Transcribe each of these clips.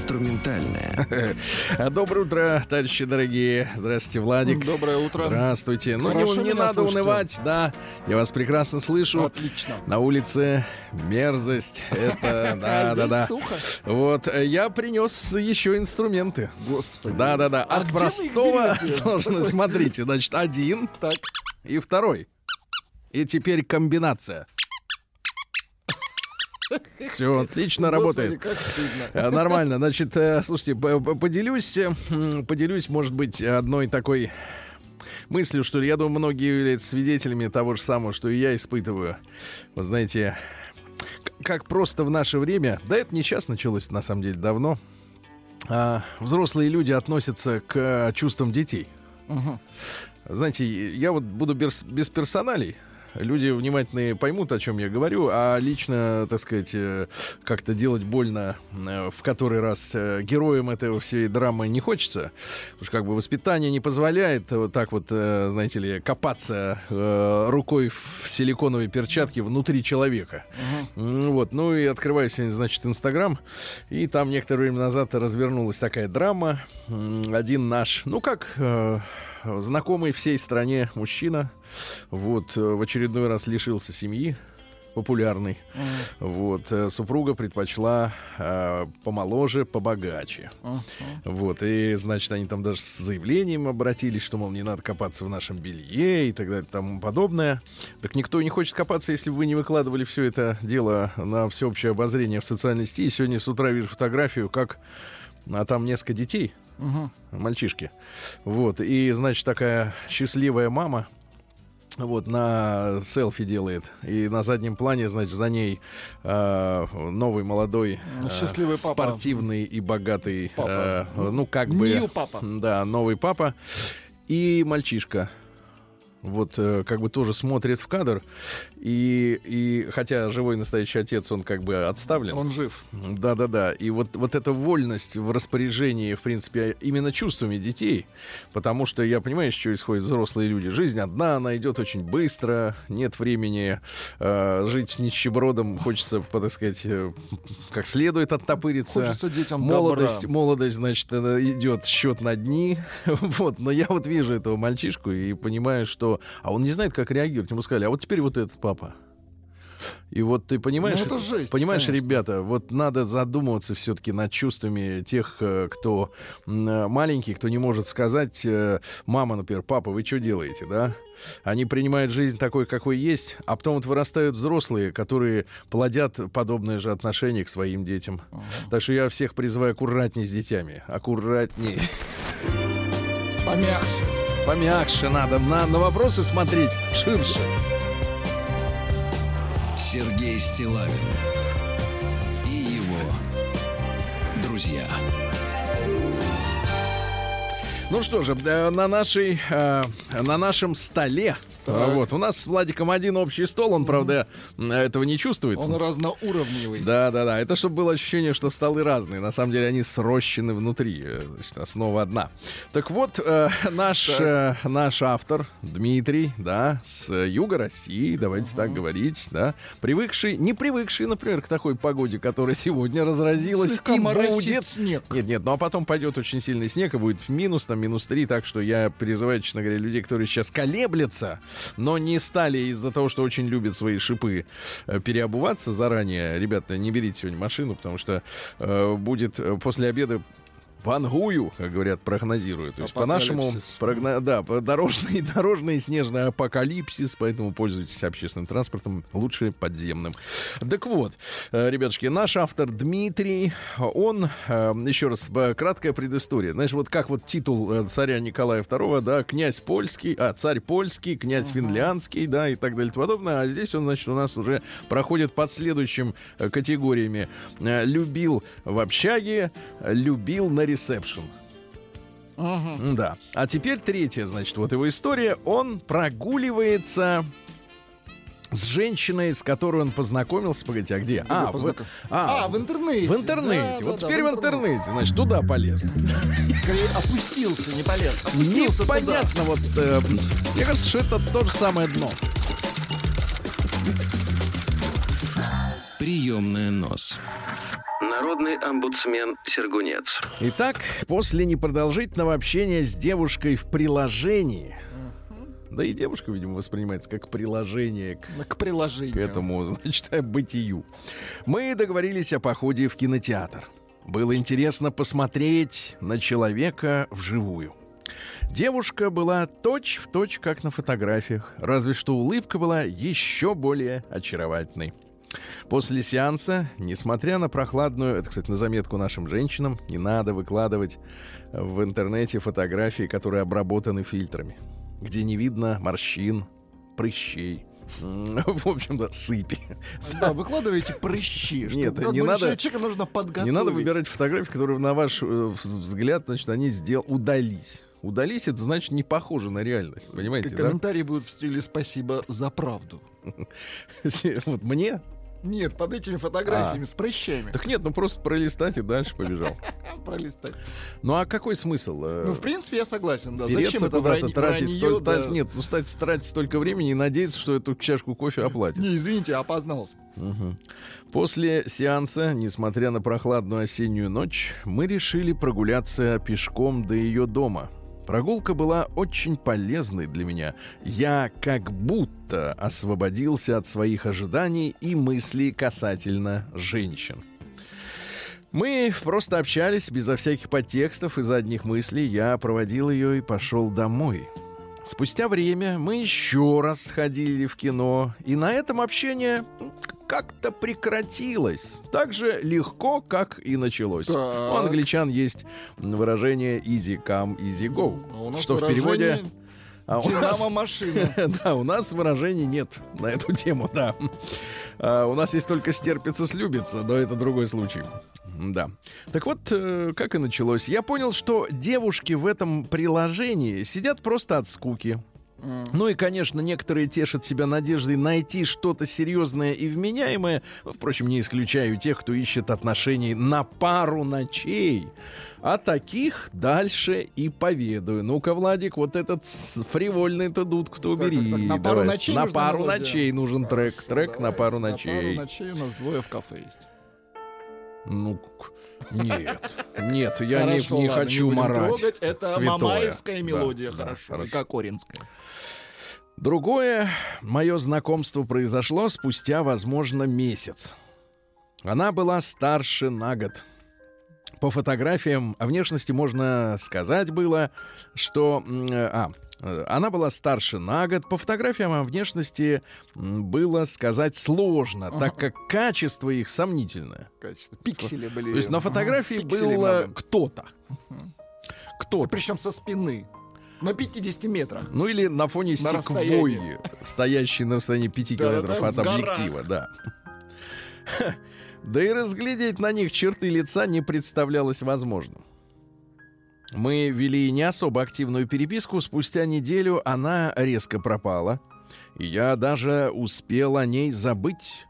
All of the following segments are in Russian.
Инструментальная. Доброе утро, товарищи дорогие. Здравствуйте, Владик. Доброе утро. Здравствуйте. Ну, не, не надо слышите? унывать, да. Я вас прекрасно слышу. Отлично. На улице мерзость. Это, да, А да, да. сухо. Вот, э, я принес еще инструменты. Господи. Да, да, да. А От простого сложно. Смотрите, значит, один Так. и второй. И теперь комбинация. Все, отлично работает. Господи, как стыдно. Э, Нормально. Значит, э, слушайте, поделюсь, э, поделюсь, может быть, одной такой мыслью, что. Я думаю, многие являются свидетелями того же самого, что и я испытываю. Вы знаете, как просто в наше время, да это не сейчас началось, на самом деле, давно, а, взрослые люди относятся к чувствам детей. Знаете, я вот буду без, без персоналей. Люди внимательные поймут, о чем я говорю, а лично, так сказать, э, как-то делать больно э, в который раз э, героям этого всей драмы не хочется. Потому что как бы воспитание не позволяет вот так вот, знаете ли, копаться рукой в силиконовой перчатке внутри человека. М, Вот, ну и открываю сегодня, значит, Инстаграм, и там некоторое время назад развернулась такая драма. Один наш, ну как знакомый всей стране мужчина, вот, э, в очередной раз лишился семьи популярной. Вот, э, супруга предпочла э, помоложе, побогаче. Мгм. Вот, и, значит, они там даже с заявлением обратились, что, мол, не надо копаться в нашем белье и так далее и тому подобное. Так никто не хочет копаться, если бы вы не выкладывали все это дело на всеобщее обозрение в социальной сети. И сегодня с утра вижу фотографию, как а там несколько детей, Мгм. мальчишки. Вот, и, значит, такая счастливая мама вот на селфи делает и на заднем плане значит за ней э, новый молодой э, Счастливый папа. спортивный и богатый Папа. э, ну как бы папа. да новый папа и мальчишка вот э, как бы тоже смотрит в кадр и и хотя живой настоящий отец он как бы отставлен Он жив. да-да-да. И вот, вот эта вольность в распоряжении, в принципе, именно чувствами детей, потому что я понимаю, что исходят взрослые люди. Жизнь одна, она идет очень быстро, нет времени э, жить нищебродом, хочется, так сказать, э, как следует оттопыриться. Хочется детям Молодость, добра. молодость, значит, э, идет счет на дни. вот, но я вот вижу этого мальчишку и понимаю, что... А он не знает, как реагировать. Ему сказали, а вот теперь вот этот папа. И вот ты понимаешь, Ну, это жесть, понимаешь, конечно. ребята, вот надо задумываться все-таки над чувствами тех, э, кто э, маленький, кто не может сказать, э, мама, например, папа, вы что делаете, да? Они принимают жизнь такой, какой есть, а потом вот вырастают взрослые, которые плодят подобное же отношение к своим детям. Так что я всех призываю аккуратней с детьми, аккуратней. Помягче. Помягче надо, на, на вопросы смотреть ширше. Сергей Стилавин и его друзья. Ну что же, э, на нашей, э, на нашем столе, Так. э, вот, у нас с Владиком один общий стол, он, правда, этого не чувствует. Он разноуровневый. Да, да, да. Это чтобы было ощущение, что столы разные. На самом деле они срощены внутри. Э, Значит, основа одна. Так вот, э, наш, э, наш автор Дмитрий, да, с юга России, давайте так говорить, да, привыкший, не привыкший, например, к такой погоде, которая сегодня разразилась Слегка и будет. снег. Нет, нет, ну а потом пойдет очень сильный снег, и будет минус, там, минус 3, так что я призываю, честно говоря, людей, которые сейчас колеблятся, но не стали из-за того, что очень любят свои шипы, э, переобуваться заранее. Ребята, не берите сегодня машину, потому что э, будет э, после обеда вангую, как говорят, прогнозируют. То есть по-нашему, прогно... да, дорожный, дорожный снежный апокалипсис, поэтому пользуйтесь общественным транспортом, лучше подземным. Так вот, э, ребятушки, наш автор Дмитрий, он, э, еще раз, э, краткая предыстория. Знаешь, вот как вот титул э, царя Николая II, да, князь польский, а, царь польский, князь финляндский, да, и так далее и тому подобное. А здесь он, значит, у нас уже проходит под следующим категориями. Любил в общаге, любил на ресепшн. Мгм. Да. А теперь третья, значит, вот его история. Он прогуливается с женщиной, с которой он познакомился. Погодите, а где? А, в, а, А, в интернете. в интернете. Да, вот да, теперь да, в интернете. Значит, туда полез. Скорее, опустился, не полез. Опустился туда. Непонятно, вот э, мне кажется, что это то же самое дно. Приемная нос. Народный омбудсмен Сергунец. Итак, после непродолжительного общения с девушкой в приложении, да и девушка, видимо, воспринимается как приложение к К приложению. к этому, значит, бытию. Мы договорились о походе в кинотеатр. Было интересно посмотреть на человека вживую. Девушка была точь в точь, как на фотографиях, разве что улыбка была еще более очаровательной. После сеанса, несмотря на прохладную, это, кстати, на заметку нашим женщинам, не надо выкладывать в интернете фотографии, которые обработаны фильтрами, где не видно морщин, прыщей, в общем-то, сыпи. Да, выкладываете прыщи. Нет, не надо- Человека нужно подготовить. Не надо выбирать фотографии, которые, на ваш э, вз- взгляд, значит, они сделали, удались. Удались, это значит не похоже на реальность, понимаете, да? Комментарии будут в стиле «спасибо за правду». Вот мне? Нет, под этими фотографиями с прыщами. Так нет, ну просто пролистать и дальше побежал. Пролистать. Ну а какой смысл? э, Ну, в принципе, я согласен, да. Зачем это куда-то, врань- тратить вранье, столько... Нет, ну стать, тратить столько времени и надеяться, что эту чашку кофе оплатят. Не, извините, опознался. После сеанса, несмотря на прохладную осеннюю ночь, мы решили прогуляться пешком до ее дома. Прогулка была очень полезной для меня. Я как будто освободился от своих ожиданий и мыслей касательно женщин. Мы просто общались безо всяких подтекстов и задних мыслей. Я проводил ее и пошел домой. Спустя время мы еще раз сходили в кино, и на этом общение как-то прекратилось. Так же легко, как и началось. Так. У англичан есть выражение easy come, easy go. А что в переводе... выражение А у нас- «Динамо-машина». да, у нас выражений нет на эту тему, да. А, у нас есть только стерпится, слюбится, но это другой случай. Да. Так вот, э, как и началось. Я понял, что девушки в этом приложении сидят просто от скуки. Ну и, конечно, некоторые тешат себя надеждой найти что-то серьезное и вменяемое. Впрочем, не исключаю тех, кто ищет отношений на пару ночей. А таких дальше и поведаю. Ну-ка, Владик, вот этот фривольный-то дудку-то Так, так, убери. так, на пару Давай. ночей На пару мелодия. ночей нужен трек. Хорошо, Трек на давайте. пару На ночей. пару ночей у нас двое в кафе есть. Ну, нет. Нет, я не, Хорошо, не ладно, хочу будем марать. трогать. Это святое. мамаевская мелодия, да, хорошо. хорошо. Кокоринская. Другое мое знакомство произошло спустя, возможно, месяц. Она была старше на год. По фотографиям о внешности можно сказать было, что... э, А, э, она была старше на год. По фотографиям о внешности м, было сказать сложно, так как качество их сомнительное. Качество. Пиксели были. То есть на фотографии было много. кто-то. Кто-то. Причем со спины. На 50 метрах. Ну или на фоне На секвойи, стоящей на расстоянии 5 Да-да-да, километров от объектива, да. Да и разглядеть на них черты лица не представлялось возможным. Мы вели не особо активную переписку. Спустя неделю она резко пропала. И я даже успел о ней забыть.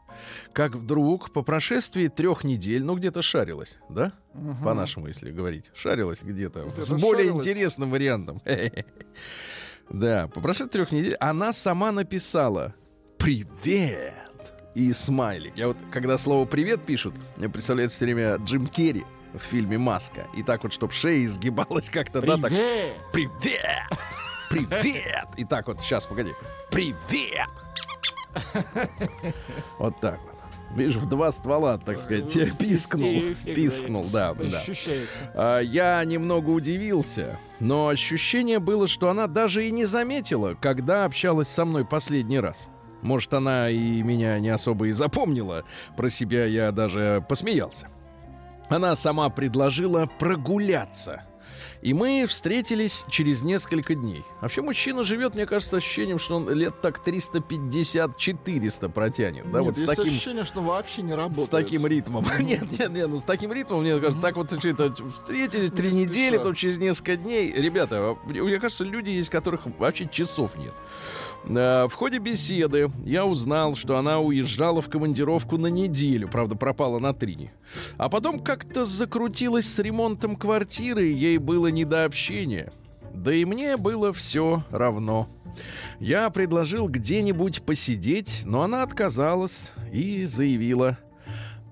Как вдруг по прошествии трех недель, ну где-то шарилась, да? Мгм. По-нашему, если говорить. Шарилась где-то. Где-то С более шарилась. интересным вариантом. Да, по прошествии трех недель она сама написала «Привет!» и смайлик. Я вот, когда слово «привет» пишут, мне представляется все время Джим Керри в фильме «Маска». И так вот, чтобы шея изгибалась как-то, да, так Привет! «Привет! Привет!» И так вот, сейчас, погоди. «Привет!» Вот так вот. Видишь, в два ствола, так сказать, пискнул. эффект, Пискнул, да, да. Ощущается. А, Я немного удивился, но ощущение было, что она даже и не заметила, когда общалась со мной последний раз. Может, она и меня не особо и запомнила. Про себя я даже посмеялся. Она сама предложила прогуляться. И мы встретились через несколько дней. Вообще мужчина живет, мне кажется, с ощущением, что он лет так 350-400 протянет. Да, Нет, вот с есть таким ощущение, что вообще не работает. с таким ритмом. Нет, нет, нет, ну с таким ритмом, мне кажется, так вот что это встретились три Не недели, то через несколько дней. Ребята, мне кажется, люди есть, которых вообще часов нет. Э, В ходе беседы я узнал, что она уезжала в командировку на неделю, правда, пропала на три. А потом как-то закрутилась с ремонтом квартиры, ей было не до общения. Да и мне было все равно. Я предложил где-нибудь посидеть, но она отказалась и заявила,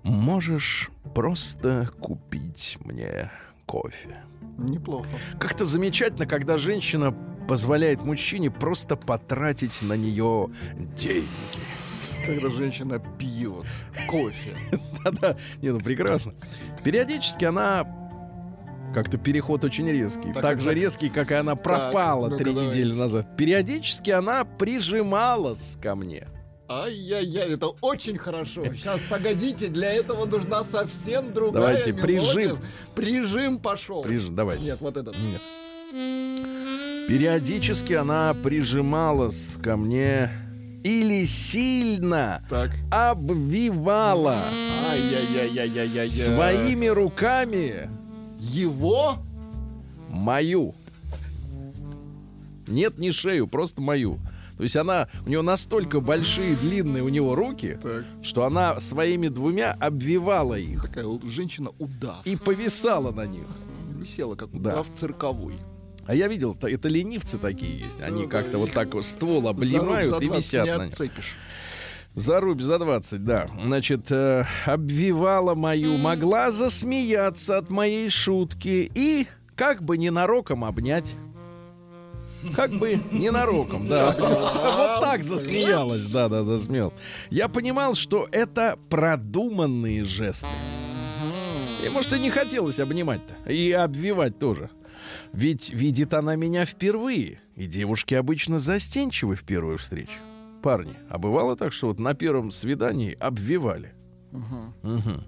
«Можешь просто купить мне кофе». Неплохо. Как-то замечательно, когда женщина позволяет мужчине просто потратить на нее деньги. Когда женщина пьет кофе. Да-да, не, ну прекрасно. Периодически она как-то переход очень резкий. Так, Так, так, же так. резкий, как и она пропала ну-ка, три давайте. недели назад. Периодически она прижималась ко мне. Ай-яй-яй, это очень хорошо. Сейчас, погодите, для этого нужна совсем другая Давайте, мелодия. прижим. Прижим пошел. Приж- Давай. Нет, вот этот. Нет. Периодически она прижималась ко мне или сильно Так. обвивала Ай-яй-яй-яй-яй-яй. своими руками Его? мою. Нет, не шею, просто мою. То есть она, у нее настолько большие, длинные у него руки, Так. что она своими двумя обвивала их Такая вот женщина-удав. и повисала на них. Висела, как Да. удав цирковой. А я видел, это ленивцы такие есть. Они Ну, как-то да, вот так вот ствол за и 20 висят на нем. отцепишь. За рубь за 20, да. Значит, э, обвивала мою, могла засмеяться от моей шутки и как бы ненароком обнять. Как бы ненароком, да. Вот так засмеялась, да, да, да, смеялась. Я понимал, что это продуманные жесты. И, может, и не хотелось обнимать-то. И обвивать тоже. Ведь видит она меня впервые. И девушки обычно застенчивы в первую встречу. Парни, а бывало так, что вот на первом свидании обвивали? Мгм.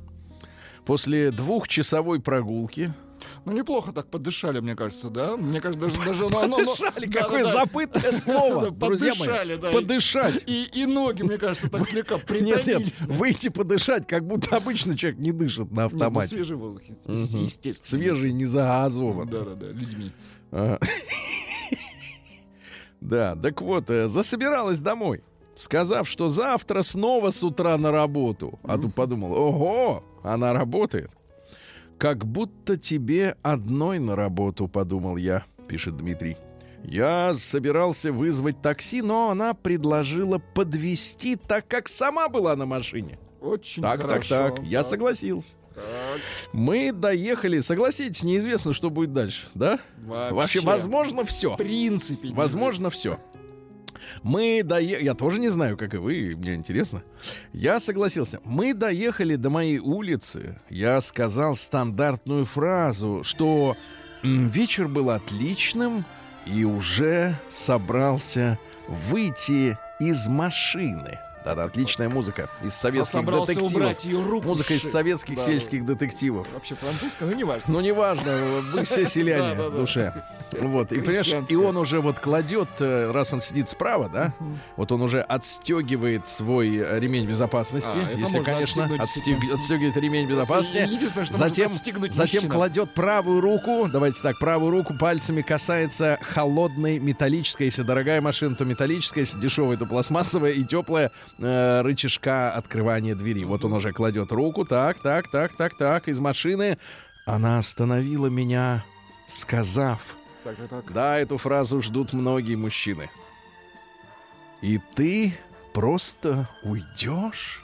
После двухчасовой прогулки Ну, неплохо так подышали, мне кажется, да? Мне кажется, даже... даже ну, ну, Подышали, какое да, слово, Да, друзья подышали, да. Подышать. И, и ноги, мне кажется, так слегка Нет, нет, выйти подышать, как будто обычно человек не дышит на Нет, ну, автомате. свежий воздух, Мгм. естественно. Свежий, не загазован. Да-да-да, людьми. А. Да, так вот, э, засобиралась домой, сказав, что завтра снова с утра на работу. А тут подумал, ого, она работает. Как будто тебе одной на работу, подумал я, пишет Дмитрий. Я собирался вызвать такси, но она предложила подвести, так как сама была на машине. Очень Так, хорошо. так, так. Я согласился. Так, Мы доехали, согласитесь, неизвестно, что будет дальше, да? вообще. Вообще, возможно, все. В принципе. Возможно, все. Мы доехали... Я тоже не знаю, как и вы, мне интересно. Я согласился. Мы доехали до моей улицы. Я сказал стандартную фразу, что вечер был отличным и уже собрался выйти из машины. Да-да, отличная музыка из советских детективов. ее руку. Музыка из советских Да, сельских детективов. Вообще французская, ну неважно. Ну, неважно, вы все селяне в душе. Вот, и понимаешь, и он уже вот кладет, э, раз он сидит справа, да, вот он уже отстегивает свой э, ремень безопасности, А, если, конечно, отстегивает ремень безопасности. Затем, кладет правую руку, давайте так, правую руку пальцами касается холодной металлической, если дорогая машина, то металлическая, если дешевая, то пластмассовая и теплая э, рычажка открывания двери. Вот он уже кладет руку, так, так, так, так, так, из машины. Она остановила меня, сказав, Так, так, так. да, эту фразу ждут многие мужчины. И ты просто уйдешь?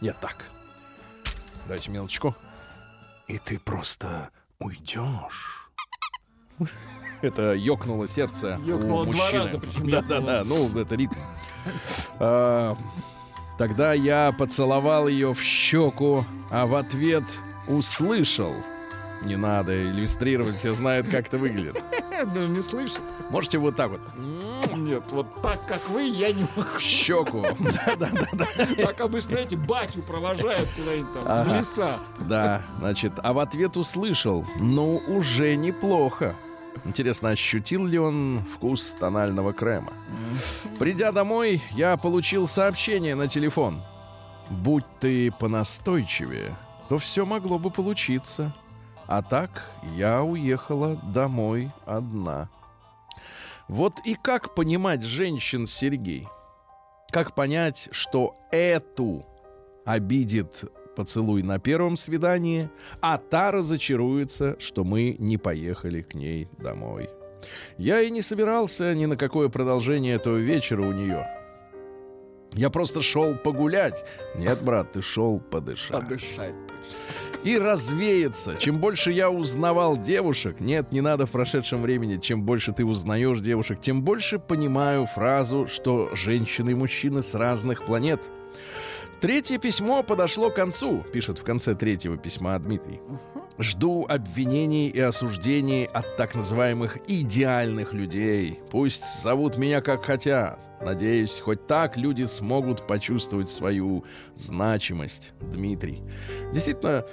Нет, так. Дайте минуточку. И ты просто уйдешь. Это ёкнуло сердце. у Ёкнуло два раза, причем Да, да, да. Ну, это ритм. А, Тогда я поцеловал ее в щеку, а в ответ услышал. Не надо иллюстрировать, все знают, как это выглядит. Ну, не слышит. Можете вот так вот. Нет, вот так, как вы, я не могу. В щеку. Да-да-да. Так обычно, знаете, батю провожают куда-нибудь там, в Ага. леса. Да, значит, а в ответ услышал. Ну, уже неплохо. Интересно, ощутил ли он вкус тонального крема? Придя домой, я получил сообщение на телефон. Будь ты понастойчивее, то все могло бы получиться. А так я уехала домой одна. Вот и как понимать женщин, Сергей? Как понять, что эту обидит поцелуй на первом свидании, а та разочаруется, что мы не поехали к ней домой. Я и не собирался ни на какое продолжение этого вечера у нее. Я просто шел погулять. Нет, брат, ты шел подышать. Подышать. И развеяться. Чем больше я узнавал девушек, нет, не надо в прошедшем времени, чем больше ты узнаешь девушек, тем больше понимаю фразу, что женщины и мужчины с разных планет. Третье письмо подошло к концу, пишет в конце третьего письма Дмитрий. Жду обвинений и осуждений от так называемых идеальных людей. Пусть зовут меня как хотят. Надеюсь, хоть так люди смогут почувствовать свою значимость. Дмитрий. Действительно,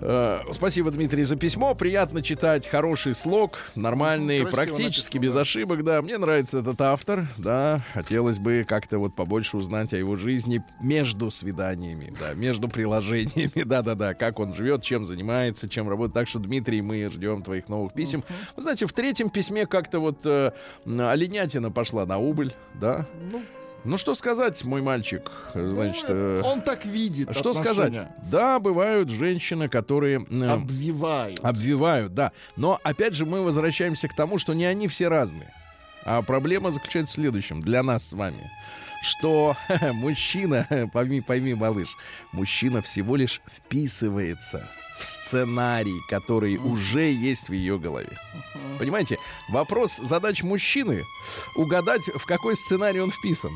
э, спасибо, Дмитрий, за письмо. Приятно читать хороший слог, нормальный, Красиво практически написано, без да. ошибок. Да, мне нравится этот автор. Да, хотелось бы как-то вот побольше узнать о его жизни между свиданиями, да, между приложениями. Да-да-да, как он живет, чем занимается, чем работает. Так что, Дмитрий, мы ждем твоих новых писем. Вы знаете, в третьем письме как-то вот э, оленятина пошла на убыль, да. Ну, Ну что сказать, мой мальчик, значит... э, он так видит что сказать? отношения. Да, бывают женщины, которые... э, Обвивают. Обвивают, да. Но опять же мы возвращаемся к тому, что не они все разные. А проблема заключается в следующем для нас с вами. Что мужчина, пойми, пойми, малыш, мужчина всего лишь вписывается в сценарий, который уже есть в ее голове. Понимаете, вопрос задач мужчины угадать, в какой сценарий он вписан.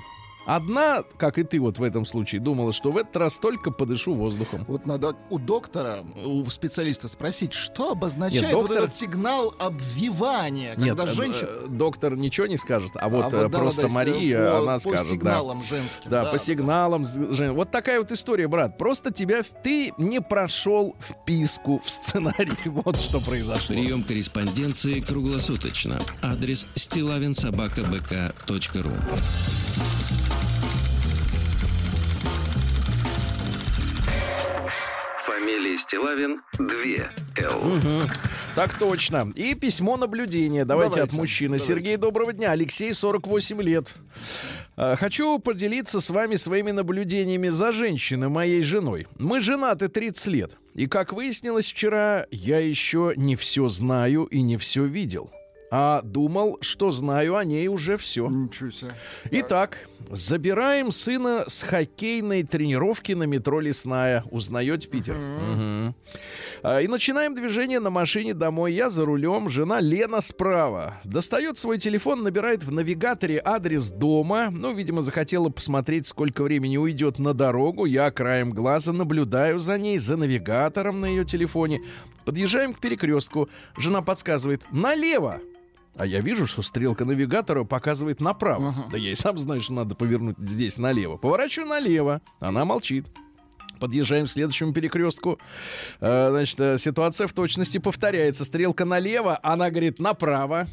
Одна, как и ты вот в этом случае, думала, что в этот раз только подышу воздухом. Вот надо у доктора, у специалиста спросить, что обозначает Нет, доктор- вот этот сигнал обвивания, когда Нет, э, женщина... э, доктор ничего не скажет, а вот, А э, да, просто да, если Мария, по- она по скажет, да. сигналам женским. Да, по сигналам. с- Жен- Вот такая вот история, брат. Просто тебя ты не прошел вписку в сценарий. Вот что произошло. Прием корреспонденции круглосуточно. Адрес стилавинсобакабк.ру Фамилия Стилавин 2 Л. Так точно. И письмо наблюдения. Давайте, от Давайте, мужчины. давайте. Сергей, доброго дня. Алексей, 48 лет. А, Хочу поделиться с вами своими наблюдениями за женщиной, моей женой. Мы женаты 30 лет. И, как выяснилось вчера, я еще не все знаю и не все видел. А думал, что знаю о ней уже все. Ничего себе. Итак, забираем сына с хоккейной тренировки на метро Лесная. Узнаете Питер? А, И начинаем движение на машине домой. Я за рулем, жена Лена справа. Достает свой телефон, набирает в навигаторе адрес дома. Ну, видимо, захотела посмотреть, сколько времени уйдет на дорогу. Я краем глаза наблюдаю за ней, за навигатором на ее телефоне. Подъезжаем к перекрестку. Жена подсказывает «Налево!» А я вижу, что стрелка навигатора показывает направо. Да я и сам знаю, что надо повернуть здесь налево. Поворачиваю налево. Она молчит. Подъезжаем к следующему перекрестку. Э, значит, э, ситуация в точности повторяется. Стрелка налево, она говорит направо.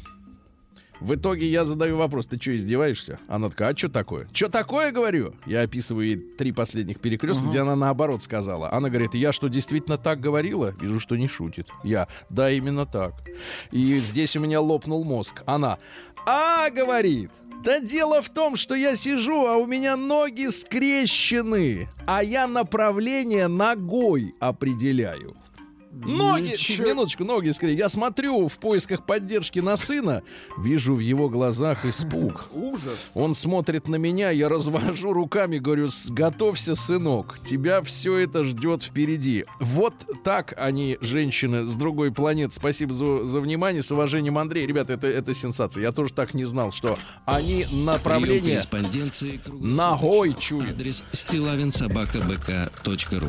В итоге я задаю вопрос, ты что, издеваешься? Она такая, а что такое? Что такое, говорю? Я описываю ей три последних перекрестка, где она наоборот сказала. Она говорит, я что, действительно так говорила? Вижу, что не шутит. Я, да, именно так. И здесь у меня лопнул мозг. Она, а, говорит, да дело в том, что я сижу, а у меня ноги скрещены, а я направление ногой определяю. Ноги, Ничего. минуточку, ноги скорее. Я смотрю в поисках поддержки на сына, вижу в его глазах испуг. Ужас. Он смотрит на меня, я развожу руками, говорю, «С- готовься, сынок, тебя все это ждет впереди. Вот так они, женщины с другой планеты. Спасибо за, за внимание, с уважением, Андрей. Ребята, это, это сенсация. Я тоже так не знал, что они направление ногой чуют. Адрес стилавинсобакабк.ру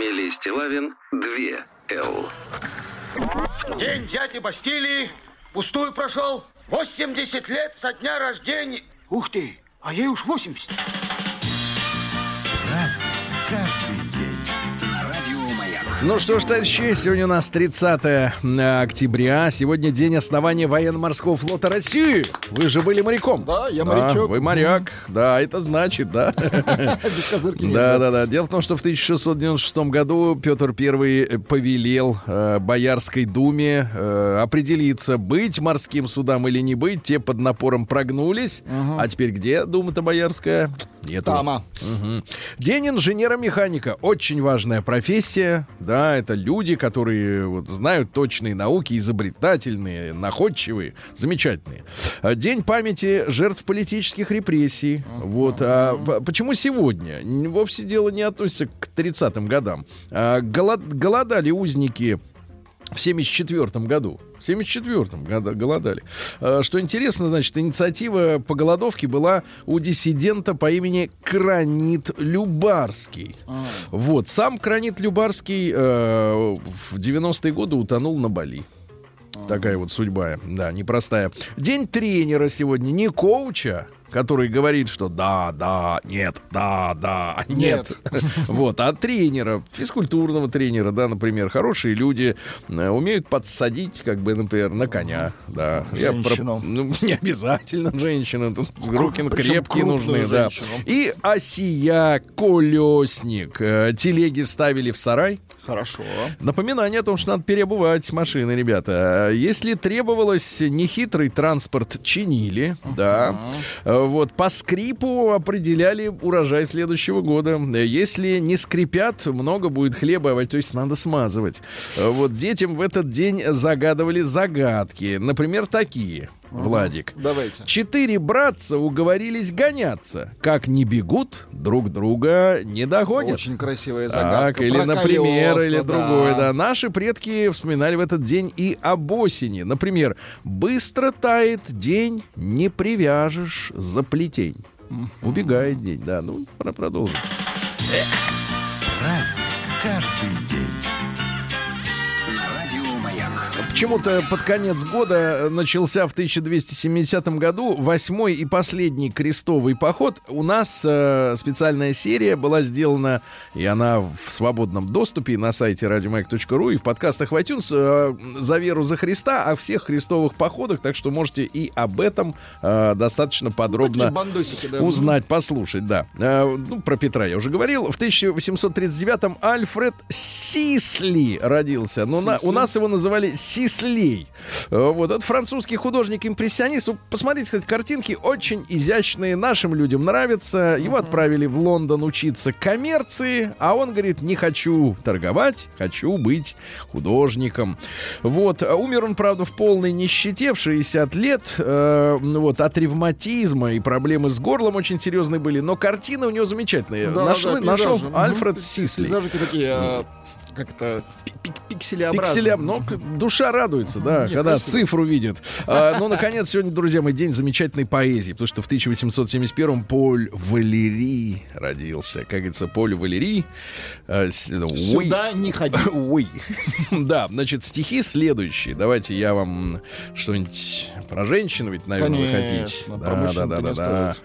Фамилия Стилавин 2 Л. День дяди Бастилии пустую прошел. 80 лет со дня рождения. Ух ты, а ей уж 80. Разный, каждый Ну что ж, товарищи, сегодня у нас 30 октября. Сегодня день основания военно-морского флота России. Вы же были моряком. Да, я морячок. вы моряк. Да, это значит, да. Без козырки Да, да, да. Дело в том, что в 1696 году Петр I повелел э, Боярской думе э, определиться, быть морским судам или не быть. Те под напором прогнулись. А теперь где дума-то Боярская? Нету. Тама. Мгм. День инженера-механика. Очень важная профессия. Да, это люди, которые вот, знают точные науки, изобретательные, находчивые, замечательные. А, День памяти жертв политических репрессий. Вот. А, почему сегодня? Вовсе дело не относится к 30-м годам. А, голод- голодали узники в 74 году. В 74 году голодали. А, Что интересно, значит, инициатива по голодовке была у диссидента по имени Кранит Любарский. Вот. Сам Кранит Любарский э, в 90-е годы утонул на Бали. Такая вот судьба, да, непростая. День тренера сегодня, не коуча, который говорит, что да, да, нет, да, да, нет. Вот, а тренера, физкультурного тренера, да, например, хорошие люди э, умеют подсадить, как бы, например, на коня, да. Я про- Женщину. ну, не обязательно женщина, тут руки крепкие нужны, да. женщину. И осия, колесник, э, телеги ставили в сарай, Хорошо. Напоминание о том, что надо переобувать машины, ребята. Если требовалось нехитрый транспорт, чинили, да. А, Вот по скрипу определяли урожай следующего года. Если не скрипят, много будет хлеба, то есть надо смазывать. Вот детям в этот день загадывали загадки, например, такие. Владик. Давайте. Четыре братца уговорились гоняться. Как не бегут, друг друга не догонят. Очень красивая загадка. Так, или, Про например, колеса, или да. другое, да. Наши предки вспоминали в этот день и об осени. Например, быстро тает день, не привяжешь за плетень. Убегает день, да. Ну, пора продолжим. Праздник каждый день. Почему-то под конец года начался в 1270 году восьмой и последний крестовый поход. У нас э, специальная серия была сделана, и она в свободном доступе на сайте радиомаяк.ру и в подкастах в iTunes э, за веру за Христа о всех крестовых походах, так что можете и об этом э, достаточно подробно бандосики, да. узнать, послушать, да. Э, ну, про Петра я уже говорил. В 1839-м Альфред Сисли родился. Но на- у нас его называли Сислей. Э, вот, это французский художник-импрессионист. Вы Посмотрите, кстати, картинки очень изящные, нашим людям нравятся. Его отправили в Лондон учиться коммерции, а он говорит, не хочу торговать, хочу быть художником. Вот, а умер он, правда, в полной нищете в 60 лет, э, ну вот, от ревматизма и проблемы с горлом очень серьезные были, но картины у него замечательные. Да, Нашли- да, нашел. Альфред Сисли. Пейзажики такие, э, как это, пи- пи- пикселеобразные. Пикселям, но душа радуется, да, Не, когда красиво. цифру видит. А, ну, наконец, сегодня, друзья мои, день замечательной поэзии, потому что в 1871-м Поль Валерий родился. Как говорится, Поль Валерий. э, уй. Сюда не ходи. Ой. да, значит, стихи следующие. Давайте я вам что-нибудь про женщину, ведь, наверное, вы хотите. Конечно, про мужчин-то не стоит.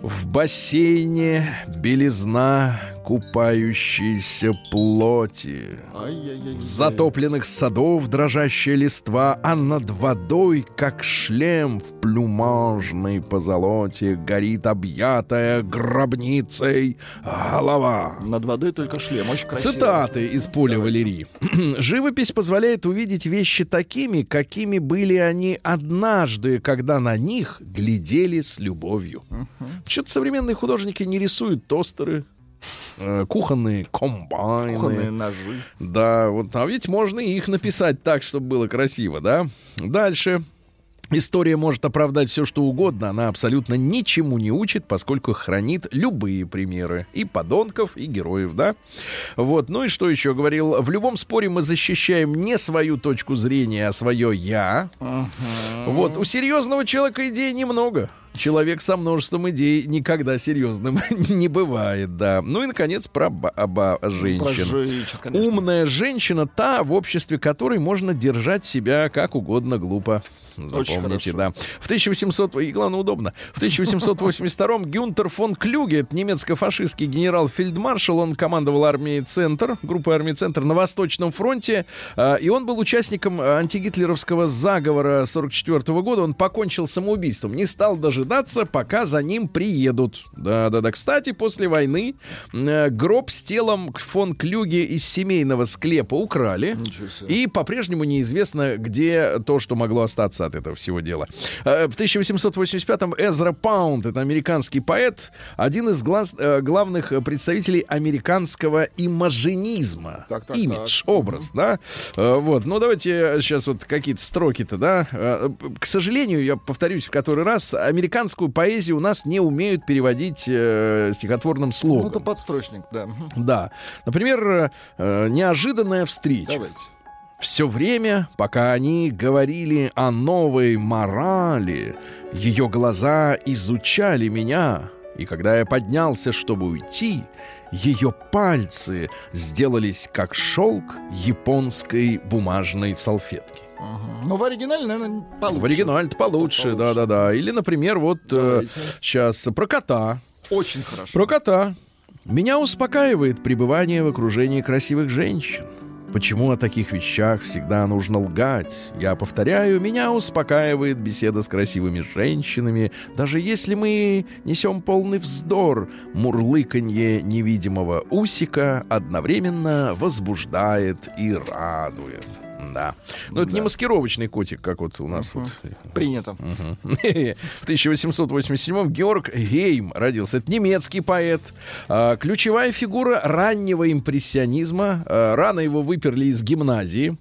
В бассейне белизна купающейся плоти. В затопленных садов дрожащая листва, а над водой, как шлем в плюмажной позолоте, горит объятая гробницей голова. Над водой только шлем. Очень красиво. Цитаты из поля Валерии. Живопись позволяет увидеть вещи такими, какими были они однажды, когда на них глядели с любовью. что-то современные художники не рисуют тостеры, кухонные комбайны. Кухонные ножи. Да, вот, а ведь можно и их написать так, чтобы было красиво, да? Дальше. История может оправдать все, что угодно. Она абсолютно ничему не учит, поскольку хранит любые примеры. И подонков, и героев, да? Вот. Ну и что еще говорил? В любом споре мы защищаем не свою точку зрения, а свое «я». Вот. У серьезного человека идей немного. Человек со множеством идей никогда серьезным не бывает, да. Ну и, наконец, про ба- оба Про женщин. конечно. Умная женщина та, в обществе которой можно держать себя как угодно глупо. Запомните, да. В 1800, и главное, удобно. В 1882-м Гюнтер фон Клюге, это немецко-фашистский генерал-фельдмаршал, он командовал армией «Центр», группой армии «Центр» на Восточном фронте, а, и он был участником антигитлеровского заговора 44 года. Он покончил самоубийством, не стал дожидаться, пока за ним приедут. Да-да-да. Кстати, после войны э, гроб с телом фон Клюге из семейного склепа украли. И по-прежнему неизвестно, где то, что могло остаться от этого всего дела. Э, В 1885-м Эзра Паунд, это американский поэт, один из глаз- э, главных представителей американского имажинизма. Так, так, Имидж, так. образ, да? Э, Вот, ну давайте сейчас вот какие-то строки-то, да? Э, К сожалению, я повторюсь в который раз, американскую поэзию у нас не умеют переводить э, стихотворным Ну, слогом. это подстрочник, да. Да. Например, э, неожиданная встреча. Давайте. Все время, пока они говорили о новой морали, ее глаза изучали меня. И когда я поднялся, чтобы уйти, ее пальцы сделались как шелк японской бумажной салфетки. Ну, в оригинале, наверное, получше. В оригинале получше, да-да-да. Или, например, вот Давайте. сейчас про кота. Очень хорошо. Про кота. Меня успокаивает пребывание в окружении красивых женщин. Почему о таких вещах всегда нужно лгать? Я повторяю, меня успокаивает беседа с красивыми женщинами, даже если мы несем полный вздор. Мурлыканье невидимого усика одновременно возбуждает и радует. Да. Но это не маскировочный котик, как вот у нас вот Принято. в 1887-м Георг Гейм родился. Это немецкий поэт. А, Ключевая фигура раннего импрессионизма. А, Рано его выперли из гимназии.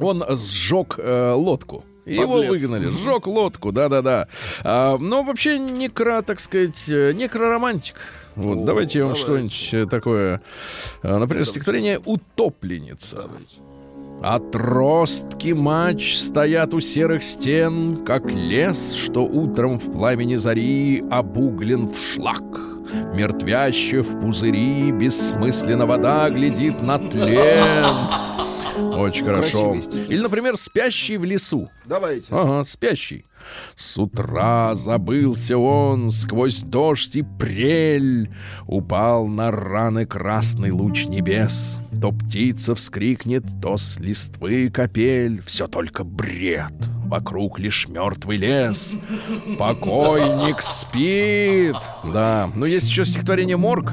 Он сжег э, лодку. И Его Подлец. выгнали. Сжег лодку, да-да-да. А, Но вообще некро, так сказать, э, некроромантик. Вот, О, давайте я вам давайте. что-нибудь э, такое. Например, стихотворение «Утопленница». Отростки мач стоят у серых стен, Как лес, что утром в пламени зари Обуглен в шлак. Мертвяще в пузыри Бессмысленно вода глядит на тлен. Очень хорошо. Или, например, «Спящий в лесу». Давайте. Ага, спящий. С утра забылся он сквозь дождь и прель. Упал на раны красный луч небес. То птица вскрикнет, то с листвы капель. Все только бред. Вокруг лишь мертвый лес. Покойник спит. Да, но есть еще стихотворение «Морг».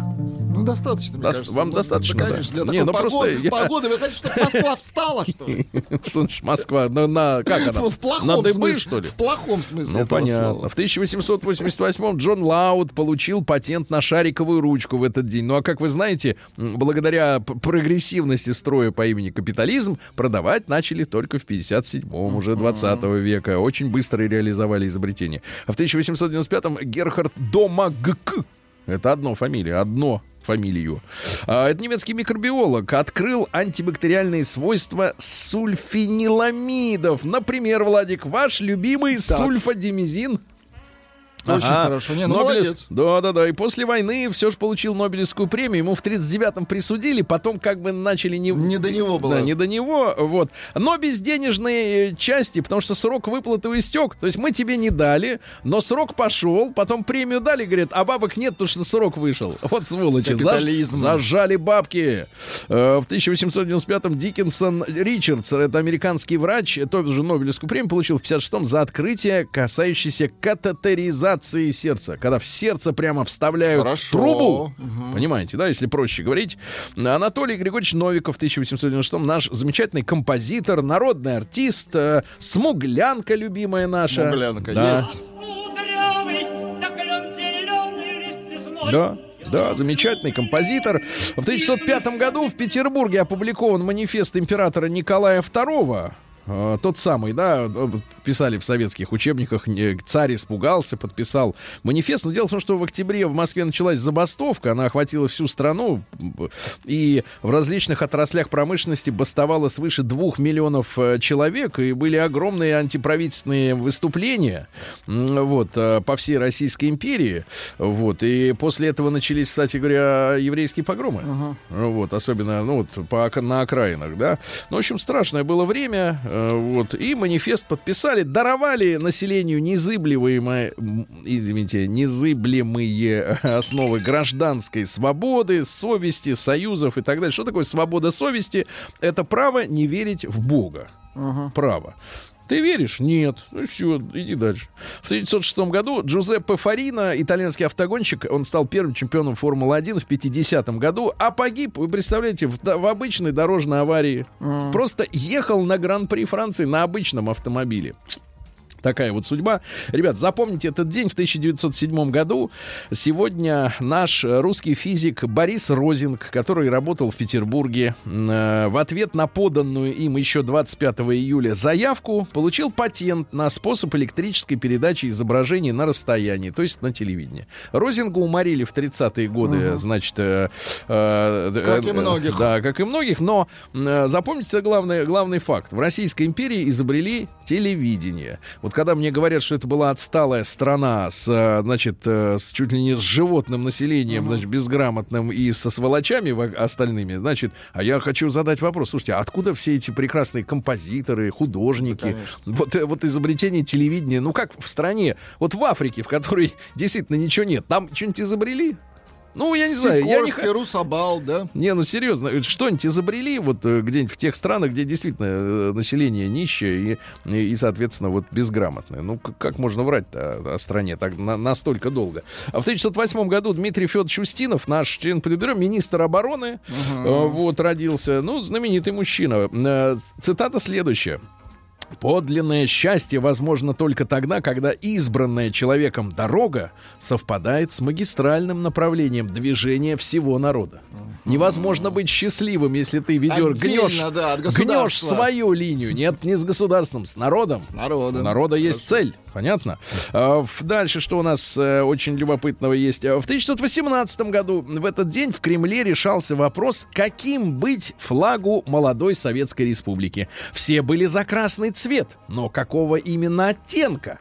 Ну, достаточно, мне Даст- кажется. вам Ну, достаточно, да? конечно, для Не, такой ну просто погоды, я- погоды. Вы хотите, чтобы Москва встала, что ли? Москва? На, на- как она? В плохом На дыбы, смысле, что ли? В плохом смысле Ну, понятно. слова. В 1888 Джон Лауд получил патент на шариковую ручку в этот день. Ну, а как вы знаете, благодаря прогрессивности строя по имени капитализм, продавать начали только в 57-м уже 20 века. Очень быстро реализовали изобретение. А в 1895-м Герхард Домагк, это одно фамилия, одно фамилию. А, это немецкий микробиолог открыл антибактериальные свойства сульфениламидов. Например, Владик, ваш любимый Так. сульфадимизин. Очень Ага. хорошо. Не, ну, Нобелевс- молодец. Да, да, да. И после войны все же получил Нобелевскую премию. Ему в 39-м присудили, потом как бы начали не... Не до него было. Да, не до него, вот. Но без денежной э, части, потому что срок выплаты истек. То есть мы тебе не дали, но срок пошел, потом премию дали, говорят, а бабок нет, потому что срок вышел. Вот сволочи. Заж- Капитализм. Зажали бабки. Э, В 1895-м Диккенсон Ричардс, это американский врач, тоже Нобелевскую премию получил в 56-м за открытие, касающееся катетеризации сердца. Когда в сердце прямо вставляют Хорошо. трубу. Понимаете, да, если проще говорить. Анатолий Григорьевич Новиков в 1896-м наш замечательный композитор, народный артист, э, смуглянка любимая наша. Смуглянка Да. есть. Да, да, замечательный композитор. В 1905 году в Петербурге опубликован манифест императора Николая II. Э, Тот самый, да, писали в советских учебниках, царь испугался, подписал манифест. Но дело в том, что в октябре в Москве началась забастовка, она охватила всю страну, и в различных отраслях промышленности бастовало свыше двух миллионов э, человек, и были огромные антиправительственные выступления, вот, э, по всей Российской империи, вот, и после этого начались, кстати говоря, еврейские погромы, вот, особенно, ну, вот, по, на окраинах, да, ну, в общем, страшное было время, э, вот, и манифест подписали, даровали населению незыблемые, извините, незыблемые основы гражданской свободы, совести, союзов и так далее. Что такое свобода совести? Это право не верить в Бога. Право. Ты веришь? Нет. Ну все, иди дальше. В 1906 году Джузеппе Фарина, итальянский автогонщик, он стал первым чемпионом Формулы-1 в 50 году, а погиб, вы представляете, в, в обычной дорожной аварии. Просто ехал на Гран-при Франции на обычном автомобиле. Такая вот судьба. Ребят, запомните этот день в 1907 году. Сегодня наш русский физик Борис Розинг, который работал в Петербурге, э, в ответ на поданную им еще 25 июля заявку, получил патент на способ электрической передачи изображений на расстоянии, то есть на телевидении. Розинга уморили в 30-е годы, значит... э, э, Как и э, многих. Да, как и многих, но э, запомните главный, главный факт. В Российской империи изобрели телевидение. Вот когда мне говорят, что это была отсталая страна с, э, значит, э, с чуть ли не с животным населением, значит, безграмотным и со сволочами во- остальными, значит, а я хочу задать вопрос. Слушайте, а откуда все эти прекрасные композиторы, художники? вот, э, вот изобретение телевидения, ну как в стране, вот в Африке, в которой действительно ничего нет, там что-нибудь изобрели? Ну, я не знаю, я не, Русабал, да? не, ну серьезно, э, что-нибудь изобрели вот э, где-нибудь в тех странах, где действительно э, население нищее и, и, и, соответственно, вот безграмотное. Ну, как можно врать-то о, стране так на- настолько долго? А в 1908 году Дмитрий Федорович Устинов, наш член Политбюро, министр обороны, э, вот, родился. Ну, знаменитый мужчина. Цитата следующая. Подлинное счастье возможно только тогда, когда избранная человеком дорога совпадает с магистральным направлением движения всего народа. Невозможно быть счастливым, если ты ведешь, Отдельно, гнешь, да, гнешь свою линию. Нет, не с государством, с народом. народом. У народа есть цель, понятно? А, Дальше, что у нас э, очень любопытного есть. А, В 1918 году в этот день в Кремле решался вопрос, каким быть флагу молодой Советской Республики. Все были за красный цвет, но какого именно оттенка?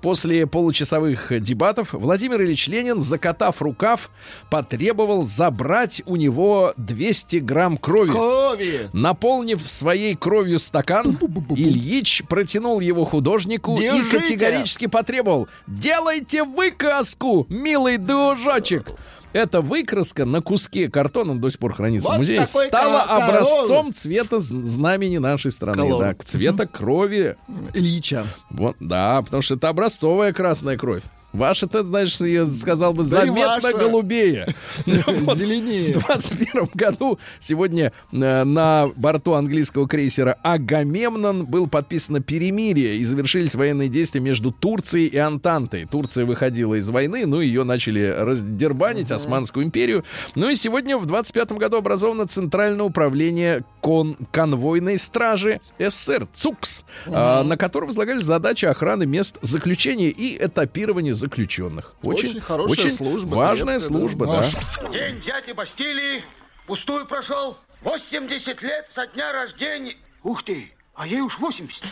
После получасовых дебатов Владимир Ильич Ленин, закатав рукав, потребовал забрать у него 200 грамм крови. Кови! Наполнив своей кровью стакан, Ильич протянул его художнику и Держите! категорически потребовал «Делайте выкраску, милый дружочек!» Эта выкраска на куске картона, он до сих пор хранится в Вот музее, такой стала ко- король. образцом цвета знамени нашей страны. Да, цвета крови. Ильича. Вот, да, потому что это образцовая красная кровь. Ваша-то, знаешь, я сказал бы, Да заметно ваша. голубее. Вот. Зеленее. В 21 году сегодня э, на борту английского крейсера Агамемнон был подписано перемирие и завершились военные действия между Турцией и Антантой. Турция выходила из войны, ну ее начали раздербанить, Османскую империю. Ну и сегодня в 25 году образовано Центральное управление кон- конвойной стражи СССР, ЦУКС, а, на котором возлагались задачи охраны мест заключения и этапирования заключенных. Очень хорошая очень служба, Важная да. служба, да. День дяди Бастилии пустую прошел. 80 лет со дня рождения. Ух ты, а ей уж 80.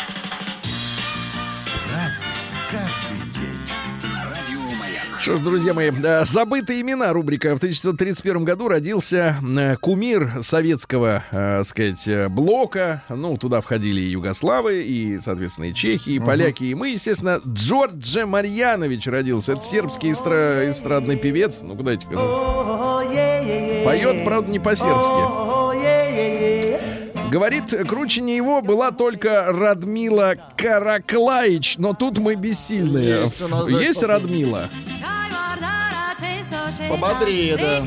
Разный, Что ж, друзья мои, э, забытые имена рубрика. В 1931 году родился э, кумир советского, э, сказать, э, блока. Ну, туда входили и югославы, и, соответственно, и чехи, и поляки, и мы, естественно, Джордже Марьянович родился. Это сербский эстра- эстрадный певец. Ну, куда эти Поет, правда, не по-сербски. Говорит, круче не его была только Радмила Караклаич, но тут мы бессильные. Есть у нас, Есть да, Радмила? Пободрее, да.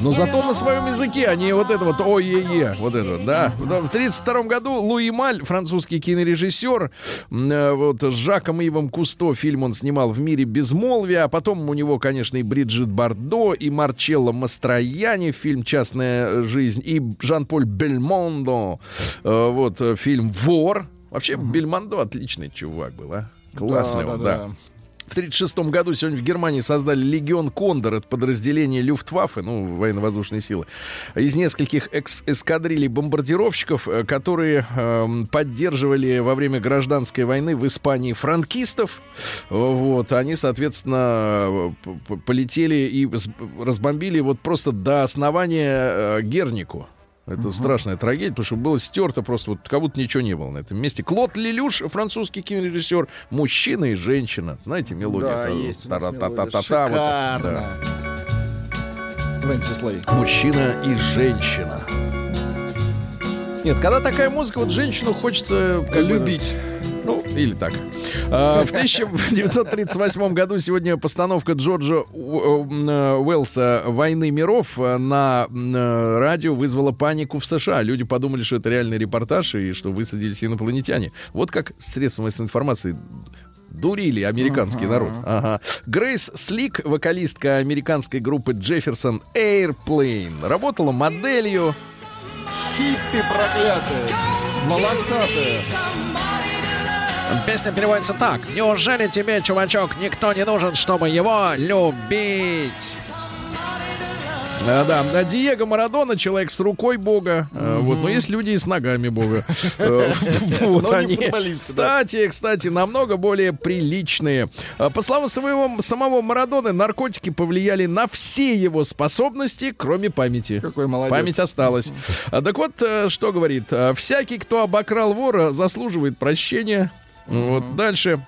Но зато на своем языке, а не вот это вот ой-е-е, вот это вот, да. В 1932 году Луи Маль, французский кинорежиссер, э, вот с Жаком Ивом Кусто фильм он снимал «В мире безмолвия», а потом у него, конечно, и Бриджит Бардо, и Марчелло Мастрояни, фильм «Частная жизнь», и Жан-Поль Бельмондо, э, вот э, фильм «Вор». Вообще, Бельмондо отличный чувак был, а? Классный он, да. В 1936 году сегодня в Германии создали Легион Кондор, это подразделение Люфтваффе, ну, военно-воздушные силы, из нескольких эскадрилей бомбардировщиков, э, которые эм, поддерживали во время гражданской войны в Испании франкистов. Вот, они, соответственно, п- полетели и разбомбили вот просто до основания э, Гернику. Это страшная трагедия, потому что было стерто просто, вот как будто ничего не было на этом месте. Клод Лелюш, французский кинорежиссер, мужчина и женщина. Знаете, мелодия. Да, есть у нас тара-та-та-та-та, вот это, Шикарно. Да. Мужчина и женщина. Нет, когда такая музыка, вот женщину хочется Любить. Ну, или так. А, В 1938 году сегодня постановка Джорджа У- э, Уэллса «Войны миров» на э, радио вызвала панику в США. Люди подумали, что это реальный репортаж и что высадились инопланетяне. Вот как средства массовой информации Дурили американский народ. Ага. Грейс Слик, вокалистка американской группы Джефферсон Airplane, работала моделью. Хиппи проклятые. Волосатые. Песня переводится так. Неужели тебе, чувачок, никто не нужен, чтобы его любить? А, да, А Диего Марадона, человек с рукой Бога. А, Вот, но есть люди и с ногами Бога. Э, Вот они. да. Кстати, кстати, намного более приличные. А, По словам своего, самого Марадоны, наркотики повлияли на все его способности, кроме памяти. Какой молодец. Память осталась. А, Так вот, э, что говорит? Всякий, кто обокрал вора, заслуживает прощения. Вот дальше.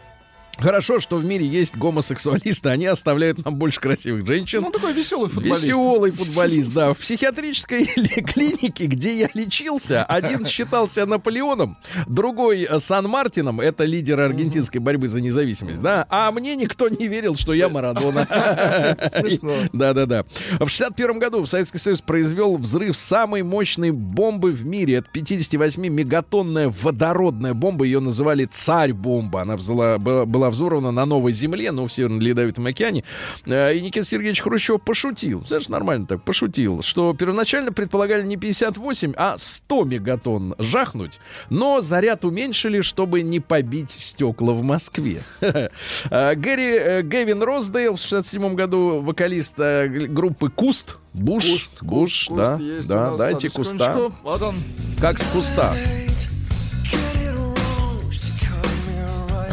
Хорошо, что в мире есть гомосексуалисты, они оставляют нам больше красивых женщин. Ну, такой веселый футболист. Веселый футболист, да. В психиатрической ли- клинике, где я лечился, один считался Наполеоном, другой э, Сан-Мартином, это лидер аргентинской борьбы за независимость, да, а мне никто не верил, что я Марадона. смешно. Да-да-да. В 61 году Советский Союз произвел взрыв самой мощной бомбы в мире. Это 58-мегатонная водородная бомба. Ее называли «Царь-бомба». Она была, была взорвана на Новой Земле, ну, в Северно-Ледовитом океане. Э, И Никита Сергеевич Хрущев пошутил. Знаешь, нормально так, пошутил, что первоначально предполагали не 58, а 100 мегатонн жахнуть, но заряд уменьшили, чтобы не побить стекла в Москве. Э, Гэри э, Гэвин Роздейл в 67 году вокалист группы Куст. Буш, Куст, Буш, куст да, у да, дайте куста. Вот он. Как с куста.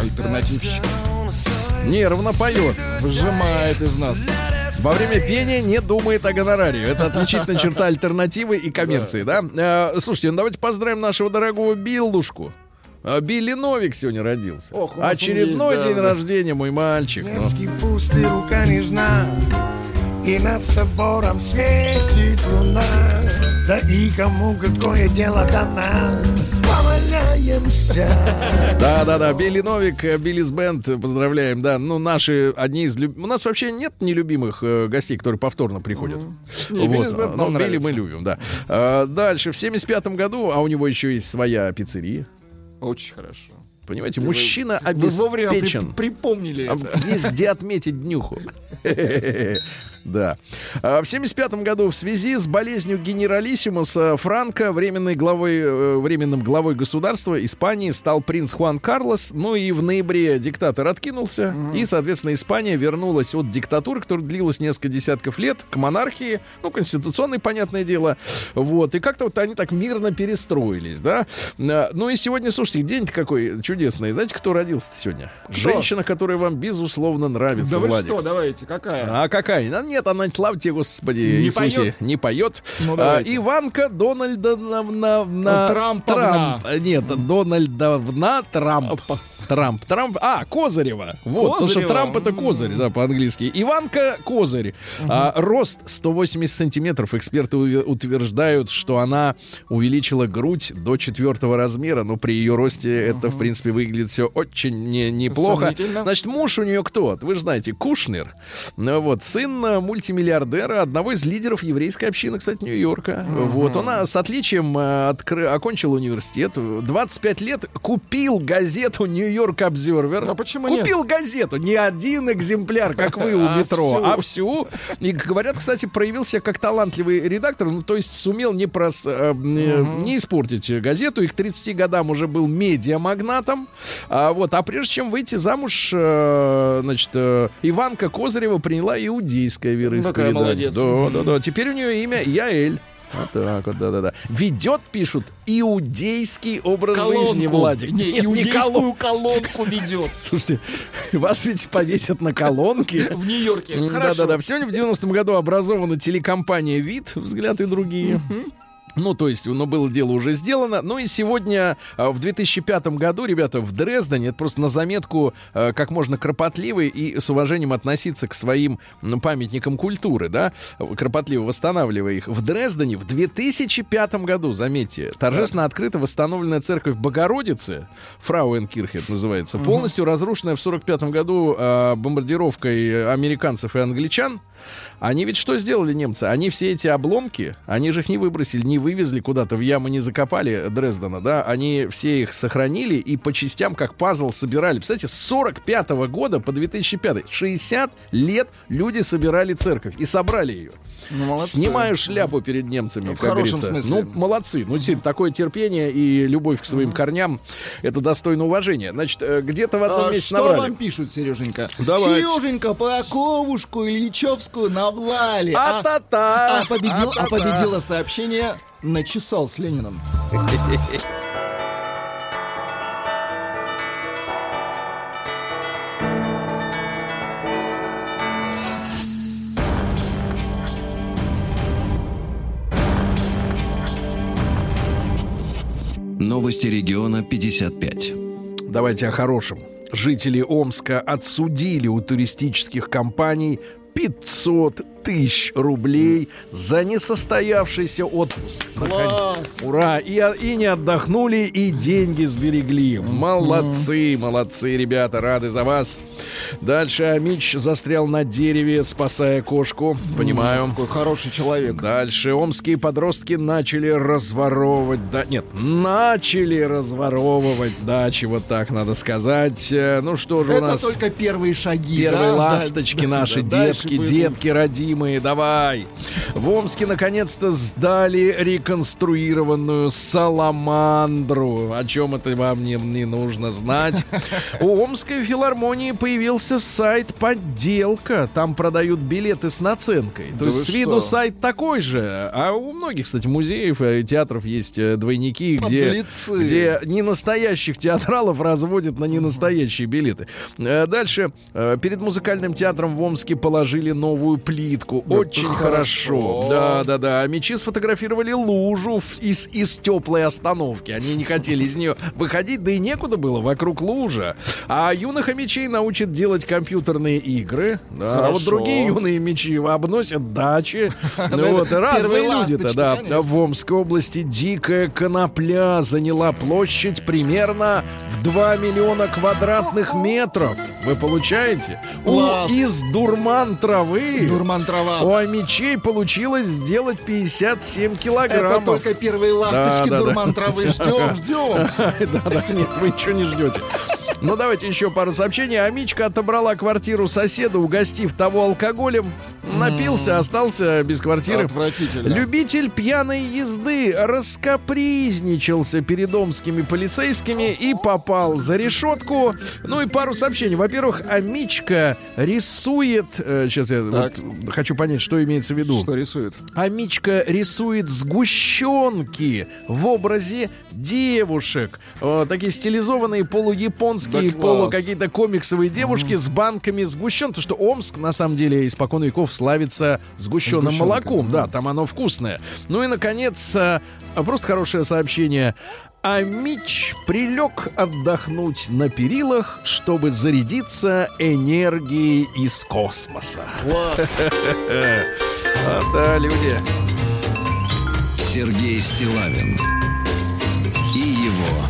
Альтернативщик. Нервно поет. Выжимает из нас. Во время пения не думает о гонораре. Это отличительная черта альтернативы и коммерции, да? Э, слушайте, ну давайте поздравим нашего дорогого Биллушку. А, Билли Новик сегодня родился. Ох, Очередной есть, да, день да. рождения, мой мальчик. Невский пустый, рука нежна, И над собором светит луна. Да и кому какое дело до нас? Поваляемся. Да-да-да, Билли Новик, э, Биллис Бенд, э, поздравляем, да. Ну, наши одни из... люб- У нас вообще нет нелюбимых э, гостей, которые повторно приходят. Не, Биллис Бенд но нам Билли мы любим, да. А, дальше, в 75 году, а у него еще есть своя пиццерия. Очень хорошо. Понимаете, мужчина Вы вовремя при- обеспечен. припомнили А это. Есть где отметить днюху. Да. А В 75 году в связи с болезнью генералиссимуса Франко временной главой, э, временным главой государства Испании стал принц Хуан Карлос. Ну и в ноябре диктатор откинулся. И, соответственно, Испания вернулась от диктатуры, которая длилась несколько десятков лет, к монархии. Ну, конституционной, понятное дело. Вот. И как-то вот они так мирно перестроились, да. А, Ну и сегодня, слушайте, день-то какой чудесный. Знаете, кто родился сегодня? Женщина, которая вам, безусловно, нравится, Да вы Владик. что, давайте, какая? А какая? А нет, она, слава тебе, Господи, Не Иисусе, поет? не поет. Ну, А. Иванка Дональдовна... на- Трамповна. Трамп. Нет, Дональдовна Трамп. Трамп. Трамп. А, Козырева. Вот, потому что Козырева. Трамп это Козырь, да, по-английски. Иванка Козырь. А, рост 180 сантиметров. Эксперты утверждают, что она увеличила грудь до четвертого размера, но при ее росте это, в принципе, выглядит все очень не- неплохо. Значит, муж у нее кто? Вы же знаете, Кушнер. Ну вот, сын э, мультимиллиардера, одного из лидеров еврейской общины, кстати, Нью-Йорка. Вот, он а, с отличием а, откры- окончил университет. 25 лет купил газету Нью-Йорк Обзервер. А почему нет? Купил газету, не один экземпляр, как вы у А метро, а всю. И говорят, кстати, проявился как талантливый редактор, ну, то есть сумел не, прос, э, не, не испортить газету. И к 30 годам уже был медиамагнатом. А, вот, а прежде чем выйти замуж, э, значит, э, Иванка Козырева приняла иудейское вероисповедание. Какая молодец. Да, да, да. Теперь у нее имя Яэль. Вот так вот, да-да-да. Ведет, пишут, иудейский образ жизни, Владик. Не, Нет, не колон- иудейскую колонку ведет. Слушайте, вас ведь повесят на колонке. В Нью-Йорке. Хорошо. Да-да-да. Сегодня в 90-м году образована телекомпания «Вид», «Взгляд» и другие. Ну, то есть, ну, было дело уже сделано. Ну и сегодня, а, в 2005 году, ребята, в Дрездене, это просто на заметку, а, как можно кропотливо и с уважением относиться к своим памятникам культуры, да, кропотливо восстанавливая их. В Дрездене в 2005 году, заметьте, торжественно открыта восстановленная церковь Богородицы, Фрауенкирхе это называется, полностью разрушенная в 45 году а, бомбардировкой американцев и англичан. Они ведь что сделали немцы? Они все эти обломки, они же их не выбросили, не вывезли куда-то, в ямы не закопали Дрездена, да? Они все их сохранили и по частям, как пазл, собирали. Представляете, с 45 года по 2005, 60 лет люди собирали церковь и собрали ее. Ну, молодцы. Снимаю шляпу перед немцами, Ну, в как хорошем говорится. смысле. Ну, молодцы. Ну, действительно, такое терпение и любовь к своим корням, это достойно уважения. Значит, э, где-то в одном А месте что набрали. вам пишут, Сереженька? Давайте. Сереженька, Паковушку Ильичевскую навлали. А, А-та-та! а победил, а А-та-та! победило сообщение «Начесал с Лениным». Новости региона 55. Давайте о хорошем. Жители Омска отсудили у туристических компаний 500 тысяч рублей за несостоявшийся отпуск. Класс! Ура! И, и не отдохнули, и деньги сберегли. Молодцы, молодцы, ребята, рады за вас. Дальше Амич застрял на дереве, спасая кошку. Понимаю. Какой хороший человек. Дальше омские подростки начали разворовывать, да, нет, начали разворовывать дачи, вот так надо сказать. Э, Ну что же у Это нас? только первые шаги. Первые да? ласточки Да, наши, да, дальше детки, будет. Родимые, давай. В Омске наконец-то сдали реконструированную саламандру. О чем это вам не, не нужно знать. У Омской филармонии появился сайт «Подделка». Там продают билеты с наценкой. То Да есть с виду что? сайт такой же. А у многих, кстати, музеев и театров есть э, двойники, где, Подлецы. где ненастоящих театралов разводят на ненастоящие билеты. Э, Дальше. Э, Перед музыкальным театром в Омске положили новую плитку. Очень хорошо. хорошо. Да, да, да. Мечи сфотографировали лужу из, из теплой остановки. Они не хотели из нее выходить, да и некуда было, вокруг лужа. А юных мечей научат делать компьютерные игры. Да, а вот другие юные мечи обносят дачи. Ну вот, разные люди-то, да. В Омской области дикая конопля заняла площадь примерно в 2 миллиона квадратных метров. Вы получаете? У, из дурман травы Дурман трава. у мечей получилось сделать 57 Это килограммов. только первые ласточки Да, да, дурман да. травы. Ждем, ждем. Да-да, нет, вы ничего не ждете. Ну, давайте еще пару сообщений. Амичка отобрала квартиру соседа, угостив того алкоголем. Напился, остался без квартиры. Отвратительно. Любитель пьяной езды раскапризничался перед омскими полицейскими и попал за решетку. Ну и пару сообщений. Во-первых, Амичка рисует... э, сейчас я Так. вот хочу понять, что имеется в виду. Что рисует? Амичка рисует сгущенки в образе девушек. Э, такие стилизованные полуяпонские, Да полу какие-то комиксовые девушки с банками сгущен. Потому что Омск, на самом деле, испокон веков славится сгущенным молоком. Да, там оно вкусное. Ну и, наконец, э, просто хорошее сообщение. А Мич прилег отдохнуть на перилах, чтобы зарядиться энергией из космоса. Класс. А, да, люди. Сергей Стилавин и его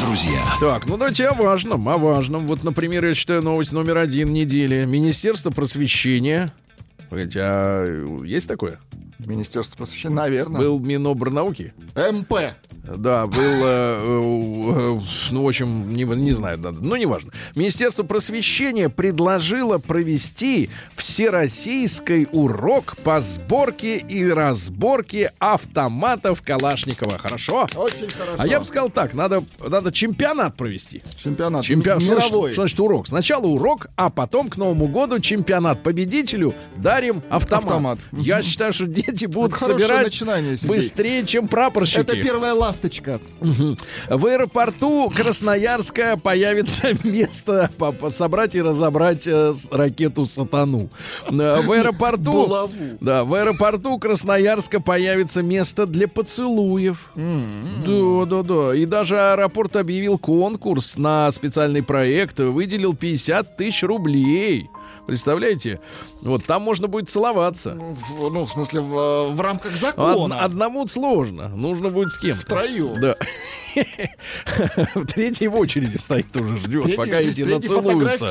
друзья. Так, ну давайте о важном, о важном. Вот, например, я читаю новость номер один недели. Министерство просвещения. Погодите, а есть такое? Министерство просвещения, наверное. Был Минобрнауки? МП. Да, был, э, э, ну, в общем, не, не знаю, да, ну, неважно. Министерство просвещения предложило провести всероссийский урок по сборке и разборке автоматов Калашникова. Хорошо? Очень хорошо. А я бы сказал так, надо, надо чемпионат провести. Чемпионат. Чемпионат. Что значит, Мировой. что значит урок? Сначала урок, а потом к Новому году чемпионат. Победителю дарим автомат. Автомат. Я считаю, что дети будут собирать начинание, Сергей. быстрее, чем прапорщики. Это первая ласточка. В аэропорту Красноярска появится место по- по- собрать и разобрать э, ракету «Сатану». Э, В аэропорту... Булаву. Да, в аэропорту Красноярска появится место для поцелуев. Да, да, да. И даже аэропорт объявил конкурс на специальный проект, выделил 50 тысяч рублей. Представляете? Вот там можно будет целоваться. Ну, в смысле, в, в рамках Од- закона. одному сложно. Нужно будет с кем Втроем. Да. Третий в очереди стоит уже, ждет, Третий- пока эти нацелуются.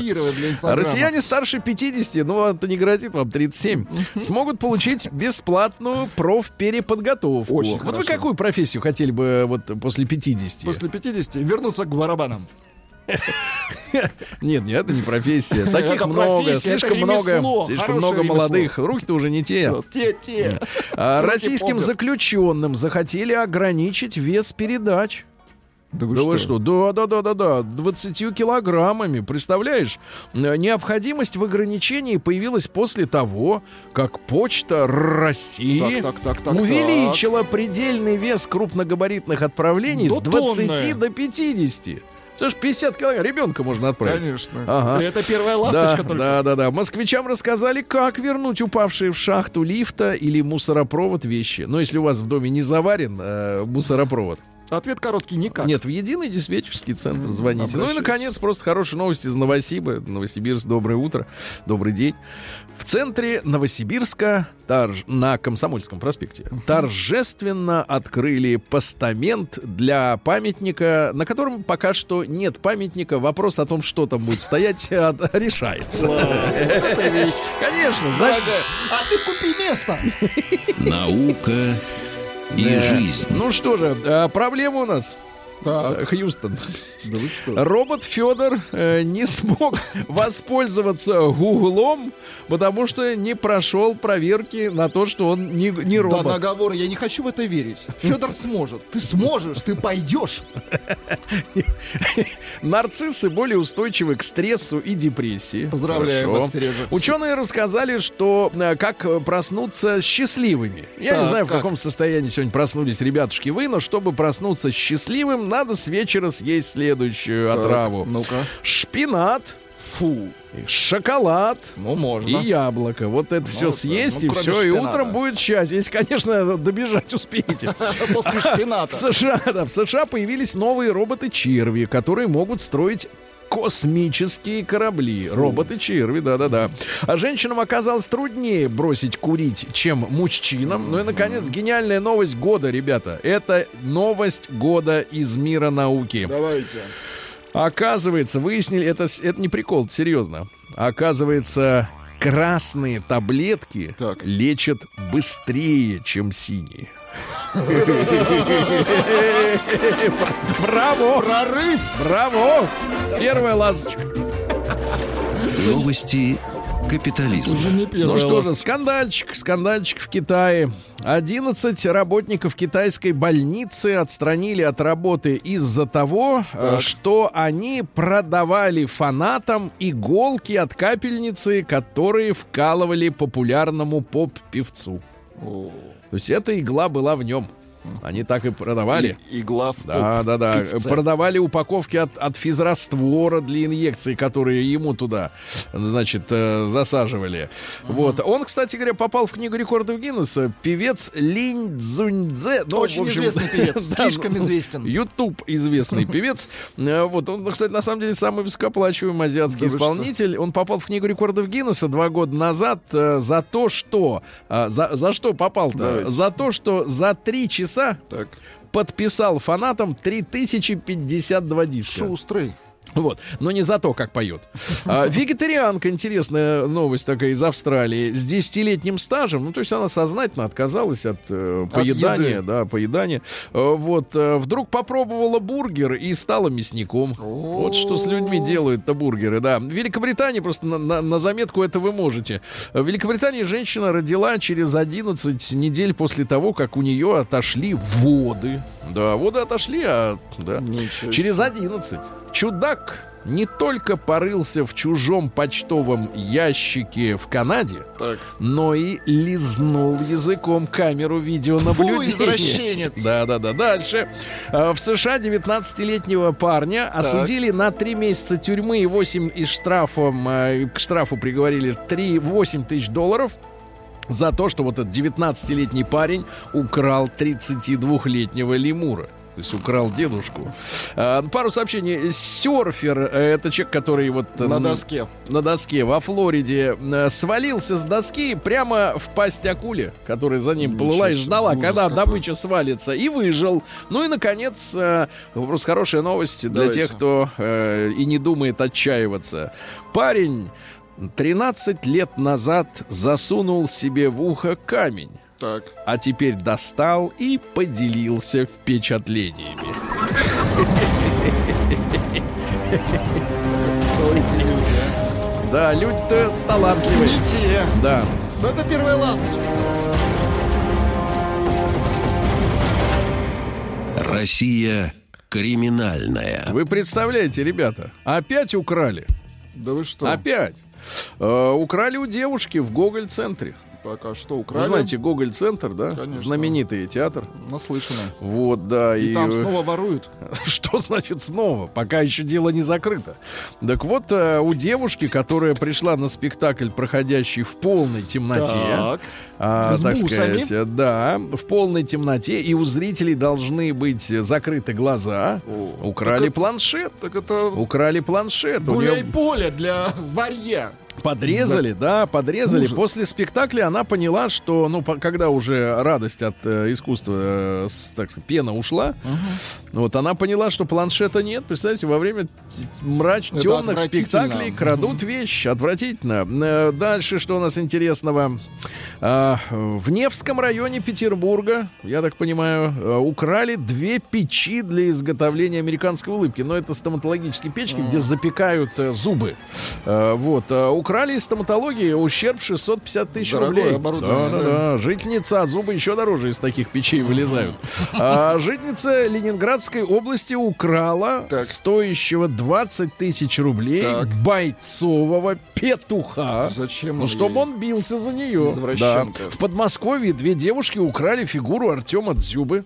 А. Россияне старше 50, ну это не грозит вам 37, смогут получить бесплатную профпереподготовку. Очень вот вы какую профессию хотели бы вот после 50? После 50 вернуться к барабанам. Нет, нет, это не профессия. Таких много, слишком много, слишком много молодых. Руки-то уже не те. Те, те. А Российским заключенным захотели ограничить вес передач. Да Да вы что? Да, да, да, да, да. 20 килограммами. Представляешь? Необходимость в ограничении появилась после того, как почта России Так, так, так, так, увеличила предельный вес крупногабаритных отправлений До с 20 тонны. до 50. Слушай, 50 килограмм ребенка можно отправить. Конечно. Ага. Это первая ласточка да, только. Да, да, да. Москвичам рассказали, как вернуть упавшие в шахту лифта или мусоропровод вещи. Но если у вас в доме не заварен э, мусоропровод. Ответ короткий, никак. Нет, в единый диспетчерский центр звоните. Ну и, наконец, просто хорошие новости из Новосиба. Новосибирск, доброе утро, добрый день. В центре Новосибирска торж- на Комсомольском проспекте торжественно открыли постамент для памятника, на котором пока что нет памятника. Вопрос о том, что там будет стоять, а, решается. Конечно, за- А ты купи место. Наука и Да. жизнь. Ну что же, а, проблема у нас. Так, э, Хьюстон. да вы что? Робот Федор э, не смог воспользоваться Гуглом, потому что не прошел проверки на то, что он не, не Да, робот. наговор, я не хочу в это верить. Федор сможет. Ты сможешь, ты пойдешь. Нарциссы более устойчивы к стрессу и депрессии. Поздравляю Хорошо. вас, Сережа. Ученые рассказали, что э, как э, проснуться счастливыми. Я не Так, знаю, в как? каком состоянии сегодня проснулись ребятушки вы, но чтобы проснуться счастливым, надо с вечера съесть следующую отраву. Ну-ка. Шпинат, Фу. шоколад, Ну, можно. И яблоко. Вот это все да, съесть, ну, и все, и шпината. утром будет счастье. Если, конечно, добежать успеете. После В шпината. США, да, в США появились новые роботы-черви, которые могут строить космические корабли. Роботы-черви, да-да-да. А женщинам оказалось труднее бросить курить, чем мужчинам. Ну и, наконец, гениальная новость года, ребята. Это новость года из мира науки. Давайте. Оказывается, выяснили, это, это не прикол, это серьезно. Оказывается, красные таблетки Так. лечат быстрее, чем синие. Браво! Прорыв! Браво! Первая ласточка. Новости капитализма. Уже не первая Ну что же, скандальчик, скандальчик в Китае. 11 работников китайской больницы отстранили от работы из-за того, э, Так. что они продавали фанатам иголки от капельницы, которые вкалывали популярному поп-певцу. О, То есть эта игла была в нем. Они так и продавали. и- Игла в Да, да, да. певце. Продавали упаковки от, от физраствора для инъекций, которые ему туда, значит, э, засаживали. Вот. Он, кстати говоря, попал в книгу рекордов Гиннесса. Певец Линь Цзуньцзе. Ну, Очень общем, известный певец, да, слишком ну, известен. Ютуб известный певец. Э, Вот. Он, кстати, на самом деле самый высокооплачиваемый азиатский Да исполнитель. Он попал в книгу рекордов Гиннесса два года назад э, за то, что... За, за что попал-то? Давайте. За то, что за три часа Так. подписал фанатам 3052 диска. Шустрый. Вот, но не за то, как поет. А, вегетарианка, интересная новость такая из Австралии, с десятилетним стажем, ну, то есть она сознательно отказалась от, э, поедания, еды. да, поедания. Э, вот, э, вдруг попробовала бургер и стала мясником. Вот что с людьми делают-то бургеры, да. В Великобритании, просто на, на- на заметку это вы можете. В Великобритании женщина родила через 11 недель после того, как у нее отошли воды. Да, воды отошли, а, да, через 11. Чудак не только порылся в чужом почтовом ящике в Канаде, Так. но и лизнул языком камеру видеонаблюдения. Фу, извращенец. Да, да, да. Дальше. А, В США 19-летнего парня осудили на 3 месяца тюрьмы и 8 и штрафом, э, к штрафу приговорили 3, 8 тысяч долларов за то, что вот этот 19-летний парень украл 32-летнего лемура. То есть украл дедушку. А, пару сообщений. Серфер, это человек, который вот... э, На доске. на доске во Флориде э, свалился с доски прямо в пасть акуле, которая за ним Ничего плыла и ждала, когда какой. добыча свалится, и выжил. Ну и, наконец, э, просто хорошая новость для Давайте. тех, кто э, и не думает отчаиваться. Парень 13 лет назад засунул себе в ухо камень, Так. а теперь достал и поделился впечатлениями. Кто эти люди? а? Да, люди-то талантливые. Не те. Да. Но это первая ласточка. Россия криминальная. Вы представляете, ребята, опять украли. Да вы что? Опять. Э, украли у девушки в Гоголь-центре. Так, а что, Вы украли? знаете, Гоголь-центр, да? Конечно. Знаменитый театр. Наслышано. Вот, да. И, там э, снова воруют. Что значит снова? Пока еще дело не закрыто. Так вот, э, у девушки, которая пришла на спектакль, проходящий в полной темноте, Так. а, С так бусами? сказать, да, в полной темноте, и у зрителей должны быть закрыты глаза, О, украли так планшет. Так это Украли планшет. У неё гуляй-поле для варья. Подрезали, да, подрезали. Ужас. После спектакля она поняла, что, ну, по- когда уже радость от э, искусства, э, с- так сказать, пена ушла, вот она поняла, что планшета нет. Представляете, во время мрач темных спектаклей крадут вещь. Отвратительно. Э, Дальше что у нас интересного? А, В Невском районе Петербурга, я так понимаю, э, украли две печи для изготовления американской улыбки. Но это стоматологические печки, где запекают э, зубы. Э, Вот. э, Украли из стоматологии ущерб 650 тысяч Дорогое рублей. Да, да, да. Жительница, а зубы еще дороже из таких печей вылезают. А жительница Ленинградской области украла Так. стоящего 20 тысяч рублей Так. бойцового петуха. Зачем Ну, чтобы он бился за нее. Да. В Подмосковье две девушки украли фигуру Артема Дзюбы.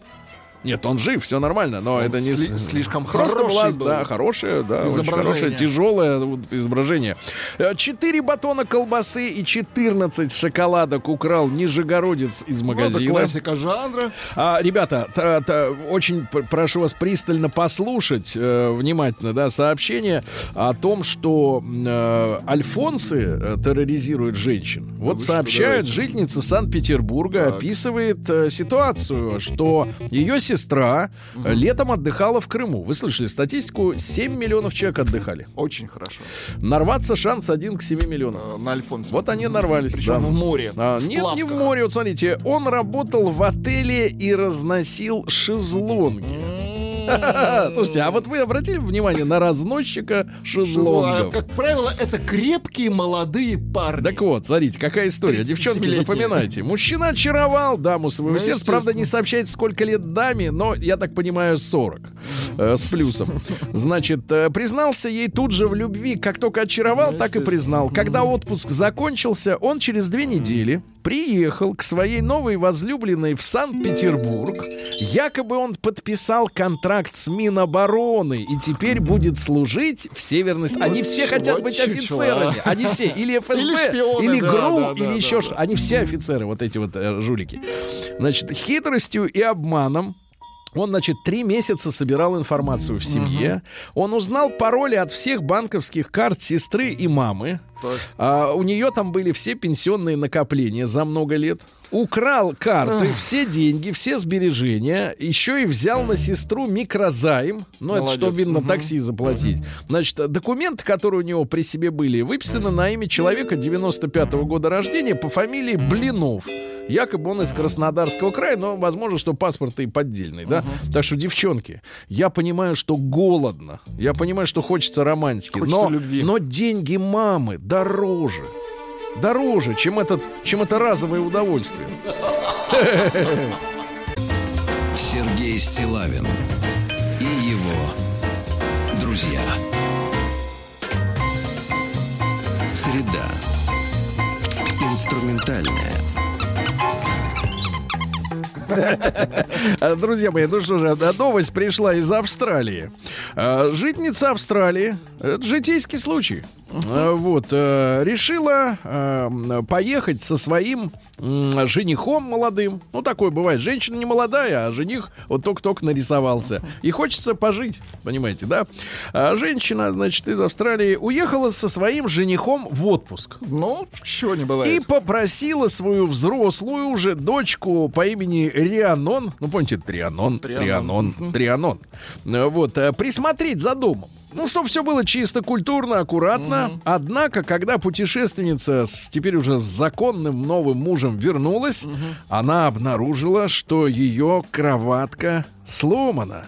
Нет, он жив, все нормально, но Он это не сли- слишком Просто была, был. да, хорошее, да, очень хорошее, тяжелое изображение. Э, Четыре батона колбасы и 14 шоколадок украл Нижегородец из Ну, это магазина. классика жанра. А, ребята, та- та- очень прошу вас пристально послушать э, внимательно, да, сообщение о том, что э, альфонсы э, терроризируют женщин. Вот вы сообщают жительница Санкт-Петербурга, описывает э, ситуацию, что ее сестра э, летом отдыхала в Крыму. Вы слышали статистику? 7 миллионов человек отдыхали. Очень хорошо. Нарваться шанс 1 к 7 миллионам. Э, На Альфонсе. Вот они нарвались. Причем да. в море. А, в нет, не в море. Вот смотрите, он работал в отеле и разносил шезлонги. Слушайте, а вот вы обратили внимание на разносчика шезлонгов? Как правило, это крепкие молодые парни. Так вот, смотрите, какая история. Девчонки, 37-летние. запоминайте. Мужчина очаровал даму своего Ну, сердца. Правда, не сообщает, сколько лет даме, но, я так понимаю, 40. э, с плюсом. Значит, э, признался ей тут же в любви. Как только очаровал, Ну, так и признал. Когда отпуск закончился, он через две недели приехал к своей новой возлюбленной в Санкт-Петербург. Якобы он подписал контракт с Минобороны и теперь будет служить в Северной... С- Они все хотят быть офицерами. Они все. Или ФСБ, Или шпионы, или да, ГРУ, да, да, или еще что. Они все офицеры, вот эти вот э, жулики. Значит, хитростью и обманом Он, значит, три месяца собирал информацию в семье. Он узнал пароли от всех банковских карт сестры и мамы. А, у нее там были все пенсионные накопления за много лет. Украл карты, все деньги, все сбережения. Еще и взял на сестру микрозайм. Ну, это Молодец. чтобы на такси заплатить. Значит, документы, которые у него при себе были, выписаны на имя человека 95-го года рождения по фамилии Блинов. Якобы он из Краснодарского края, но возможно, что паспорт и поддельный, да? Так что, девчонки, я понимаю, что голодно. Я понимаю, что хочется романтики. Хочется но, любви. но деньги мамы дороже. Дороже, чем, этот, чем это разовое удовольствие. Сергей Стилавин и его друзья. Среда. Инструментальная. А, Друзья мои, ну что же, а, новость пришла из Австралии. А, Житница Австралии, это житейский случай, вот, э, решила м, поехать со своим женихом молодым. Ну, такое бывает. Женщина не молодая, а жених вот только-только нарисовался. И хочется пожить, понимаете, да? А женщина, значит, из Австралии уехала со своим женихом в отпуск. Ну, чего не И бывает. попросила свою взрослую уже дочку по имени Рианон, ну помните, Трианон, Трианон. Трианон, Трианон, Э, вот, э, присмотреть за домом. Ну, чтобы все было чисто, культурно, аккуратно. Однако, когда путешественница с, теперь уже с законным новым мужем вернулась, она обнаружила, что ее кроватка сломана.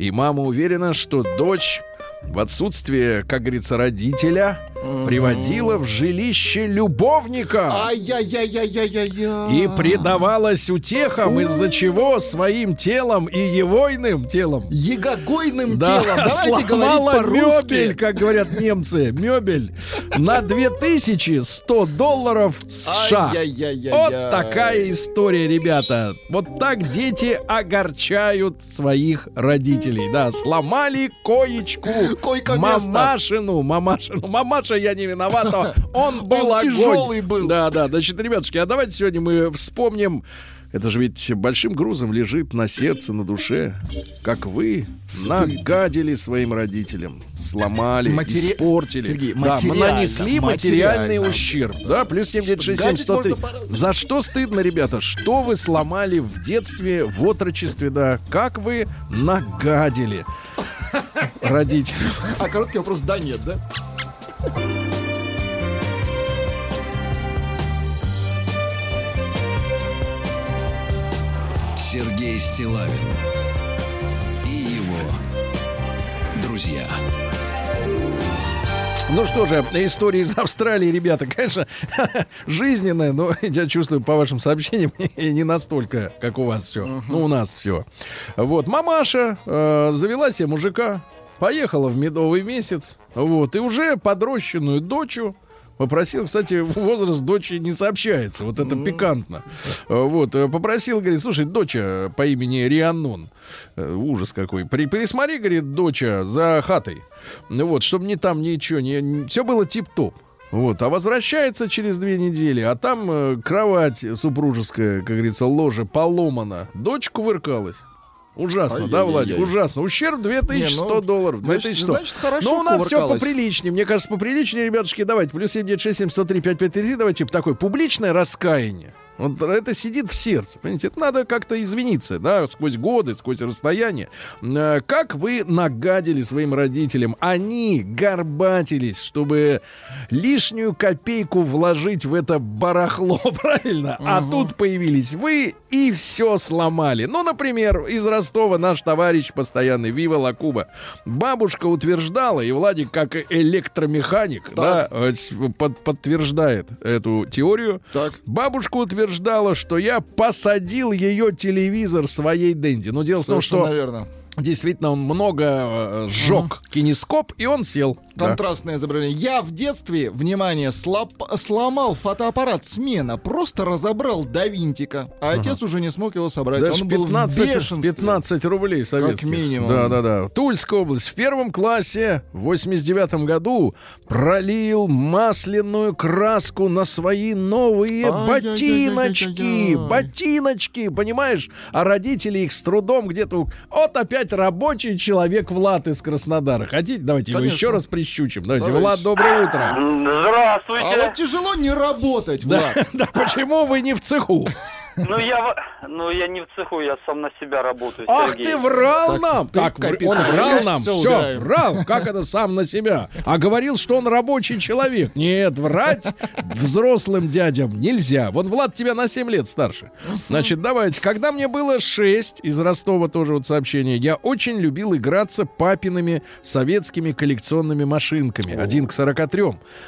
И мама уверена, что дочь в отсутствие, как говорится, родителя, приводила в жилище любовника Ай-яй-яй-яй-яй-яй. и предавалась утехам, из-за чего своим телом и егойным телом Егогойным да, телом. Давайте сломала говорить по-русски. мебель, как говорят немцы, мебель на 2100 долларов США. Ай-яй-яй-яй-яй. Вот такая история, ребята. Вот так дети огорчают своих родителей. Да, сломали коечку. Койко-место. Мамашину, мамашину. Мамаша, я не виновата. Он был Он тяжелый был. Да, да. Значит, ребятушки, а давайте сегодня мы вспомним это же ведь большим грузом лежит на сердце, на душе. Как вы нагадили своим родителям, сломали, Матери- испортили. Сергей, да, мы нанесли материальный ущерб. Да, плюс 796 Гадить 703. можно по-разному. За что стыдно, ребята? Что вы сломали в детстве, в отрочестве, да? Как вы нагадили родителям? А короткий вопрос да нет, да? Сергей Стилавин и его друзья. Ну что же, история из Австралии, ребята, конечно, жизненная, но я чувствую по вашим сообщениям не настолько, как у вас все. Ну, у нас все. Вот, мамаша э, завела себе мужика, поехала в медовый месяц, вот, и уже подрощенную дочу Попросил, кстати, возраст дочери не сообщается. Вот это пикантно. Э, Вот, э, попросил, говорит, слушай, доча по имени Рианон, э, ужас какой, при, присмотри, говорит, доча за хатой. Ну Вот, чтобы не там ничего, не, все было тип-топ. Вот, а возвращается через две недели, а там э, кровать супружеская, как говорится, ложе поломана. Дочь кувыркалась. Ужасно, да. Владик? Ужасно. Ущерб 2100 Не, ну, долларов. значит- 2100. значит, хорошо Но у нас все поприличнее. Мне кажется, поприличнее, ребятушки. Давайте, плюс 796 703 5533. Давайте такое публичное раскаяние. Вот это сидит в сердце. Понимаете, это надо как-то извиниться, да, сквозь годы, сквозь расстояние. Э, Как вы нагадили своим родителям? Они горбатились, чтобы лишнюю копейку вложить в это барахло, правильно? А тут появились вы и все сломали. Ну, например, из Ростова наш товарищ постоянный Вива Лакуба. Бабушка утверждала, и Владик как электромеханик, да, э, под- подтверждает эту теорию. Так. Бабушка утверждала, что я посадил ее телевизор своей Дэнди. Но дело в том, Совершенно что верно. Действительно, много э, сжег кинескоп, и он сел. Да. Контрастное изображение. Я в детстве, внимание, слоп- сломал фотоаппарат смена, просто разобрал до винтика, а отец уже не смог его собрать. Даже Он был в 15, бешенстве. 15 рублей советских. минимум. Да, да, да. Тульская область. В первом классе в 89 году пролил масляную краску на свои новые ботиночки. Ботиночки, понимаешь? А родители их с трудом где-то... Вот опять рабочий человек Влад из Краснодара. Хотите? Давайте его Конечно. еще раз прищучим. Давайте. Давайте. Влад, доброе утро. Здравствуйте. А вот тяжело не работать, Да, Влад. да почему вы не в цеху? Ну я, ну я не в цеху, я сам на себя работаю. Ах Сергей. ты врал Так нам! ты Так, вр- он врал нам, все, убираем. врал, как это сам на себя. А говорил, что он рабочий человек. Нет, врать взрослым дядям нельзя. Вон Влад тебя на 7 лет старше. Значит, давайте. Когда мне было 6, из Ростова тоже вот сообщение, я очень любил играться папиными советскими коллекционными машинками. Один к 43.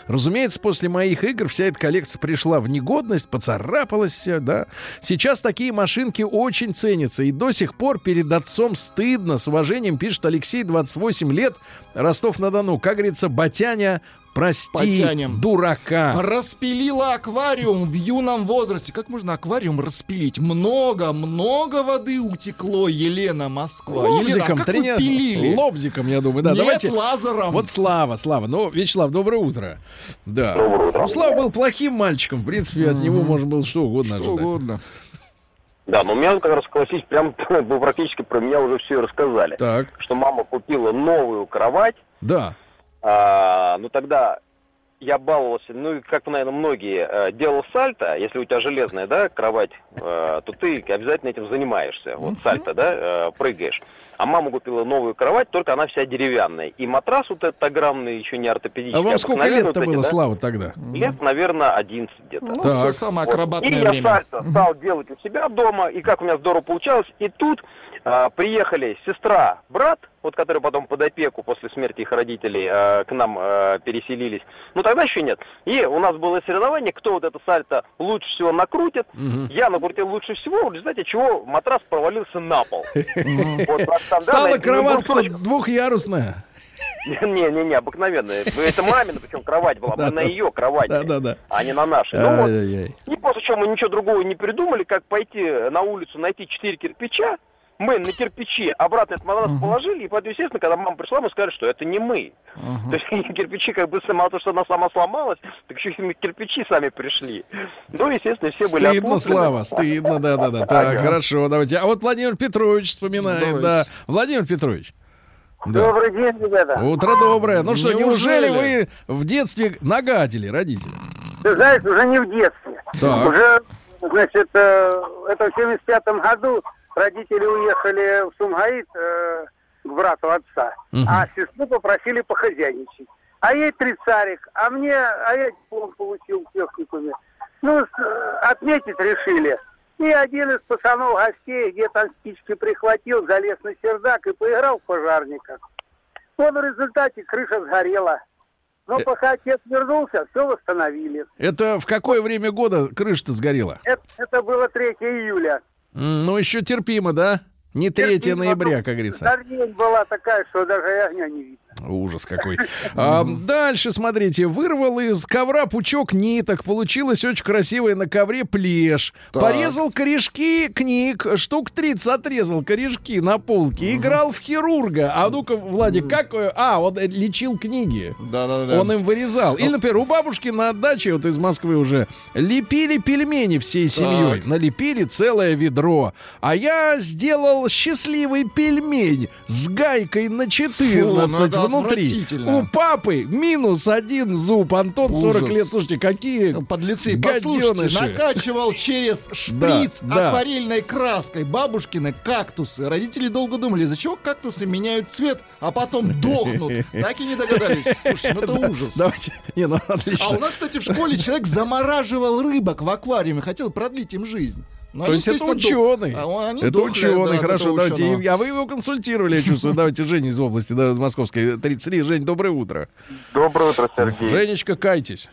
Разумеется, после моих игр вся эта коллекция пришла в негодность, поцарапалась вся, да. Сейчас такие машинки очень ценятся. И до сих пор перед отцом стыдно. С уважением пишет Алексей, 28 лет, Ростов-на-Дону. Как говорится, батяня, прости, Потянем. дурака. Распилила аквариум в юном возрасте. Как можно аквариум распилить? Много, много воды утекло, Елена Москва. Елена, а Лобзиком, как вы трени- пилили? лобзиком, я думаю, да. Нет, Давайте. лазером. Вот Слава, Слава. Ну, Вячеслав, доброе утро. Да. Ну, Слава был плохим мальчиком. В принципе, от него можно было что угодно Что ожидать. угодно. Да, но у меня как раз классически, прям, ну, практически про меня уже все рассказали. Так, Что мама купила новую кровать, да. А, ну тогда я баловался, ну, и как, наверное, многие, э, делал сальто, если у тебя железная, да, кровать, э, то ты обязательно этим занимаешься, вот сальто, да, э, прыгаешь. А мама купила новую кровать, только она вся деревянная. И матрас вот этот огромный, еще не ортопедический. А вам сколько лет-то вот было, да, Слава, тогда? Лет, наверное, 11 где-то. Ну, Так. самое Вот. акробатное и я время. сальто стал делать у себя дома, и как у меня здорово получалось. И тут приехали сестра, брат, вот которые потом под опеку после смерти их родителей а, к нам а, переселились. Ну тогда еще нет. И у нас было соревнование, кто вот это сальто лучше всего накрутит. Мгм. Я накрутил лучше всего, в результате чего матрас провалился на пол. А Стала этих кроватка двухъярусная. Не-не-не, обыкновенная. Это мамина, причем кровать была. Мы на ее кровати, а не на нашей. Ну вот, и после чего мы ничего другого не придумали, как пойти на улицу, найти четыре кирпича. Мы на кирпичи обратно этот матрас положили, и поэтому, естественно, когда мама пришла, мы сказали, что это не мы. То есть кирпичи как бы мало того, что она сама сломалась, так еще и кирпичи сами пришли. Ну, естественно, все были Стыдно. Слава, стыдно, да-да-да. Так, хорошо, давайте. А вот Владимир Петрович вспоминает, Давайте. да. Владимир Петрович. Да. Добрый день, ребята. Утро доброе. Ну что, неужели Неужели? вы в детстве нагадили, родители? Ты знаешь, уже не в детстве. Так. Уже, значит, э, это в 75 году родители уехали в Сумгаит э, к брату отца, Мгм. а сестру попросили похозяйничать. А ей тридцарик, а мне, а я диплом получил в техникуме. Ну, э, отметить решили. И один из пацанов гостей где-то спички прихватил, залез на чердак и поиграл в пожарника. Вот в результате крыша сгорела. Но Э. пока отец вернулся, все восстановили. Это в какое время года крыша-то сгорела? Это, это было 3 июля. Ну, еще терпимо, да? Не 3 Терпимо, ноября, ну, как говорится. Дождень была такая, что даже огня не видно. Ужас какой. А, дальше, смотрите, вырвал из ковра пучок ниток. Получилось очень красивое на ковре плешь. Так. Порезал корешки книг. Штук 30 отрезал корешки на полке. Играл в хирурга. А ну-ка, Владик, как... э, А, он э, лечил книги. Да-да-да. Он им вырезал. Или, например, у бабушки на даче, вот из Москвы уже, лепили пельмени всей семьей. Налепили целое ведро. А я сделал счастливый пельмень с гайкой на 14 ну внутри. У папы минус один зуб. Антон, 40 Ужас. лет. Слушайте, какие Подлецы, послушайте, накачивал через шприц Да, да. акварельной краской бабушкины кактусы. Родители долго думали, из-за чего кактусы меняют цвет, а потом дохнут. Так и не догадались. Слушайте, ну это ужас. Давайте. Не, ну отлично. А у нас, кстати, в школе человек замораживал рыбок в аквариуме, хотел продлить им жизнь. Но То они, есть это ученый. А он- они это ученый, хорошо. Давайте. ученого. И- А вы его консультировали, я чувствую. Давайте Женя из области, да, из московской, 33. Жень, доброе утро. Доброе утро, Сергей. Женечка, кайтесь.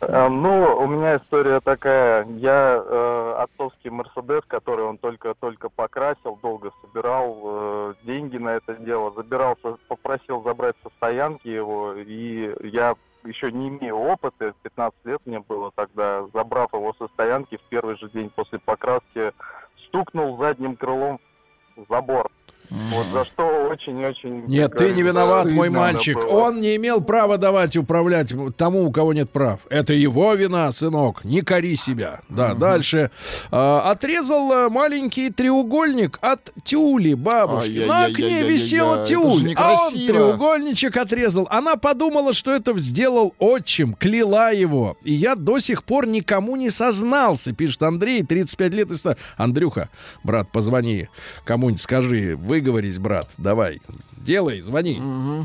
Э, Ну, у меня история такая. Я э, отцовский Мерседес, который он только-только покрасил, долго собирал э, деньги на это дело, забирался, попросил забрать со стоянки его, и я еще не имею опыта, 15 лет мне было тогда, забрав его со стоянки в первый же день после покраски, стукнул задним крылом в забор. Вот за что очень-очень... Нет, ты не виноват, мой мальчик. было. Он не имел права давать управлять тому, у кого нет прав. Это его вина, сынок. Не кори себя. Да, дальше. А, отрезал а, маленький треугольник от тюли бабушки. На окне висела тюль, а он треугольничек отрезал. Она подумала, что это сделал отчим, кляла его. И я до сих пор никому не сознался, пишет Андрей, 35 лет и старше. Андрюха, брат, позвони кому-нибудь, скажи, выговорись, брат, давай. Делай, звони.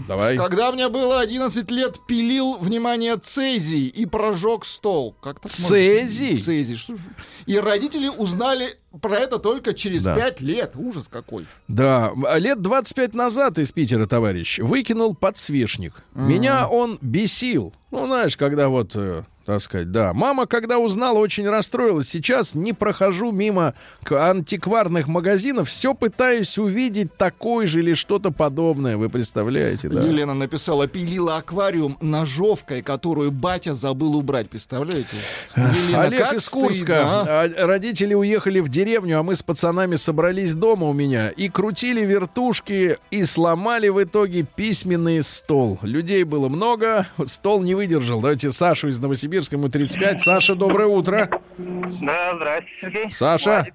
Давай. Когда мне было 11 лет, пилил, внимание, цезий и прожег стол. Как так можно? Цезий? Цезий. Что ж- И родители узнали про это только через Да. 5 лет. Ужас какой. Да, лет 25 назад из Питера, товарищ, выкинул подсвечник. Меня он бесил. Ну, знаешь, когда вот, э, так сказать, да. Мама, когда узнала, очень расстроилась. Сейчас не прохожу мимо антикварных магазинов, все пытаюсь увидеть такой же или что-то подобное. Вы представляете, да? Елена написала, пилила аквариум ножовкой, которую батя забыл убрать. Представляете? Елена, Олег из Курска. стыдно, а? А, Родители уехали в деревню, а мы с пацанами собрались дома у меня и крутили вертушки и сломали в итоге письменный стол. Людей было много, стол не выдержал. Давайте Сашу из Новосибирска, ему 35. Саша, доброе утро. Да, Сергей. Саша,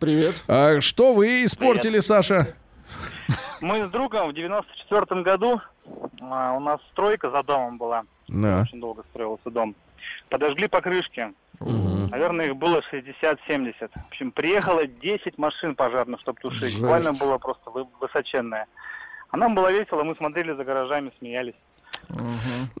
Привет. а что вы испортили, Саша? Мы с другом в 94 году, а, у нас стройка за домом была, Да. очень долго строился дом. Подожгли покрышки. Наверное, их было 60-70. В общем, приехало 10 машин пожарных, чтобы тушить. Жесть. Буквально было просто вы- высоченное. А нам было весело, мы смотрели за гаражами, смеялись.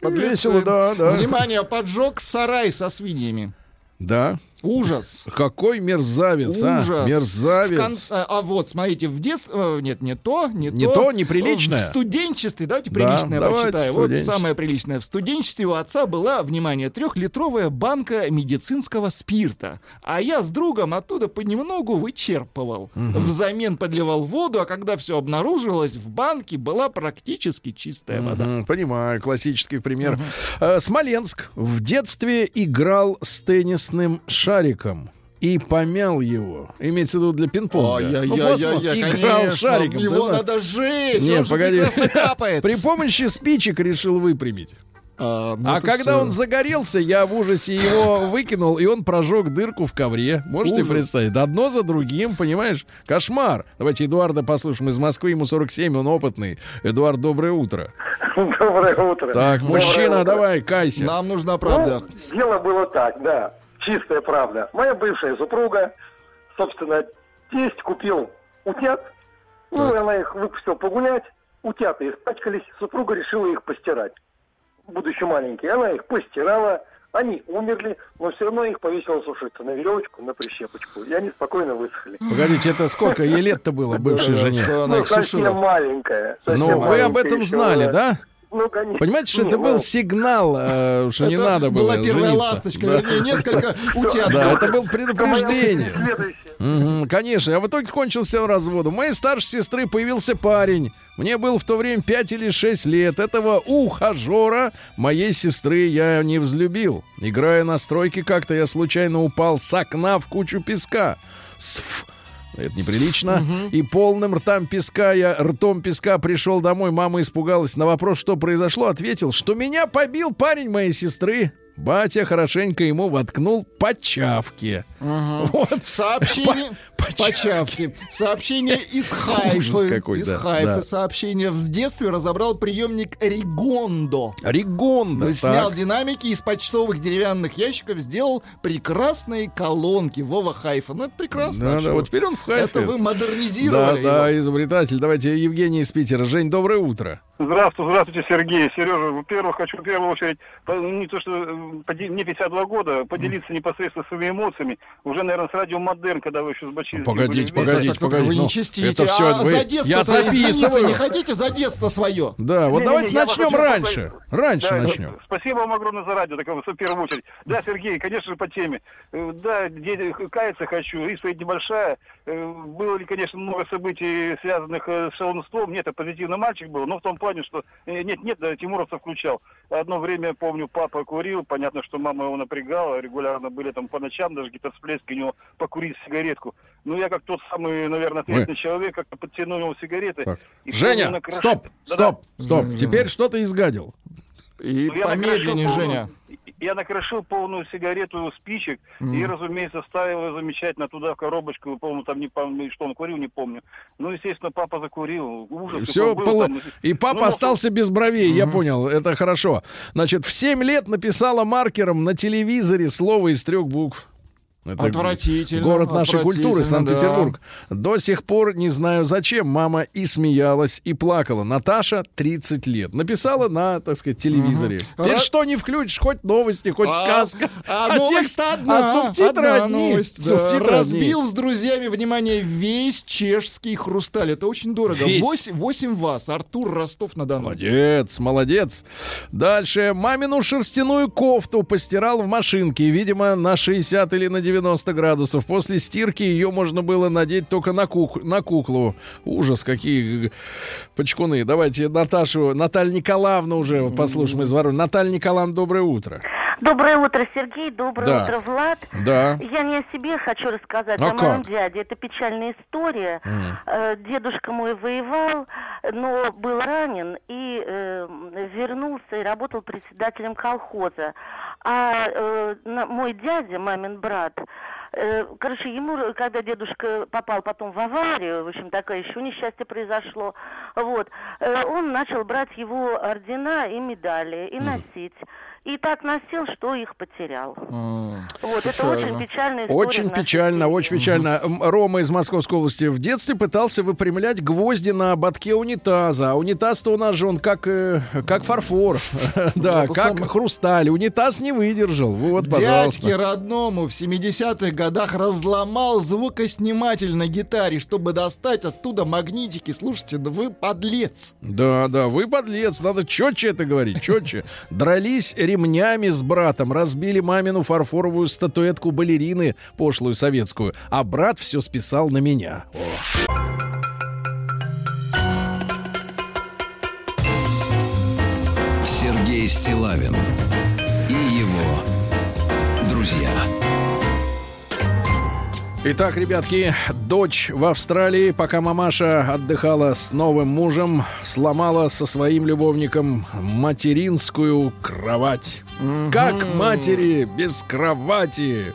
Подлецы. Весело, да, да. Внимание, поджег сарай со свиньями. Да. Ужас. Какой мерзавец, а? Ужас. Мерзавец. В кон- а, а вот, смотрите, в детстве... Нет, не то, не, Не то, неприличное. В студенчестве, давайте Да, приличное давайте прочитаю. Вот самое приличное. В студенчестве у отца была, внимание, трехлитровая банка медицинского спирта. А я с другом оттуда понемногу вычерпывал. Взамен подливал воду, а когда все обнаружилось, в банке была практически чистая вода. Мгм, понимаю, классический пример. Э, Смоленск в детстве играл с теннисным шариком и помял его. Имеется в виду для пинг-понга. Ну, Ай-яй-яй-яй, играл конечно, шариком. Его знаешь. надо сжечь, Не, он погоди. капает. При помощи спичек решил выпрямить. А, ну а когда всё. он загорелся, я в ужасе его выкинул, и он прожег дырку в ковре. Можете Ужас. представить? Одно за другим, понимаешь? Кошмар. Давайте Эдуарда послушаем из Москвы, ему 47, он опытный. Эдуард, доброе утро. Доброе утро. Так, Доброе мужчина, утро. давай, кайся. Нам нужна правда. Ну, дело было так, да. Чистая правда. Моя бывшая супруга, собственно, тесть купил утят. Ну, и она их выпустила погулять. Утята испачкались. Супруга решила их постирать. Будучи маленькие. Она их постирала. Они умерли, но все равно их повесила сушиться на веревочку, на прищепочку. И они спокойно высохли. Погодите, это сколько ей лет-то было, бывшей жене? Ну, их совсем маленькая. Ну, вы об этом знали, да? Ну, конечно. Понимаете, что Не, это был ну, сигнал, э, что не Это надо было была первая жениться. ласточка, Да. вернее, несколько утят. Да, было. это был предупреждение. Конечно, а в итоге кончился разводом. У моей старшей сестры появился парень. Мне было в то время 5 или 6 лет. Этого ухажера моей сестры я не взлюбил. Играя на стройке как-то, я случайно упал с окна в кучу песка. Сф. Это неприлично. И полным ртом песка я ртом песка пришел домой. Мама испугалась. На вопрос, что произошло, ответил, что меня побил парень моей сестры. Батя хорошенько ему воткнул по чавке. Вот. Сообщение По- по чавке. Сообщение из Хайфы. Какой, из да, Хайфы. да. Сообщение. В детстве разобрал приемник Ригондо. Ригонда. Снял так. динамики из почтовых деревянных ящиков, сделал прекрасные колонки. Вова Хайфа. Ну, это прекрасно. Да, а да, чего? вот теперь он в хайфе. Это вы Да, модернизировали да, его. изобретатель. Давайте Евгений из Питера. Жень, доброе утро. Здравствуйте, здравствуйте, Сергей. Сережа, во-первых, хочу в первую очередь, не то что э, мне 52 года, поделиться непосредственно своими эмоциями. Уже, наверное, с радио Модерн, когда вы еще с Бочи чистки Погодите, были. погодите, Так, так, погодите. Вы ну, не чистите. это все, а за детство я записываю. не хотите за детство свое? Да, вот давайте начнем раньше. Раньше Да, начнем. Спасибо вам огромное за радио, такое, в первую очередь. Да, Сергей, конечно же, по теме. Э, Да, каяться хочу. Исповедь небольшая. Э, Было ли, конечно, много событий, связанных э, с шалунством. Нет, это позитивный мальчик был, но в том плане, что... э, Нет, нет, да, Тимуровца включал. Одно время, помню, папа курил. Понятно, что мама его напрягала. Регулярно были там по ночам, даже какие-то всплески у него покурить сигаретку. Ну, я как тот самый, наверное, ответственный человек, как-то подтянул сигареты. Так. И Женя, накрош- стоп, Да-да. стоп, стоп. Теперь что ты изгадил? И Ну, я помедленнее, Женя. полную- Я накрошил полную сигарету спичек и, Мгм. разумеется, ставил ее замечательно туда в коробочку. Помню, там не помню, что он курил, не помню. Ну, естественно, папа закурил. Ужас. Все, был там. и папа Ну, остался без бровей, я понял, это хорошо. Значит, в 7 лет написала маркером на телевизоре слово из трех букв. Это Отвратительно, Город нашей культуры, Санкт-Петербург. До сих пор не знаю зачем. Мама и смеялась, и плакала. Наташа 30 лет. Написала на, так сказать, телевизоре. Теперь Ра- что не включишь, хоть новости, хоть А- сказка. А, А текст- одна, а субтитры одна одни. новость, да. Субтитры Разбил с друзьями, внимание, весь чешский хрусталь. Это очень дорого. Весь. 8, 8 вас. Артур Ростов-на-Дону. Молодец, молодец. Дальше. Мамину шерстяную кофту постирал в машинке. Видимо, на 60 или на 90 градусов. После стирки ее можно было надеть только на, кук- на куклу. Ужас, какие почкуны. Давайте Наташу, Наталью Николаевну уже вот послушаем из Воронежа. Наталья Николаевна, доброе утро. Доброе утро, Сергей. Доброе Да. утро, Влад. Да. Я не о себе хочу рассказать, А о моем как? дяде. Это печальная история. Э, Дедушка мой воевал, но был ранен и э, вернулся и работал председателем колхоза. А э, мой дядя, мамин брат, э, короче, ему, когда дедушка попал потом в аварию, в общем, такое еще несчастье произошло, вот, э, он начал брать его ордена и медали и носить. И так носил, что их потерял. Вот, это очень печальная история. Очень печально, очень печально. Рома из Московской области в детстве пытался выпрямлять гвозди на ободке унитаза. А унитаз-то у нас же он как, э, как фарфор. Да, Это как самое- хрусталь. Унитаз не выдержал. Вот, Дядьке пожалуйста. родному в 70-х годах разломал звукосниматель на гитаре, чтобы достать оттуда магнитики. Слушайте, да вы подлец. Да, да, вы подлец. Надо четче это говорить, четче. Дрались ремнями с братом, разбили мамину фарфоровую статуэтку балерины, пошлую советскую. А брат все списал на меня. О. Сергей Стилавин и его друзья. Итак, ребятки, дочь в Австралии, пока мамаша отдыхала с новым мужем, сломала со своим любовником материнскую кровать. Как матери без кровати?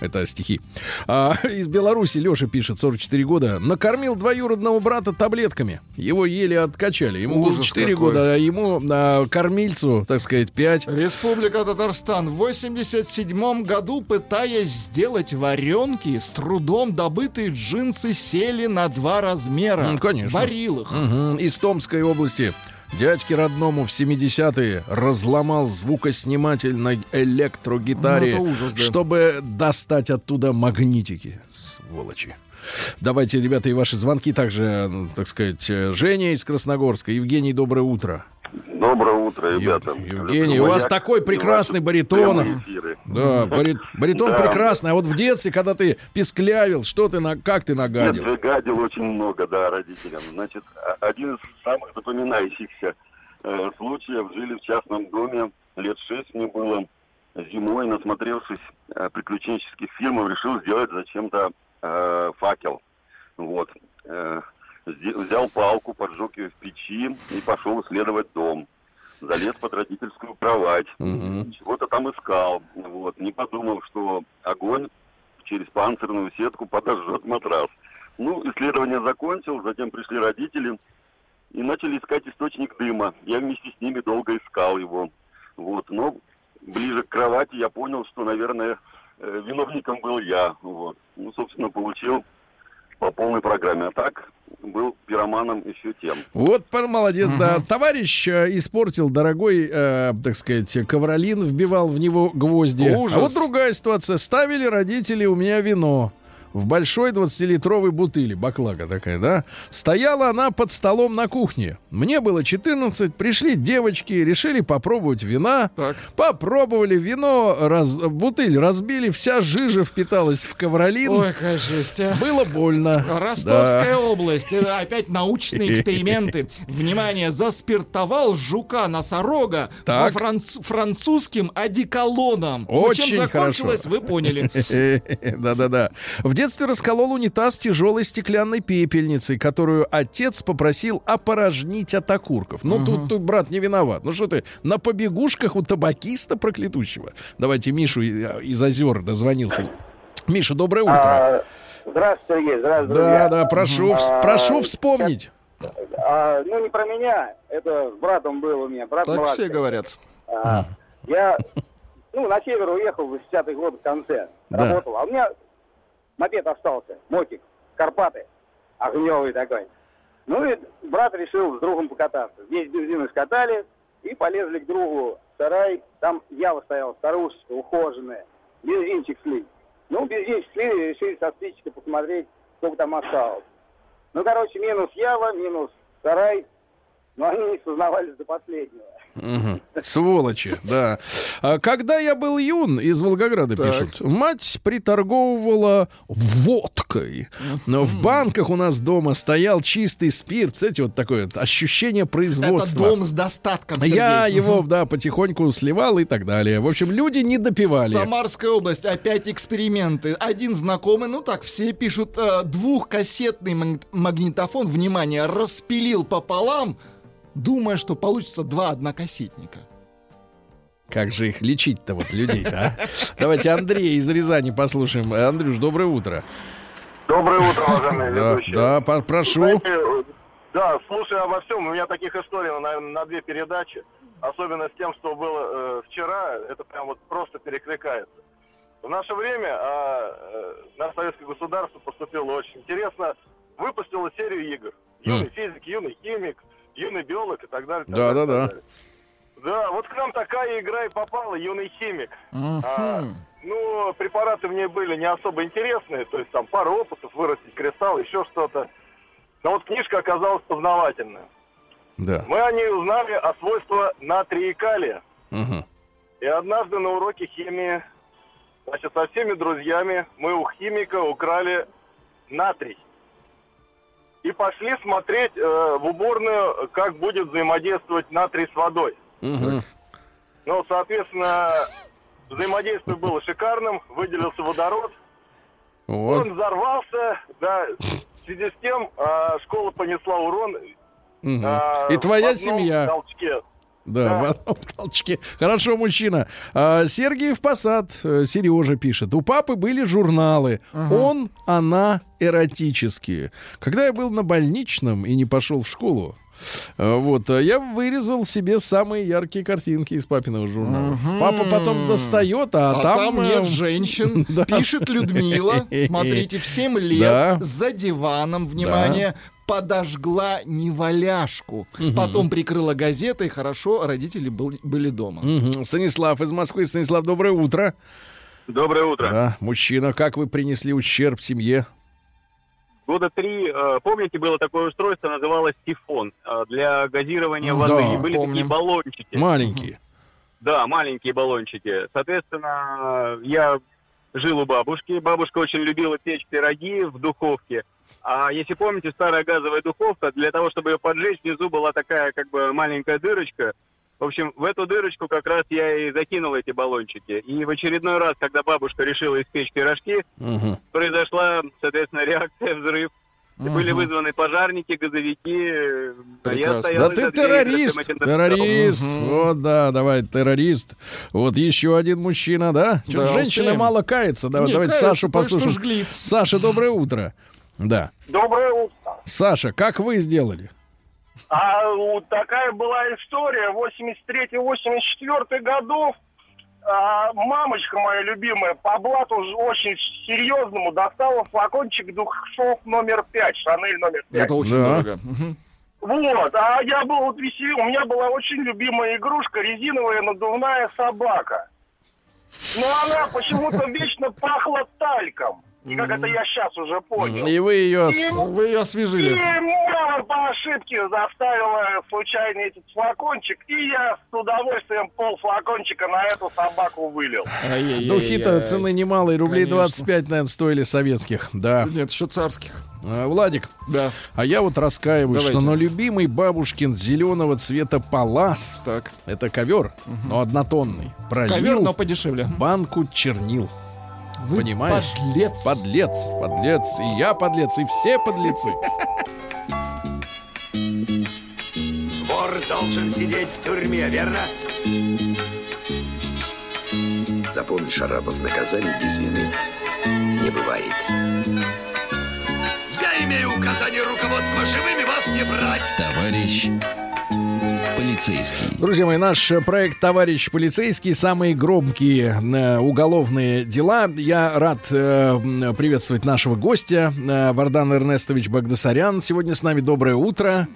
Это стихи. А, из Беларуси Леша пишет, 44 года. Накормил двоюродного брата таблетками. Его еле откачали. Ему было Ужас 4 какой. года, а ему, а, кормильцу, так сказать, 5. Республика Татарстан в 87 году, пытаясь сделать варенки, с трудом добытые джинсы сели на два размера. М, конечно. Варил их. Мгм. Из Томской области. Дядьке родному в 70-е разломал звукосниматель на электрогитаре, Ну, ужас, да. чтобы достать оттуда магнитики. Сволочи. Давайте, ребята, и ваши звонки также, ну, так сказать, э, Женя из Красногорска. Евгений, доброе утро. Доброе утро, ребята. Евгений, у вас такой прекрасный баритон. Да, барит- баритон Да. прекрасный. А вот в детстве, когда ты писклявил, что ты на, как ты нагадил? Нет, гадил очень много, да, родителям. Значит, а- один из самых запоминающихся э, случаев. Жили в частном доме, лет шесть мне было. Зимой, насмотревшись э, приключенческих фильмов, решил сделать зачем-то э, факел. Вот. Э, взял палку, поджег ее в печи и пошел исследовать дом. Залез под родительскую кровать. Чего-то там искал. Вот. Не подумал, что огонь через панцирную сетку подожжет матрас. Ну, исследование закончил, затем пришли родители и начали искать источник дыма. Я вместе с ними долго искал его. Вот, но ближе к кровати я понял, что, наверное, э, виновником был я. Вот. Ну, собственно, получил по полной программе. А так был пироманом еще тем. Вот, пар- молодец, да. Товарищ э, испортил дорогой, э, так сказать, ковролин, вбивал в него гвозди. Ужас. А вот другая ситуация. Ставили родители у меня вино. В большой 20-литровой бутыли, баклага такая, да. Стояла она под столом на кухне. Мне было 14, пришли девочки, решили попробовать вина. Попробовали вино, раз, бутыль разбили, вся жижа впиталась в ковролин. Ой, какая жесть, а. Было больно. Ростовская Да. область. Это опять научные эксперименты. Внимание, заспиртовал жука-носорога во Так. франц- французским одеколоном. Ну, чем Очень закончилось, хорошо. вы поняли. Да-да-да. В детстве расколол унитаз тяжелой стеклянной пепельницей, которую отец попросил опорожнить от окурков. Ну, тут, тут брат не виноват. Ну, что ты, на побегушках у табакиста проклятущего. Давайте Мишу и- из озер дозвонился. Миша, доброе утро. А, Здравствуйте, Сергей, здравствуйте, Да, друзья. да, прошу, А, прошу вспомнить. а, ну, не про меня, это с братом был у меня, брат Так младший. все говорят. А, я, ну, на север уехал в 80-х годах в конце, Да. работал, а у меня мопед остался, мотик, Карпаты, огневый такой. Ну и брат решил с другом покататься. Здесь бензин скатали и полезли к другу в сарай. Там ява стояла, старушечка, ухоженная. Бензинчик слить. Ну, бензинчик слили, решили со спичкой посмотреть, сколько там осталось. Ну, короче, минус ява, минус сарай. Но они не сознавались до последнего. Мгм. Сволочи, да. А Когда я был юн, из Волгограда Так. пишут, мать приторговывала водкой. Но в банках у нас дома стоял чистый спирт. Кстати, вот такое вот ощущение Это производства. дом с достатком, Сергей. Я его, да, потихоньку сливал и так далее. В общем, люди не допивали. Самарская область, опять эксперименты. Один знакомый, ну так, все пишут, э, двухкассетный маг- магнитофон, внимание, распилил пополам, думая, что получится два однокассетника. Как же их лечить-то вот людей-то, а? Давайте Андрея из Рязани послушаем. Андрюш, доброе утро. Доброе утро, уважаемые Да, ведущие. да, прошу. Знаете, да, слушая обо всем, у меня таких историй, наверное, на две передачи. Особенно с тем, что было э, вчера, это прям вот просто перекликается. В наше время а, э, наше советское государство поступило очень интересно. Выпустило серию игр. Юный физик, юный химик, юный биолог и так далее. так Да, далее, да, так да. далее. Да, вот к нам такая игра и попала, юный химик. А, ну, препараты в ней были не особо интересные, то есть там пару опытов, вырастить кристалл, еще что-то. Но вот книжка оказалась познавательная. Да. Мы о ней узнали о свойствах натрия и калия. Мгм. И однажды на уроке химии, значит, со всеми друзьями мы у химика украли натрий. И пошли смотреть э, в уборную, как будет взаимодействовать натрий с водой. Мгм. Ну, соответственно, взаимодействие было шикарным, выделился водород, Вот. он взорвался, да, в связи с тем а, школа понесла урон. Мгм. а, И твоя семья. толчке. Да, Да. в одном толчке. Хорошо, мужчина. А, Сергеев Посад, э, Сережа пишет. У папы были журналы. Он, она, эротические. Когда я был на больничном и не пошел в школу, э, вот, э, я вырезал себе самые яркие картинки из папиного журнала. Папа потом достает, а, А там... там нет женщин. Да. Пишет Людмила. Смотрите, в 7 лет Да. за диваном, внимание, подожгла неваляшку. Мгм. Потом прикрыла газетой. Хорошо, родители был- были дома. Мгм. Станислав из Москвы. Станислав, доброе утро. Доброе утро. Да, мужчина, как вы принесли ущерб семье? Года три, э, помните, было такое устройство, называлось сифон э, для газирования Да, воды. И были помним. такие баллончики. Маленькие. Да, маленькие баллончики. Соответственно, я жил у бабушки. Бабушка очень любила печь пироги в духовке. А если помните, старая газовая духовка, для того, чтобы ее поджечь, внизу была такая как бы маленькая дырочка. В общем, в эту дырочку как раз я и закинул эти баллончики. И в очередной раз, когда бабушка решила испечь пирожки, Мгм. произошла, соответственно, реакция, взрыв. И были вызваны пожарники, газовики. а я стоял Да ты террорист, террорист. написал. Вот, да, давай, террорист. Вот еще один мужчина, да? Да, женщины успеем. мало кается. Давай, Не, давайте каются, Сашу послушаем. жгли. Саша, доброе утро. Да. Доброе утро. Саша, как вы сделали? А вот такая была история. 83-84 годов. А, мамочка моя любимая по блату очень серьезному достала флакончик духов номер 5, Шанель номер 5. Это очень Да. дорого. Вот, а я был вот весел, у меня была очень любимая игрушка, резиновая надувная собака. Но она почему-то вечно пахла тальком. И как это я сейчас уже понял. И вы ее... И- Вы ее освежили. И мама по ошибке заставила случайно этот флакончик, и я с удовольствием пол флакончика на эту собаку вылил. Духи-то цены немалые, рублей Конечно. 25, наверное, стоили советских. Да. Нет, еще царских. А, Владик, да. а я вот раскаиваюсь, Давайте. что на любимый бабушкин зеленого цвета палас, так. это ковер, но однотонный, пролил Ковер, но подешевле. банку чернил. Вы Понимаешь? подлец. Подлец, подлец. И я подлец, и все подлецы. Вор должен сидеть в тюрьме, верно? Запомни, Шарапов, наказание без вины не бывает. Я имею указание руководства живыми вас не брать. Товарищ полицейский. Друзья мои, наш э, проект «Товарищ полицейский» самые громкие э, уголовные дела. Я рад э, приветствовать нашего гостя э, Вардан Эрнестович Багдасарян. Сегодня с нами доброе утро.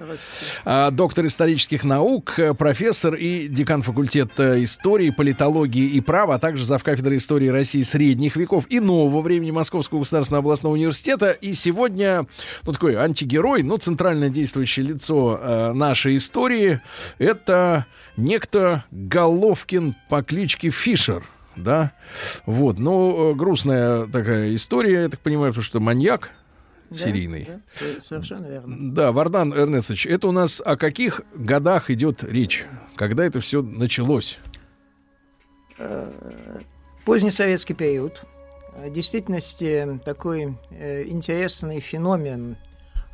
А, доктор исторических наук, э, профессор и декан факультета истории, политологии и права, а также завкафедры истории России средних веков и нового времени Московского государственного областного университета. И сегодня, ну, такой антигерой, ну, центральное действующее лицо э, нашей истории, это некто Головкин по кличке Фишер. Да, вот, ну, э, грустная такая история, я так понимаю, потому что маньяк серийный. Да, сов- совершенно верно. Да, Вардан Эрнестович, это у нас о каких годах идет речь? Когда это все началось? Э, Поздний советский период. Э, В действительности такой интересный феномен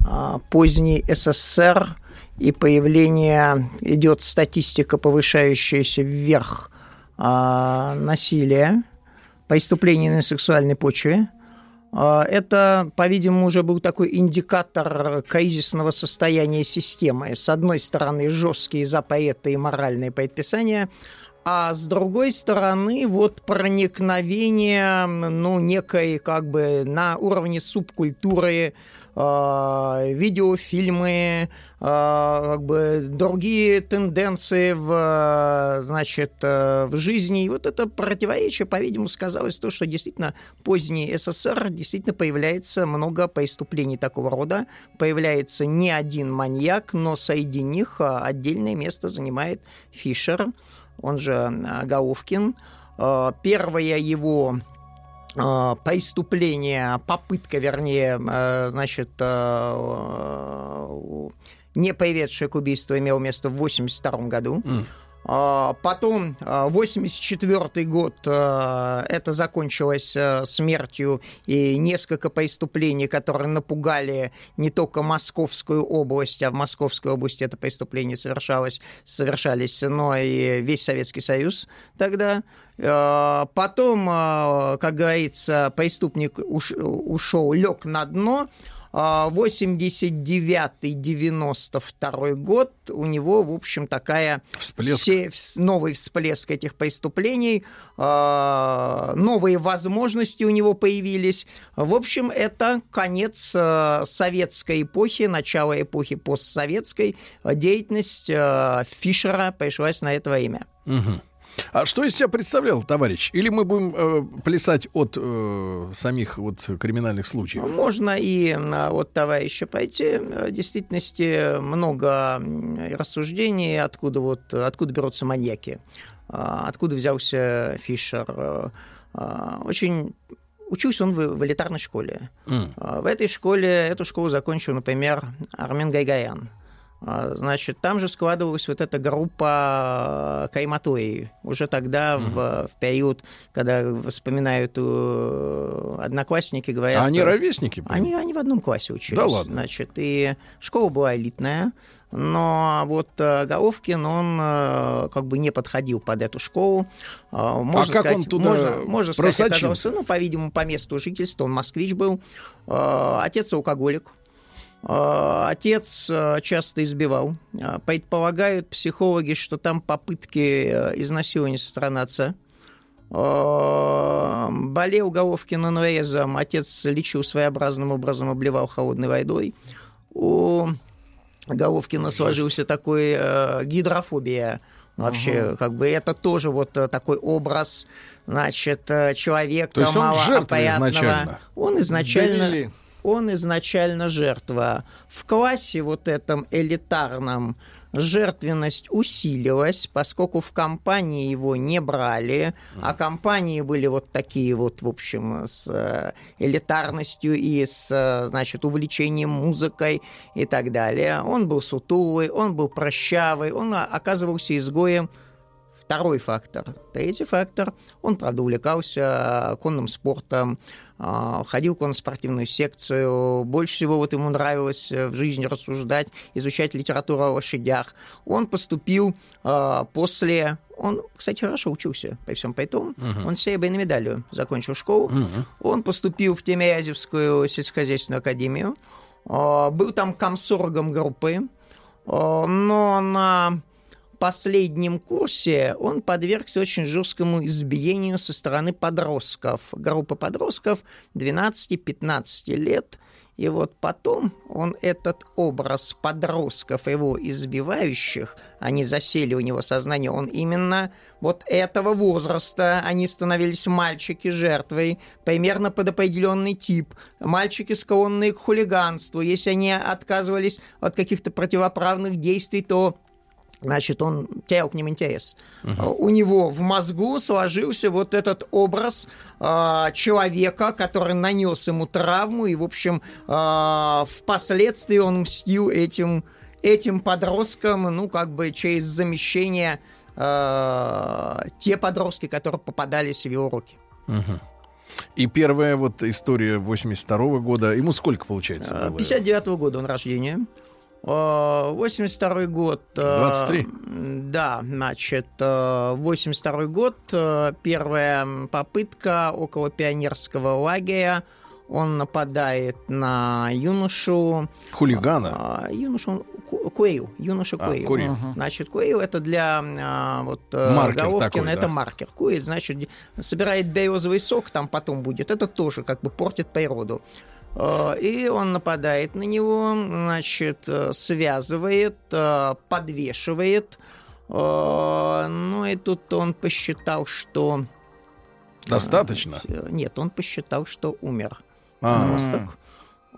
а, поздний СССР и появление, идет статистика, повышающаяся вверх а, насилия, преступлений на сексуальной почве. А, Это, по-видимому, уже был такой индикатор кризисного состояния системы. С одной стороны, жесткие запреты и моральные предписания, а с другой стороны, вот проникновение, ну, некой, как бы, на уровне субкультуры, видеофильмы, э, как бы другие тенденции в, значит, э, в жизни. И вот это противоречие, по-видимому, сказалось то, что действительно поздний СССР действительно появляется много преступлений такого рода, появляется не один маньяк, но среди них э, отдельное место занимает Фишер, он же э, Головкин. Э, Первое его преступление, попытка, вернее, э, значит, э, не приведшая к убийству, имело место в 1982 году. А, Потом, 1984 год, э, это закончилось э, смертью и несколько преступлений, которые напугали не только Московскую область, а в Московской области это преступление совершалось, совершались, но и весь Советский Союз тогда. Э, Потом, э, как говорится, преступник уш- ушел, лег на дно, а, 89-92 год у него, в общем, такая Всплеск. вс- новый всплеск этих преступлений, новые возможности у него появились. В общем, это конец советской эпохи, начало эпохи постсоветской. Деятельность Фишера пришлась на это время. Мгм. А что из себя представлял, товарищ? Или мы будем э, плясать от э, самих вот криминальных случаев? Можно и а, от товарища пойти. В действительности много рассуждений, откуда, вот, откуда берутся маньяки, а, откуда взялся Фишер. Очень Учился он в, в элитарной школе. А, В этой школе, эту школу закончил, например, Армен Гайгаян. А, Значит, там же складывалась вот эта группа Кайматои. Уже тогда, в, в период, когда вспоминают э, одноклассники, говорят... А они э, ровесники? Они, они в одном классе учились. Да ладно? Значит, и школа была элитная, но вот э, Головкин, он э, как бы не подходил под эту школу. Э, Можно как сказать, он туда можно, можно сказать, оказался, ну, по-видимому, по месту жительства, он москвич был. Э, Отец алкоголик. Э, Отец э, часто избивал. Э, Предполагают психологи, что там попытки изнасилования со стороны отца. Болел Головкин анурезом. Отец лечил своеобразным образом, обливал холодной водой. У Головкина сложился такой гидрофобия. Вообще, Мгм. как бы это тоже вот такой образ, значит, человека То есть он жертва изначально? Он изначально... Довели. Он изначально жертва. В классе вот этом элитарном жертвенность усилилась, поскольку в компании его не брали, а компании были вот такие вот, в общем, с э, элитарностью и с, э, значит, увлечением музыкой и так далее. Он был сутулый, он был прощавый, он а, оказывался изгоем Второй фактор. Третий фактор. Он, правда, увлекался конным спортом, а, ходил в конно-спортивную секцию. Больше всего вот ему нравилось э, в жизни рассуждать, изучать литературу о лошадях. Он поступил а, после... Он, кстати, хорошо учился по всем поэтому. Мгм. Он с серебряной медалью закончил школу. Мгм. Он поступил в Тимирязевскую сельскохозяйственную академию. А, Был там комсоргом группы. Но на последнем курсе он подвергся очень жесткому избиению со стороны подростков. Группа подростков 12-15 лет. И вот потом он этот образ подростков, его избивающих, они засели у него в сознании, он именно вот этого возраста, они становились мальчики жертвой, примерно под определенный тип, мальчики склонные к хулиганству. Если они отказывались от каких-то противоправных действий, то значит, он терял к ним интерес. А, У него в мозгу сложился вот этот образ а, человека, который нанес ему травму, и, в общем, а, впоследствии он мстил этим, этим подросткам, ну, как бы через замещение а, те подростки, которые попадались в его руки. Мгм. И первая вот история 82 года. Ему сколько, получается, было? 59 года он рождения. А, 82 год. а, 23? Да, значит, а, 82 год. а, Первая попытка около пионерского лагеря. Он нападает на юношу. Хулигана? А, юношу Куэйл, юноша А, Куэйл. Куэйл. Мгм. Значит, Куэйл это для а, вот э, Маркер Головкина такой, это да. маркер. Куэйл, значит, собирает березовый сок, там потом будет. Это тоже как бы портит природу. Э, И он нападает на него, значит, э, связывает, э, подвешивает. Ну и тут он посчитал, что... Достаточно? Нет, он посчитал, что умер. А. Подросток.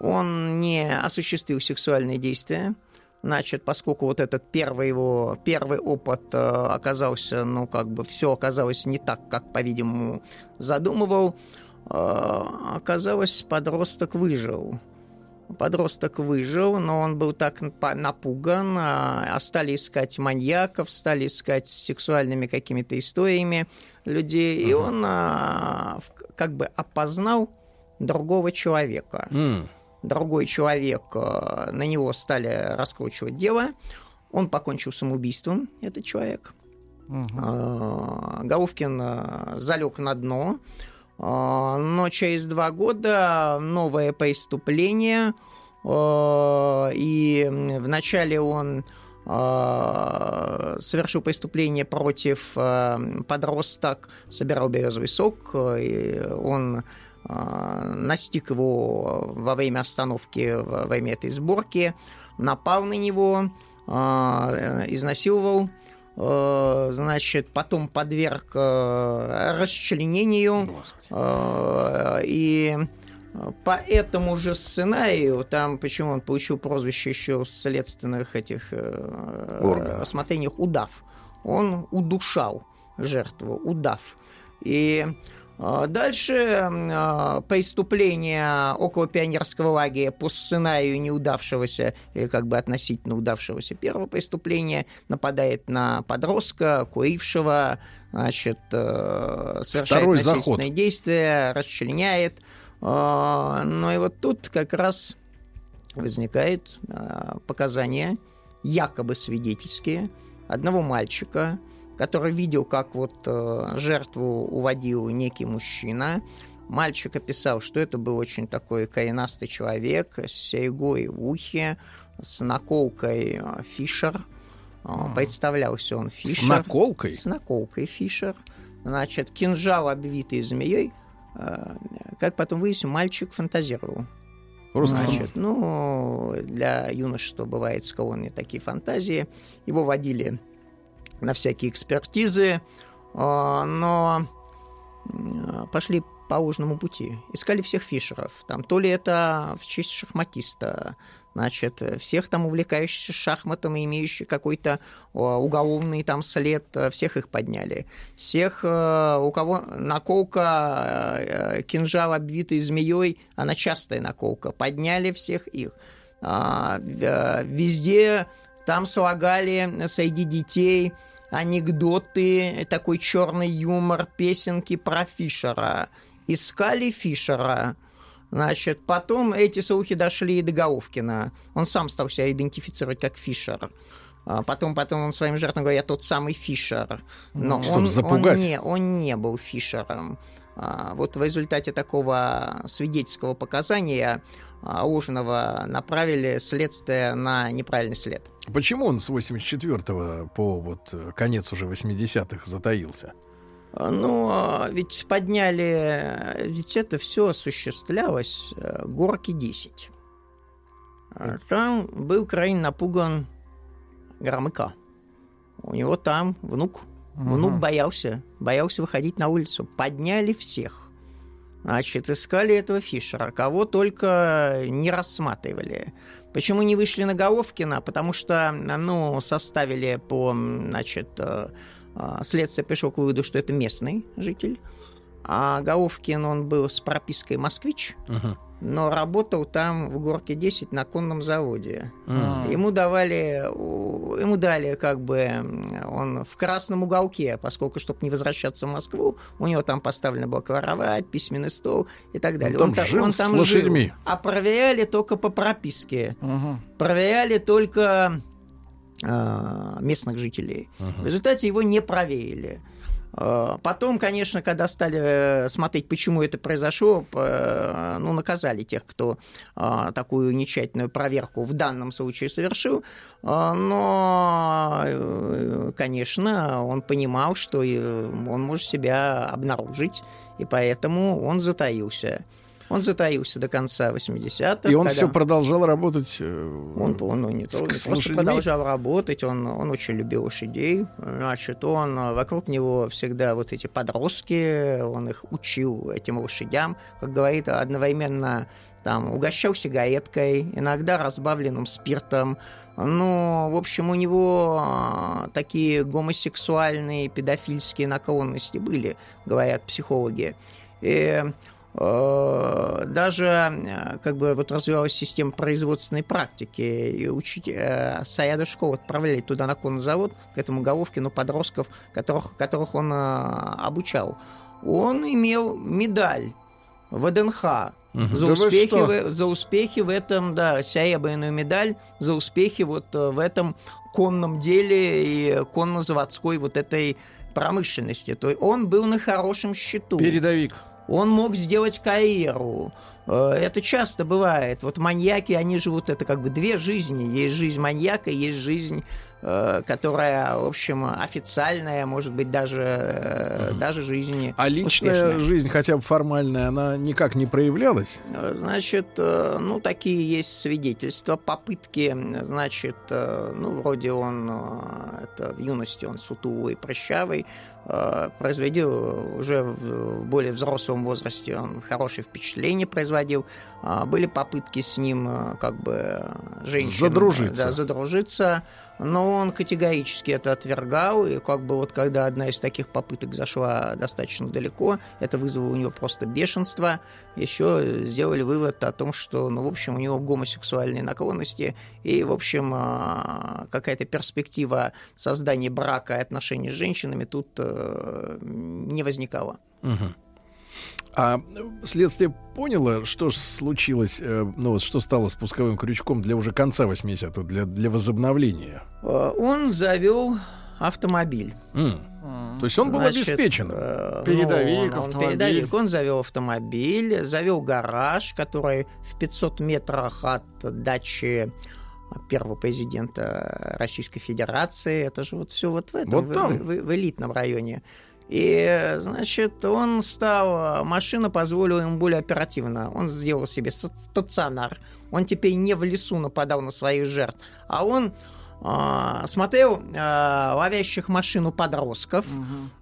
Он не осуществил сексуальные действия. Значит, поскольку вот этот первый его первый опыт э, оказался, ну, как бы все оказалось не так, как, по-видимому, задумывал, оказалось, подросток выжил. Подросток выжил, но он был так напуган, а, стали искать маньяков, стали искать с сексуальными какими-то историями людей, и он а, как бы опознал другого человека. М. Другой человек, э, на него стали раскручивать дело, он покончил самоубийством, этот человек. Э, Головкин э, залег на дно, э, но через два года новое преступление, э, и вначале он э, совершил преступление против подросток, собирал березовый сок, и он настиг его во время остановки, во время этой сборки, напал на него, изнасиловал, значит, потом подверг э, расчленению, э, и по этому же сценарию, там, почему он получил прозвище еще в следственных этих э, Органах. рассмотрениях «удав», он удушал жертву, удав. И э, Дальше э, преступление около пионерского лагеря по сценарию неудавшегося, или как бы относительно удавшегося первого преступления, нападает на подростка, курившего, значит, э, совершает Второй насильственные заход. действия, расчленяет. Э, Ну и вот тут как раз возникает показания, якобы свидетельские, одного мальчика, который видел, как вот э, жертву уводил некий мужчина. Мальчик описал, что это был очень такой коренастый человек с серьгой в ухе, с наколкой э, Фишер. Э, Представлялся он Фишер. наколкой? С наколкой Фишер. Значит, кинжал, обвитый змеей. Как потом выяснил, мальчик фантазировал. Просто Значит, ну, для юношества бывает склонны такие фантазии. Его водили на всякие экспертизы, а, но м, пошли по ложному пути. Искали всех Фишеров. Там то ли это в честь шахматиста, значит, всех там увлекающихся шахматом и имеющих какой-то о, уголовный там след, всех их подняли. Всех, у кого наколка, кинжал обвитый змеей, она частая наколка, подняли всех их. А, Везде там слагали среди детей анекдоты, такой черный юмор, песенки про Фишера. Искали Фишера. Значит, потом эти слухи дошли и до Головкина. Он сам стал себя идентифицировать как Фишер. А Потом, потом он своим жертвам говорит, я тот самый Фишер. Но Чтобы он, запугать. Он, не, он не был Фишером. А, Вот в результате такого свидетельского показания а, ложного направили следствие на неправильный след. Почему он с 84 по вот э, конец уже 80-х затаился? А, Ну, а, ведь подняли, ведь это все осуществлялось э, горки 10. А Там был крайне напуган Громыка. У него там внук. Внук Мгм. боялся, боялся выходить на улицу. Подняли всех. Значит, искали этого Фишера, кого только не рассматривали. Почему не вышли на Головкина? Потому что, ну, составили по, значит, э, э, следствие пришло к выводу, что это местный житель. А Головкин, он был с пропиской «Москвич», но работал там в Горке 10 на конном заводе. М. Ему давали, ему дали как бы, он в красном уголке, поскольку, чтобы не возвращаться в Москву, у него там поставлена была кровать, письменный стол и так далее. там та- жил с лошадьми. А проверяли только по прописке. Проверяли только а, местных жителей. В результате его не проверили. А, Потом, конечно, когда стали э, смотреть, почему это произошло, п- ну, наказали тех, кто такую нечательную проверку в данном случае совершил. Но, э, конечно, он понимал, что э, он может себя обнаружить, и поэтому он затаился. Он затаился до конца 80-х. И он все продолжал работать. э, он, он ну, не, с- то- не с просто продолжал работать, он, он очень любил лошадей. Значит, он э, вокруг него всегда вот эти подростки, он их учил этим лошадям, как говорит, одновременно там угощал сигареткой, иногда разбавленным спиртом. Ну, в общем, у него э, такие гомосексуальные, педофильские наклонности были, говорят психологи. И даже э, как бы вот развивалась система производственной практики, и учить, э, с ряда школ отправляли туда на конный завод, к этому Головкину подростков, которых, которых он э, обучал. Он имел медаль ВДНХ Мгм. за, Да успехи в, за успехи в этом, да, серебряную медаль за успехи вот э, в этом конном деле и конно-заводской вот этой промышленности. То есть он был на хорошем счету. Передовик. Он мог сделать карьеру. Э, Это часто бывает. Вот маньяки, они живут, это как бы две жизни. Есть жизнь маньяка, есть жизнь, э, которая, в общем, официальная, может быть, даже, э, даже жизнь А личная успешная. жизнь, хотя бы формальная, она никак не проявлялась? Значит, ну, такие есть свидетельства, попытки, значит, ну, вроде он, это в юности он сутулый, прыщавый, э, производил уже в более взрослом возрасте, он хорошее впечатление производил. А, Были попытки с ним, э, как бы, э, женщин... Задружиться. Да, задружиться, но он категорически это отвергал, и как бы вот когда одна из таких попыток зашла достаточно далеко, это вызвало у него просто бешенство, еще сделали вывод о том, что, ну, в общем, у него гомосексуальные наклонности, и, в общем, а, какая-то перспектива создания брака и отношений с женщинами тут э, не возникала. Мгм. А следствие поняло, что ж случилось, э, ну вот что стало спусковым крючком для уже конца 80-х, для, для возобновления? Э, Он завел автомобиль. М. То есть он был Значит, обеспечен? э, Передовик, ну, он, он передовик. Он завел автомобиль, завел гараж, который в 500 метрах от дачи первого президента Российской Федерации. Это же вот все вот в этом, Вот там. в- в- в элитном районе. И, значит, он стал, машина позволила ему более оперативно. Он сделал себе ста- стационар. Он теперь не в лесу нападал на своих жертв, а он а, смотрел а, ловящих машину подростков,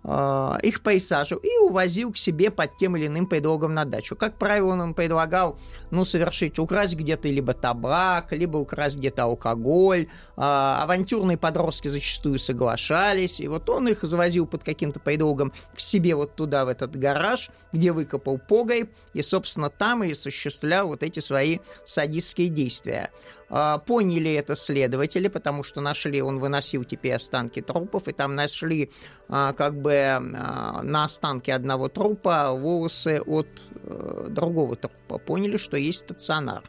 а, их пейсажу и увозил к себе под тем или иным предлогом на дачу. Как правило, он им предлагал, ну, совершить, украсть где-то либо табак, либо украсть где-то алкоголь. А, авантюрные подростки зачастую соглашались, и вот он их завозил под каким-то предлогом к себе вот туда, в этот гараж, где выкопал погреб, и, собственно, там и осуществлял вот эти свои садистские действия. А, Поняли это следователи, потому что нашли, он выносил теперь останки трупов, и там нашли а, как бы а, на останке одного трупа волосы от э, другого трупа. Поняли, что есть стационар.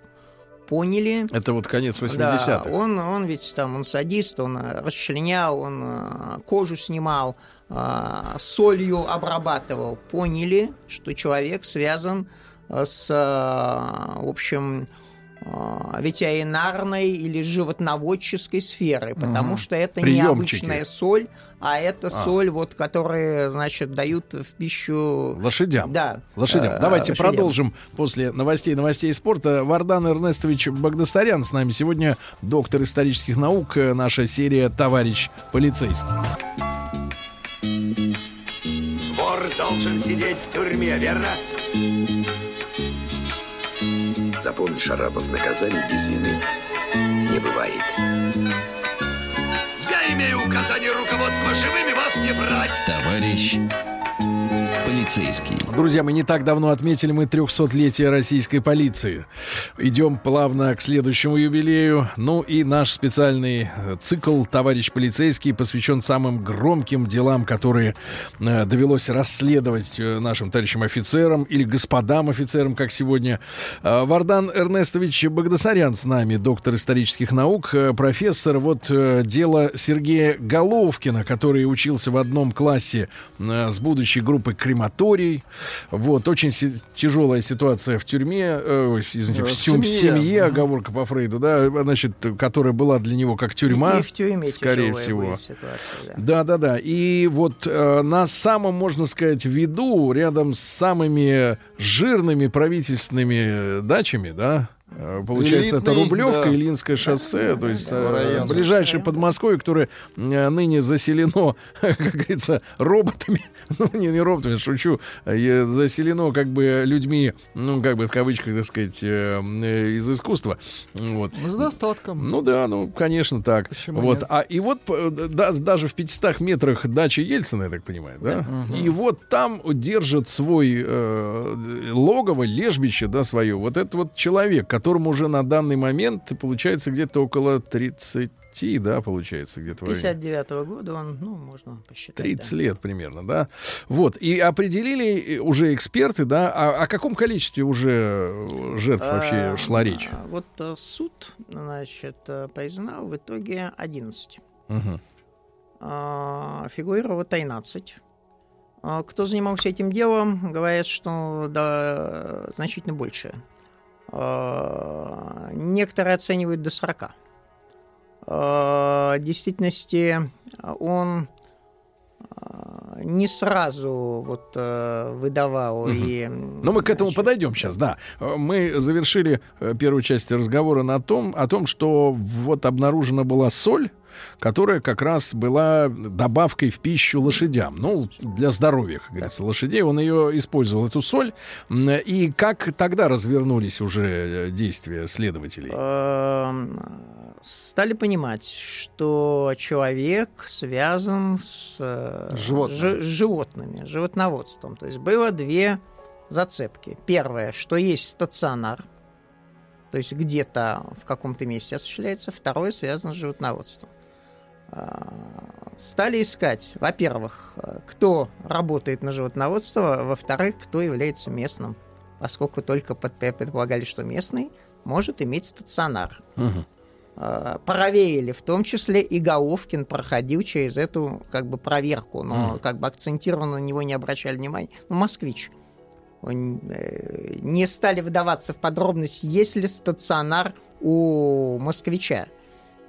Поняли. Это вот конец 80-х. Да, он, он ведь там, он садист, он э, расчленял, он э, кожу снимал, солью обрабатывал. Поняли, что человек связан с, в общем, ветеринарной или животноводческой сферой, потому Мгм. что это Приемчики. необычная соль, а это А. соль, вот, которая, значит, дают в пищу... Лошадям. Да. Лошадям. э, Давайте лошадям. продолжим после новостей, новостей спорта. Вардан Эрнестович Багдастарян с нами сегодня, доктор исторических наук, э, наша серия «Товарищ полицейский». Вор должен сидеть в тюрьме, верно? Запомни, Шарапов, наказание без вины не бывает. Я имею указание руководства живыми вас не брать. Товарищ полицейский. Друзья, мы не так давно отметили мы 300-летие российской полиции. Идем плавно к следующему юбилею. Ну и наш специальный э, цикл «Товарищ полицейский» посвящен самым громким делам, которые э, довелось расследовать э, нашим товарищам офицерам или господам офицерам, как сегодня. Э, Вардан Эрнестович Багдасарян с нами, доктор исторических наук, э, профессор. Вот э, дело Сергея Головкина, который учился в одном классе э, с будущей группой «Крематорий». Вот, очень си- тяжелая ситуация в тюрьме, э, извините, в, в сем- семье. семье, оговорка по Фрейду, да, значит, которая была для него как тюрьма, И в тюрьме скорее всего. ситуация, да. Да, да, да. И вот э, на самом, можно сказать, виду, рядом с самыми жирными правительственными э, дачами, да, э, Получается, это Элитный, Рублевка, да. Ильинское шоссе, то есть э, район. ближайшее Подмосковье, которое э, ныне заселено, как говорится, роботами, ну не, не роботами, шучу, заселено как бы людьми, ну как бы в кавычках, так сказать, из искусства. Вот. Ну, с достатком. Ну да, ну, конечно, так. Почему вот. нет? А и вот да, даже в 500 метрах дачи Ельцина, я так понимаю, да? И вот там держит свой э, логово, лежбище, да, свое. Вот этот вот человек, которому уже на данный момент получается где-то около 30, да, получается, где-то. в районе. 59 года он, ну, можно посчитать. 30 да. лет примерно, да. Вот. И определили э, уже эксперты, да, о, о каком количестве уже э, жертв вообще А, шла речь? а, Вот э, суд, значит, признал в итоге 11. Мгм. А, Фигурировало 13. А, Кто занимался этим делом, говорят, что да, значительно больше. А, Некоторые оценивают до 40. А, В действительности он а, не сразу вот э, выдавал и Но мы к этому подойдем сейчас, да. Э, Мы завершили э, первую часть разговора на том, о том, что вот обнаружена была соль, которая как раз была добавкой в пищу лошадям. Ну, для здоровья, как говорится, лошадей. Он ее использовал, эту соль. И как тогда развернулись уже э, действия следователей? Эм, стали понимать, что человек связан с э, Животными. животными, животноводством. То есть было две зацепки. Первое, что есть стационар, то есть где-то в каком-то месте осуществляется. Второе, связано с животноводством. А, Стали искать, во-первых, э, кто работает на животноводство, во-вторых, кто является местным, поскольку только предполагали, что местный может иметь стационар. Проверили, в том числе и Головкин проходил через эту как бы проверку, но Мгм. как бы акцентированно на него не обращали внимания. Ну, москвич. Он, э, не стали вдаваться в подробности, есть ли стационар у москвича.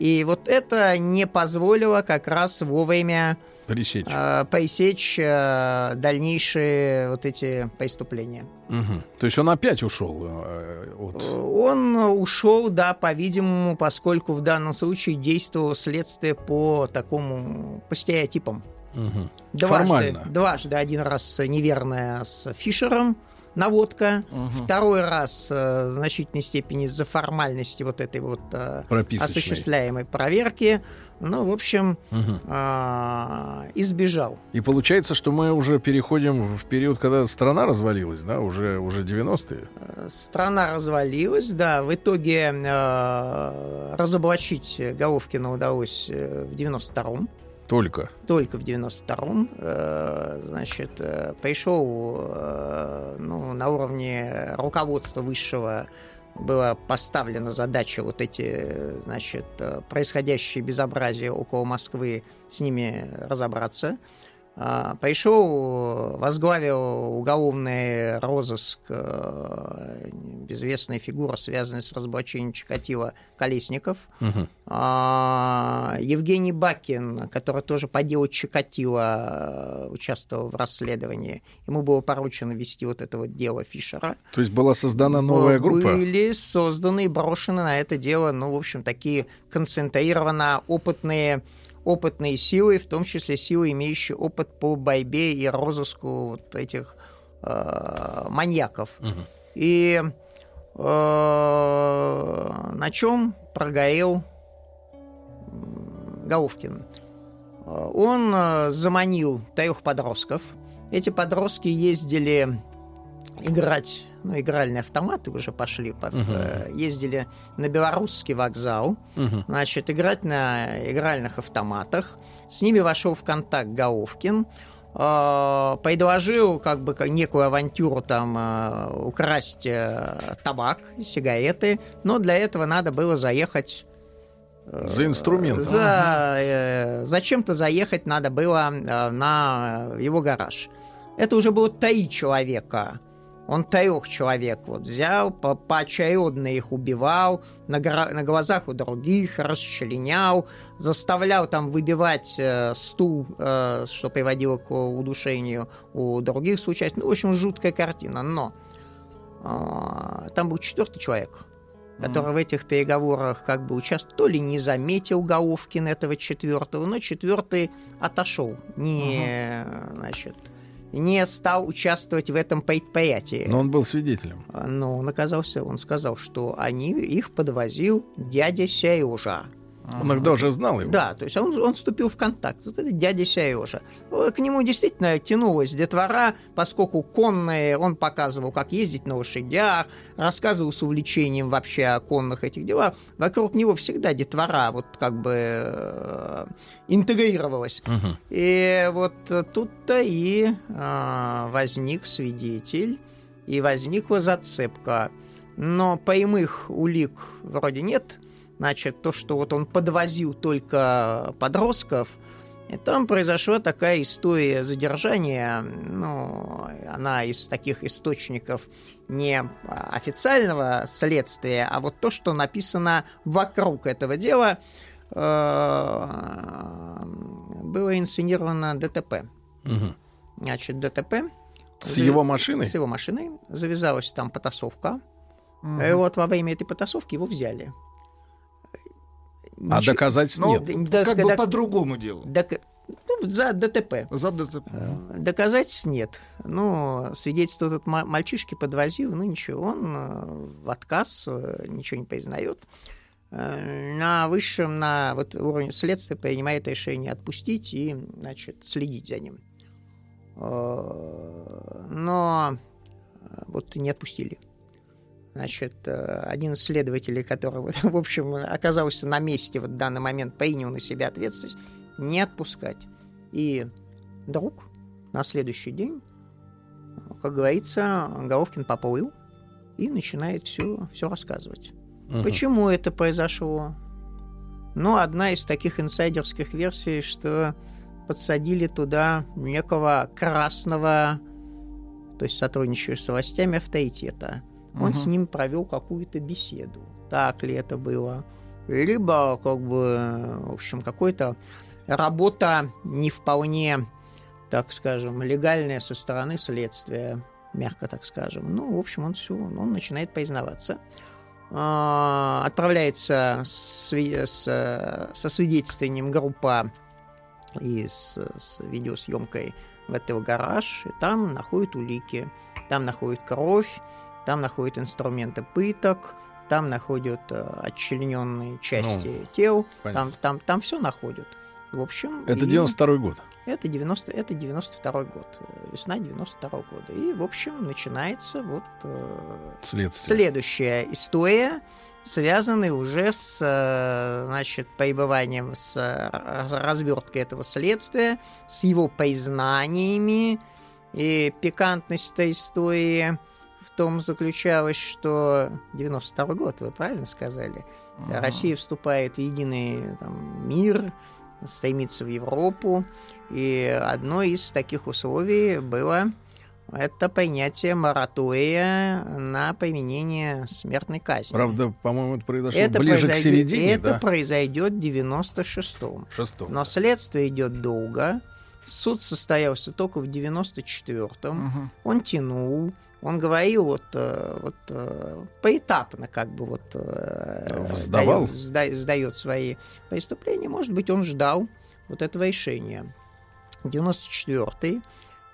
И вот это не позволило как раз вовремя Пресечь. э, пресечь э, дальнейшие вот эти преступления. Мгм. То есть он опять ушел э, от... Он ушел, да, по-видимому, поскольку в данном случае действовало следствие по такому, по стереотипам. Мгм. Дважды, Формально. дважды. Один раз неверная с Фишером наводка, второй раз э, в значительной степени из-за формальности вот этой вот э, осуществляемой проверки. Ну, в общем, Мгм. а, избежал. И получается, что мы уже переходим в период, когда страна развалилась, да, уже, уже 90-е. Страна развалилась, да. В итоге э, разоблачить Головкина удалось э, в 92-м. Только. Только в 92-м. Э, значит, э, пришел э, ну, на уровне руководства высшего была поставлена задача вот эти, значит, происходящие безобразия около Москвы, с ними разобраться. А, Пришел, возглавил уголовный розыск э, безвестная фигура, связанная с разоблачением Чикатила Колесников. А, Евгений Бакин, который тоже по делу Чикатила э, участвовал в расследовании. Ему было поручено вести вот это вот дело Фишера. То есть была создана новая группа. Были созданы и брошены на это дело, ну, в общем, такие концентрированно опытные опытные силы, в том числе силы, имеющие опыт по борьбе и розыску вот этих э, маньяков. И э, на чем прогорел Головкин? Э, Он э, заманил трех подростков. Эти подростки ездили играть, ну, игральные автоматы уже пошли, по- э, ездили на белорусский вокзал, Мгм. значит, играть на игральных автоматах. С ними вошел в контакт Головкин, э, предложил как бы некую авантюру там э, украсть э, табак, сигареты, но для этого надо было заехать За инструментом. за, э, зачем-то заехать надо было э, на его гараж. Это уже было три человека. Он трех человек вот взял, по- поочередно их убивал, на, гра- на глазах у других, расчленял, заставлял там выбивать э, стул, э, что приводило к удушению у других соучастников. Ну, в общем, жуткая картина. Но а, там был четвертый человек, который в этих переговорах как бы участвовал, то ли не заметил Головкин этого четвертого, но четвертый отошел, не, значит, не стал участвовать в этом предприятии. Но он был свидетелем. А, Но он оказался, он сказал, что они их подвозил дядя Сережа. Он их даже знал его. Да, то есть он, он вступил в контакт. Вот это дядя Сережа. К нему действительно тянулась детвора, поскольку конные, он показывал, как ездить на лошадях, рассказывал с увлечением вообще о конных этих делах. Вокруг него всегда детвора вот как бы э, интегрировалась. И вот э, тут-то и а, возник свидетель, и возникла зацепка. Но прямых улик вроде нет. Значит, то, что вот он подвозил только подростков, и там произошла такая история задержания, ну, она из таких источников не официального следствия, а вот то, что написано вокруг этого дела, э, было инсценировано ДТП. Мгм. Значит, ДТП. С его машиной? С его машиной. Завязалась там потасовка. Мгм. И вот во время этой потасовки его взяли. А Ничего- доказательств Ну, нет. да, как да- бы по другому делу. дока- ну, за ДТП. За ДТП. Доказательств нет. Ну, свидетельство тут ма- мальчишки подвозил, ну ничего, он э, в отказ э, ничего не признает. Э, На высшем, на вот уровне следствия принимает решение отпустить и, значит, следить за ним. Но вот не отпустили. Значит, э, один из следователей, который, в общем, оказался на месте в данный момент, принял на себя ответственность, не отпускать. И вдруг на следующий день, как говорится, Головкин поплыл и начинает все, все рассказывать. Мгм. Почему это произошло? Ну, одна из таких инсайдерских версий, что подсадили туда некого красного, то есть сотрудничающего с властями авторитета. Он Мгм. с ним провел какую-то беседу. Так ли это было? либо, как бы, в общем, какой-то работа не вполне, так скажем, легальная со стороны следствия, мягко так скажем. Ну, в общем, он все, он начинает признаваться. А, Отправляется с, с- со свидетельствованием группа и с, с видеосъемкой в этот гараж, и там находят улики, там находят кровь, там находят инструменты пыток, там находят э, отчлененные части Ну, тел, понятно. там, там, там все находят. В общем, Это и 92 год. Это 90, это 92 год, весна 92 года. И, в общем, начинается вот э, Следствие. следующая история, связанная уже с, э, значит, пребыванием, с э, разверткой этого следствия, с его признаниями. И пикантность этой истории том заключалась, что 92 год, вы правильно сказали, Ага. Россия вступает в единый там, мир, стремится в Европу, и одно из таких условий было это принятие моратория на применение смертной казни. Правда, по-моему, это произошло это ближе к произойдет- середине, Это да? произойдет в 96-м. Шестом. Но следствие идет долго. Суд состоялся только в 94-м. Мгм. Он тянул. Он говорил вот, э, вот э, поэтапно, как бы вот э, Сдавал? дает, сда- сдает свои преступления. Может быть, он ждал вот этого решения. 94-й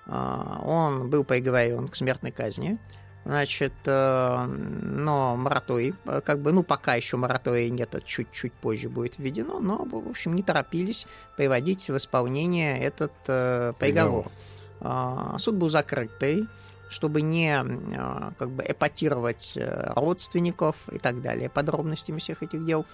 а, он был приговорен к смертной казни. Значит, но мораторий, как бы, ну, пока еще моратория нет, это чуть-чуть позже будет введено, но, в общем, не торопились приводить в исполнение этот э, приговор. А, Суд был закрытый, чтобы не э, как бы эпатировать э, родственников и так далее, подробностями всех этих дел.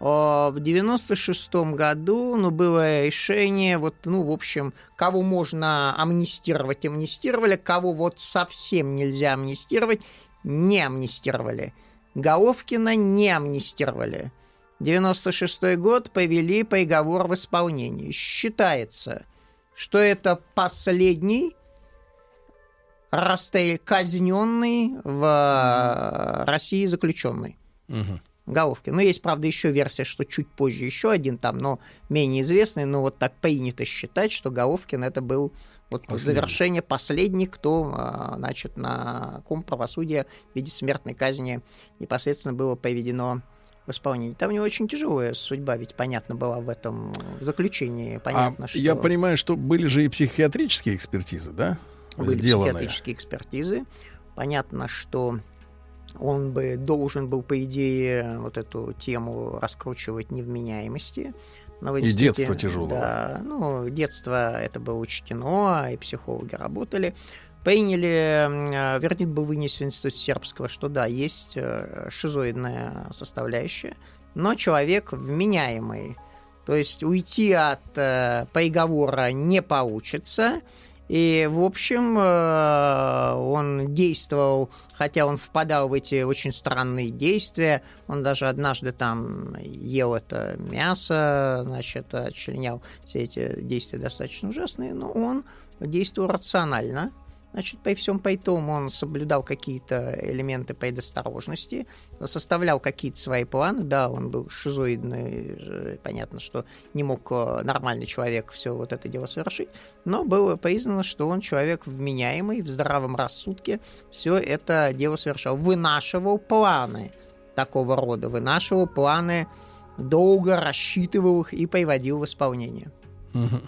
А, В 96 году, ну, было решение, вот, ну, в общем, кого можно амнистировать, амнистировали, кого вот совсем нельзя амнистировать, не амнистировали. Головкина не амнистировали. 96 год повели приговор в исполнение. Считается, что это последний расстрел казненный в э, России заключенный. Мгм. Головкин. Но есть, правда, еще версия, что чуть позже еще один там, но менее известный. Но вот так принято считать, что Головкин это был вот Последний. завершение последний, кто, а, значит, на ком правосудие в виде смертной казни непосредственно было приведено в исполнение. Там у него очень тяжелая судьба, ведь понятно была в этом в заключении. Понятно, А что Я понимаю, что были же и психиатрические экспертизы, да? Были Сделанные. психиатрические экспертизы. Понятно, что он бы должен был, по идее, вот эту тему раскручивать невменяемости. Но И детства тяжелого. Да, ну, детство это было учтено, и психологи работали. Приняли, э, вердикт был вынесен в Институте сербского, что да, есть э, шизоидная составляющая, но человек вменяемый. То есть уйти от э, приговора не получится. И, в общем, э, он действовал, хотя он впадал в эти очень странные действия. Он даже однажды там ел это мясо, значит, отчленял все эти действия достаточно ужасные, но он действовал рационально. Значит, при всем при том он соблюдал какие-то элементы предосторожности, составлял какие-то свои планы. Да, он был шизоидный, э, понятно, что не мог э, нормальный человек все вот это дело совершить, но было признано, что он человек вменяемый, в здравом рассудке все это дело совершал. Вынашивал планы такого рода, вынашивал планы, долго рассчитывал их и приводил в исполнение. Мгм.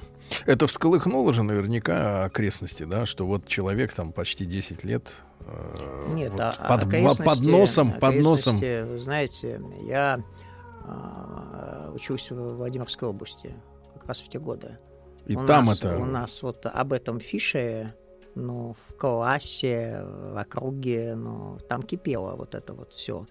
Это всколыхнуло же наверняка окрестности, да, что вот человек там почти 10 лет э, Нет, вот а- под, окрестности- под носом, под носом. вы знаете, я а, учился в Владимирской области как раз в те годы. И у там нас, это- У нас вот об этом фише, ну, в классе, в округе, ну, там кипело вот это вот все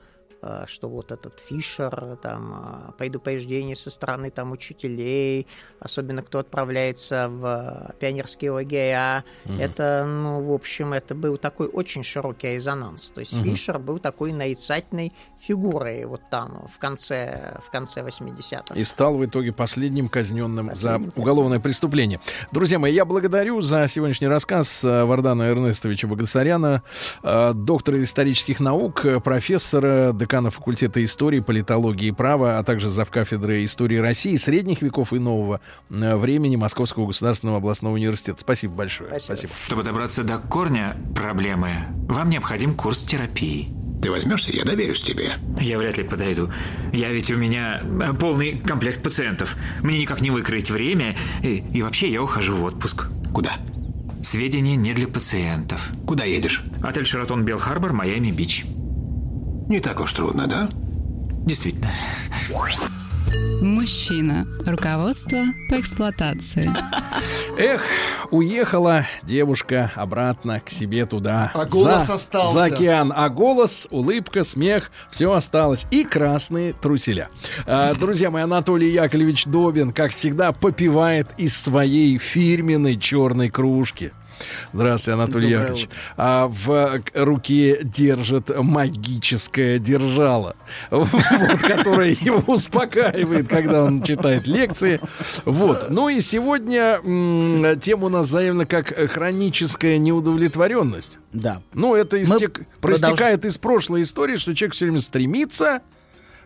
что вот этот Фишер, там, а, предупреждение со стороны там учителей, особенно кто отправляется в пионерские лагеря, Мгм. это, ну, в общем, это был такой очень широкий резонанс. То есть Мгм. Фишер был такой нарицательной фигурой вот там в конце, в конце 80-х. И стал в итоге последним казненным Последним за уголовное преступление. Друзья мои, я благодарю за сегодняшний рассказ э, Вардана Эрнестовича Богдасаряна, э, доктора исторических наук, э, профессора, декана факультета истории, политологии и права, а также завкафедры истории России, средних веков и нового э, времени Московского государственного областного университета. Спасибо большое. Спасибо. Чтобы добраться до корня проблемы, вам необходим курс терапии. Ты возьмешься, я доверюсь тебе. Я вряд ли подойду. Я ведь у меня э, полный комплект пациентов. Мне никак не выкроить время. И, и вообще я ухожу в отпуск. Куда? Сведения не для пациентов. Куда едешь? Отель «Шератон Белл Харбор», Майами-Бич. Не так уж трудно, да? Действительно. Мужчина. Руководство по эксплуатации. Эх, уехала девушка обратно к себе туда. А голос за, остался. За океан. А голос, улыбка, смех, все осталось. И красные труселя. А, друзья мои, Анатолий Яковлевич Добин, как всегда, попивает из своей фирменной черной кружки. Здравствуйте, Анатолий Доброе Яковлевич. А в руке держит магическое держало, вот, которое его успокаивает, когда он читает лекции. Вот. Ну и сегодня м, тема у нас заявлена как хроническая неудовлетворенность. Да. Ну, это истек- проистекает из прошлой истории, что человек все время стремится,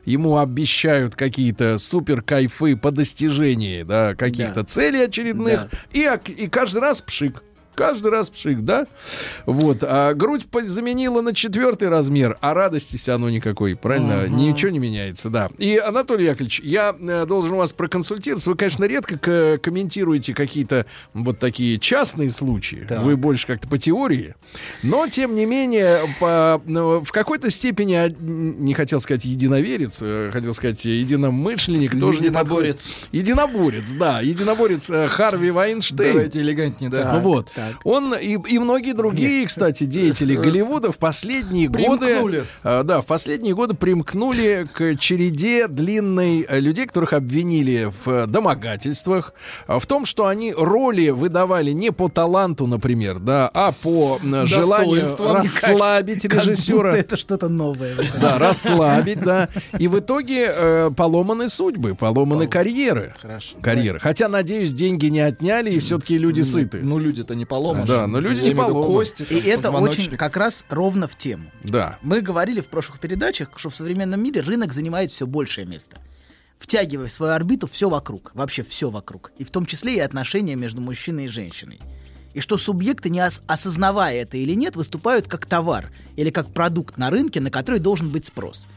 ему обещают какие-то супер кайфы по достижении да, каких-то Да. целей очередных, и, ок- и каждый раз пшик. Каждый раз пшик, да? Вот. А грудь заменила на четвертый размер, а радости все равно никакой, правильно? Мгм. Ничего не меняется, да. И, Анатолий Яковлевич, я э, должен вас проконсультироваться. Вы, конечно, редко к- комментируете какие-то вот такие частные случаи. Так. Вы больше как-то по теории. Но, тем не менее, по, ну, в какой-то степени, не хотел сказать единоверец, э, хотел сказать единомышленник, тоже не Единоборец. Единоборец, да. Единоборец э, Харви Вайнштейн. Давайте элегантнее, да. Ну вот. Так. Он и, и многие другие, кстати, деятели Голливуда в последние годы... Примкнули. э, да, в последние годы примкнули к череде длинной э, людей, которых обвинили в э, домогательствах, в том, что они роли выдавали не по таланту, например, да, а по желанию расслабить Как режиссера. будто это что-то новое. Да, расслабить, да. И в итоге э, поломаны судьбы, поломаны карьеры. Хорошо. Карьеры. Хотя, надеюсь, деньги не отняли, и все-таки люди сыты. Ну, люди-то не поломаны. Да, но люди Я не поломаны. Кости, И это очень как раз ровно в тему. Да. Мы говорили в прошлых передачах, что в современном мире рынок занимает все большее место. Втягивая в свою орбиту все вокруг, вообще все вокруг. И в том числе и отношения между мужчиной и женщиной. И что субъекты, не ос- осознавая это или нет, выступают как товар или как продукт на рынке, на который должен быть спрос.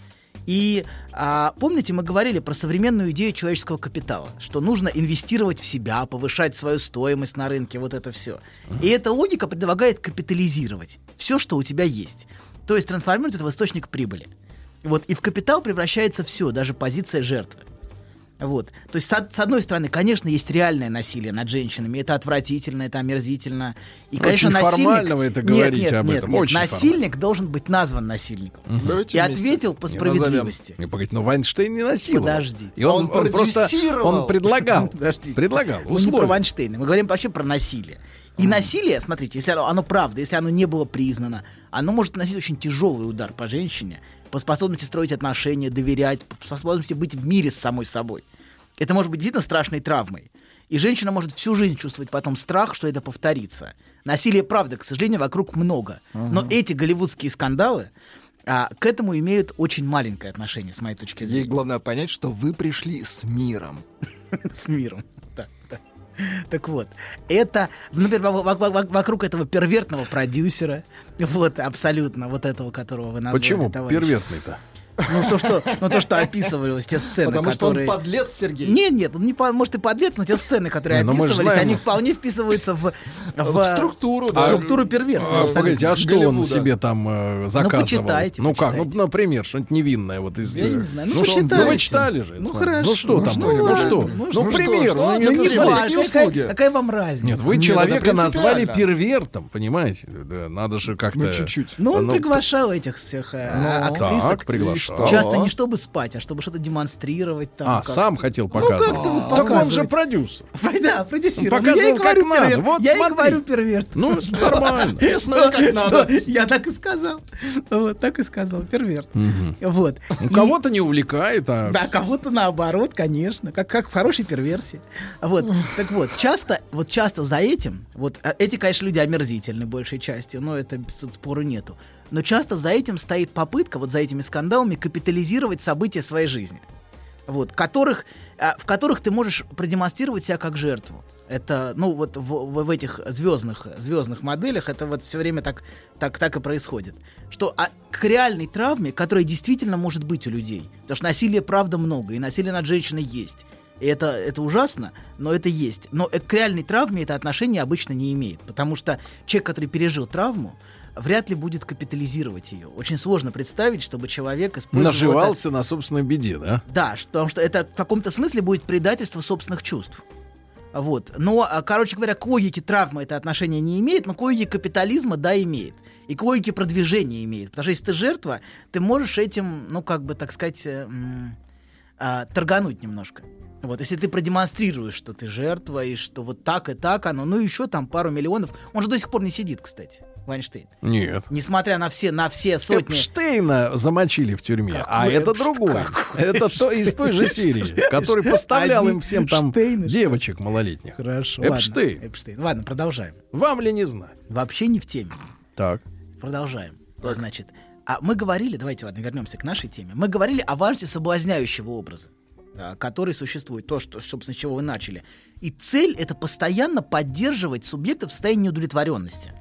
И а, помните, мы говорили про современную идею человеческого капитала, что нужно инвестировать в себя, повышать свою стоимость на рынке, вот это все. И эта логика предлагает капитализировать все, что у тебя есть. То есть трансформировать это в источник прибыли. Вот, и в капитал превращается все, даже позиция жертвы. Вот. То есть, с, с одной стороны, конечно, есть реальное насилие над женщинами. Это отвратительно, это омерзительно. И, Очень конечно, насильник... формально вы это Нет, говорите нет, об нет, этом, нет. очень Насильник должен быть назван насильником. Давайте И вместе. ответил по Не справедливости. Не, погодите, но Вайнштейн не насиловал. Подождите. И он, Он он просто он предлагал. Подождите. Предлагал. Мы не условия. про Вайнштейна, мы говорим вообще про насилие. И насилие, смотрите, если оно, оно правда, если оно не было признано, оно может наносить очень тяжелый удар по женщине, по способности строить отношения, доверять, по способности быть в мире с самой собой. Это может быть действительно страшной травмой. И женщина может всю жизнь чувствовать потом страх, что это повторится. Насилия, правда, к сожалению, вокруг много. Но эти голливудские скандалы а, к этому имеют очень маленькое отношение, с моей точки зрения. главное понять, что вы пришли с миром. с миром. Так вот, это, например, во- вокруг этого первертного продюсера, вот, абсолютно, вот этого, которого вы назвали. Почему первертный-то? Ну, то, что, ну, то, что описывались, те сцены, Потому что он которые... подлец, Сергей. Нет, нет, он не по- может и подлец, но те сцены, которые Не, ну описывались, знаем- они вполне вписываются в, В структуру, в да. структуру перверта. А, погодите, а что он себе там э, заказывал? почитайте, Ну как, почитайте. ну, например, что-нибудь невинное вот из... Я не знаю, ну, ну, что, ну, вы почитайте. читали же. Ну, хорошо. Ну что Ну, там? ну, ладно, что? ну, Ну, что? ну, Ну, не важно, какие какая, услуги? какая вам разница? Нет, вы человека назвали первертом, понимаете? Надо же как-то... Ну, чуть-чуть. Ну, он Ну, приглашал этих всех э, Ну, актрисок. Так, приглашал. Часто не чтобы спать, а чтобы что-то демонстрировать там. А, как-то. сам хотел Ну, показывать. как-то вот Так он же показывать. продюсер. Да, продюсировал. Он Ну, я и показывал, говорю как надо. Вот я смотри. и говорю перверт. Ну, нормально. Ясно, как надо. Что? Я так и сказал. Вот, так и сказал, перверт. Вот. Ну, кого-то не увлекает, а... Да, кого-то наоборот, конечно, как, как в хорошей перверсии. Вот, так вот, часто, вот часто за этим, вот а, эти, конечно, люди омерзительны большей частью, но это спору нету. Но часто за этим стоит попытка, вот за этими скандалами, капитализировать события своей жизни. Вот, которых, а, в которых ты можешь продемонстрировать себя как жертву. Это, ну, вот в, в- этих звездных, звездных моделях это вот все время так, так, так и происходит. Что а, к реальной травме, которая действительно может быть у людей, потому что насилия, правда, много, и насилие над женщиной есть. И это, это ужасно, но это есть. Но э, к реальной травме это отношение обычно не имеет. Потому что человек, который пережил травму, вряд ли будет капитализировать ее. Очень сложно представить, чтобы человек использовал это- Наживался на собственной беде, да? да, что- потому что это в каком-то смысле будет предательство собственных чувств. Вот. Но, а, короче говоря, к логике травмы это отношение не имеет, но к логике капитализма, да, имеет. И к логике продвижения имеет. Потому что если ты жертва, ты можешь этим, ну, как бы, так сказать, э, м, а, торгануть немножко. Вот, если ты продемонстрируешь, что ты жертва, и что вот так и так оно, ну, еще там пару миллионов. Он же до сих пор не сидит, кстати, Вайнштейн. Нет. Несмотря на все, на все сотни... Эпштейна замочили в тюрьме, а это Эпшт- другое. какой Это то, из той же серии, который поставлял им всем там Эпштейны, девочек малолетних. Хорошо. Эпштейн. Ладно, Эпштейн. Ладно, продолжаем. Вам ли не знать? Вообще не в теме. Так. Продолжаем. Значит, а мы говорили, давайте ладно, вернемся к нашей теме. Мы говорили о важности соблазняющего образа, который существует, то, что, собственно, с чего вы начали. И цель это постоянно поддерживать субъекта в состоянии неудовлетворенности.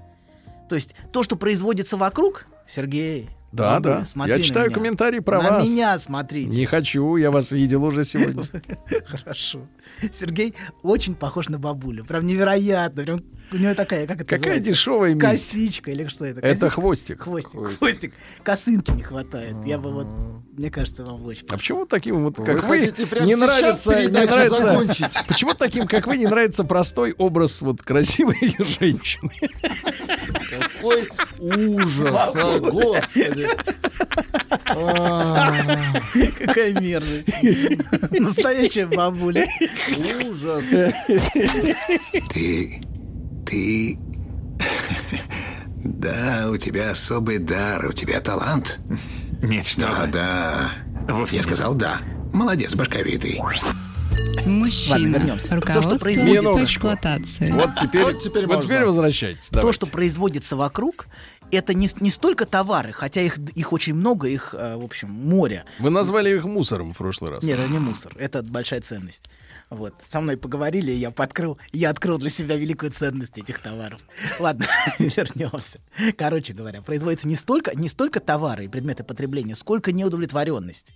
То есть то, что производится вокруг, Сергей. Да, Бабуля, да. смотри Я на читаю меня. комментарии про на вас. меня смотрите. Не хочу, я вас видел уже сегодня. Хорошо. Сергей очень похож на бабулю. Прям невероятно. Прям у него такая, как это Какая называется? дешевая. Косичка или что это? Это Косичка? хвостик. Хвостик. Хвостик. Хвостик. Косынки не хватает. Я бы вот, мне кажется, вам очень А почему таким вот, Вы как вы, прямо не нравится, не нравится, закончить? почему таким, как вы, не нравится простой образ вот красивой женщины? Какой ужас, а, господи. А, Какая мерзость. Настоящая бабуля. Ужас. Ты... ты... Да, у тебя особый дар, у тебя талант. Нет, что Да, вы. да. Вовсе Я нет. сказал да. Молодец, башковитый. Мужчина. Ладно, вернемся. То, что Руководство по эксплуатации. Вот теперь, Вот теперь вот теперь возвращайтесь. То, давайте. что производится вокруг, это не, не столько товары, хотя их, их очень много, их, э, в общем, море. Вы назвали их мусором в прошлый раз. Нет, это не мусор, это большая ценность. Вот. Со мной поговорили, я подкрыл, я открыл для себя великую ценность этих товаров. Ладно, вернемся. Короче говоря, производится не столько, не столько товары и предметы потребления, сколько неудовлетворенность.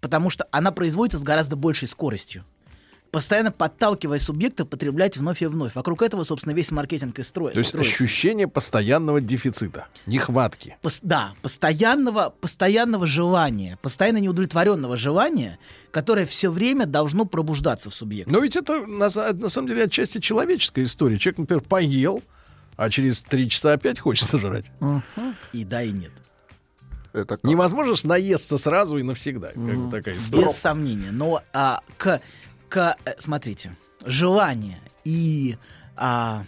Потому что она производится с гораздо большей скоростью. Постоянно подталкивая субъекта потреблять вновь и вновь. Вокруг этого, собственно, весь маркетинг и строится. То есть ощущение постоянного дефицита, нехватки. Пос- да, постоянного, постоянного желания, постоянно неудовлетворенного желания, которое все время должно пробуждаться в субъекте. Но ведь это на, на самом деле отчасти человеческая история. Человек, например, поел, а через три часа опять хочется жрать. И да, и нет. Это как? Невозможно ж наесться сразу и навсегда. Как история. Без сомнения. Но а, к, к, э, смотрите, желание и а,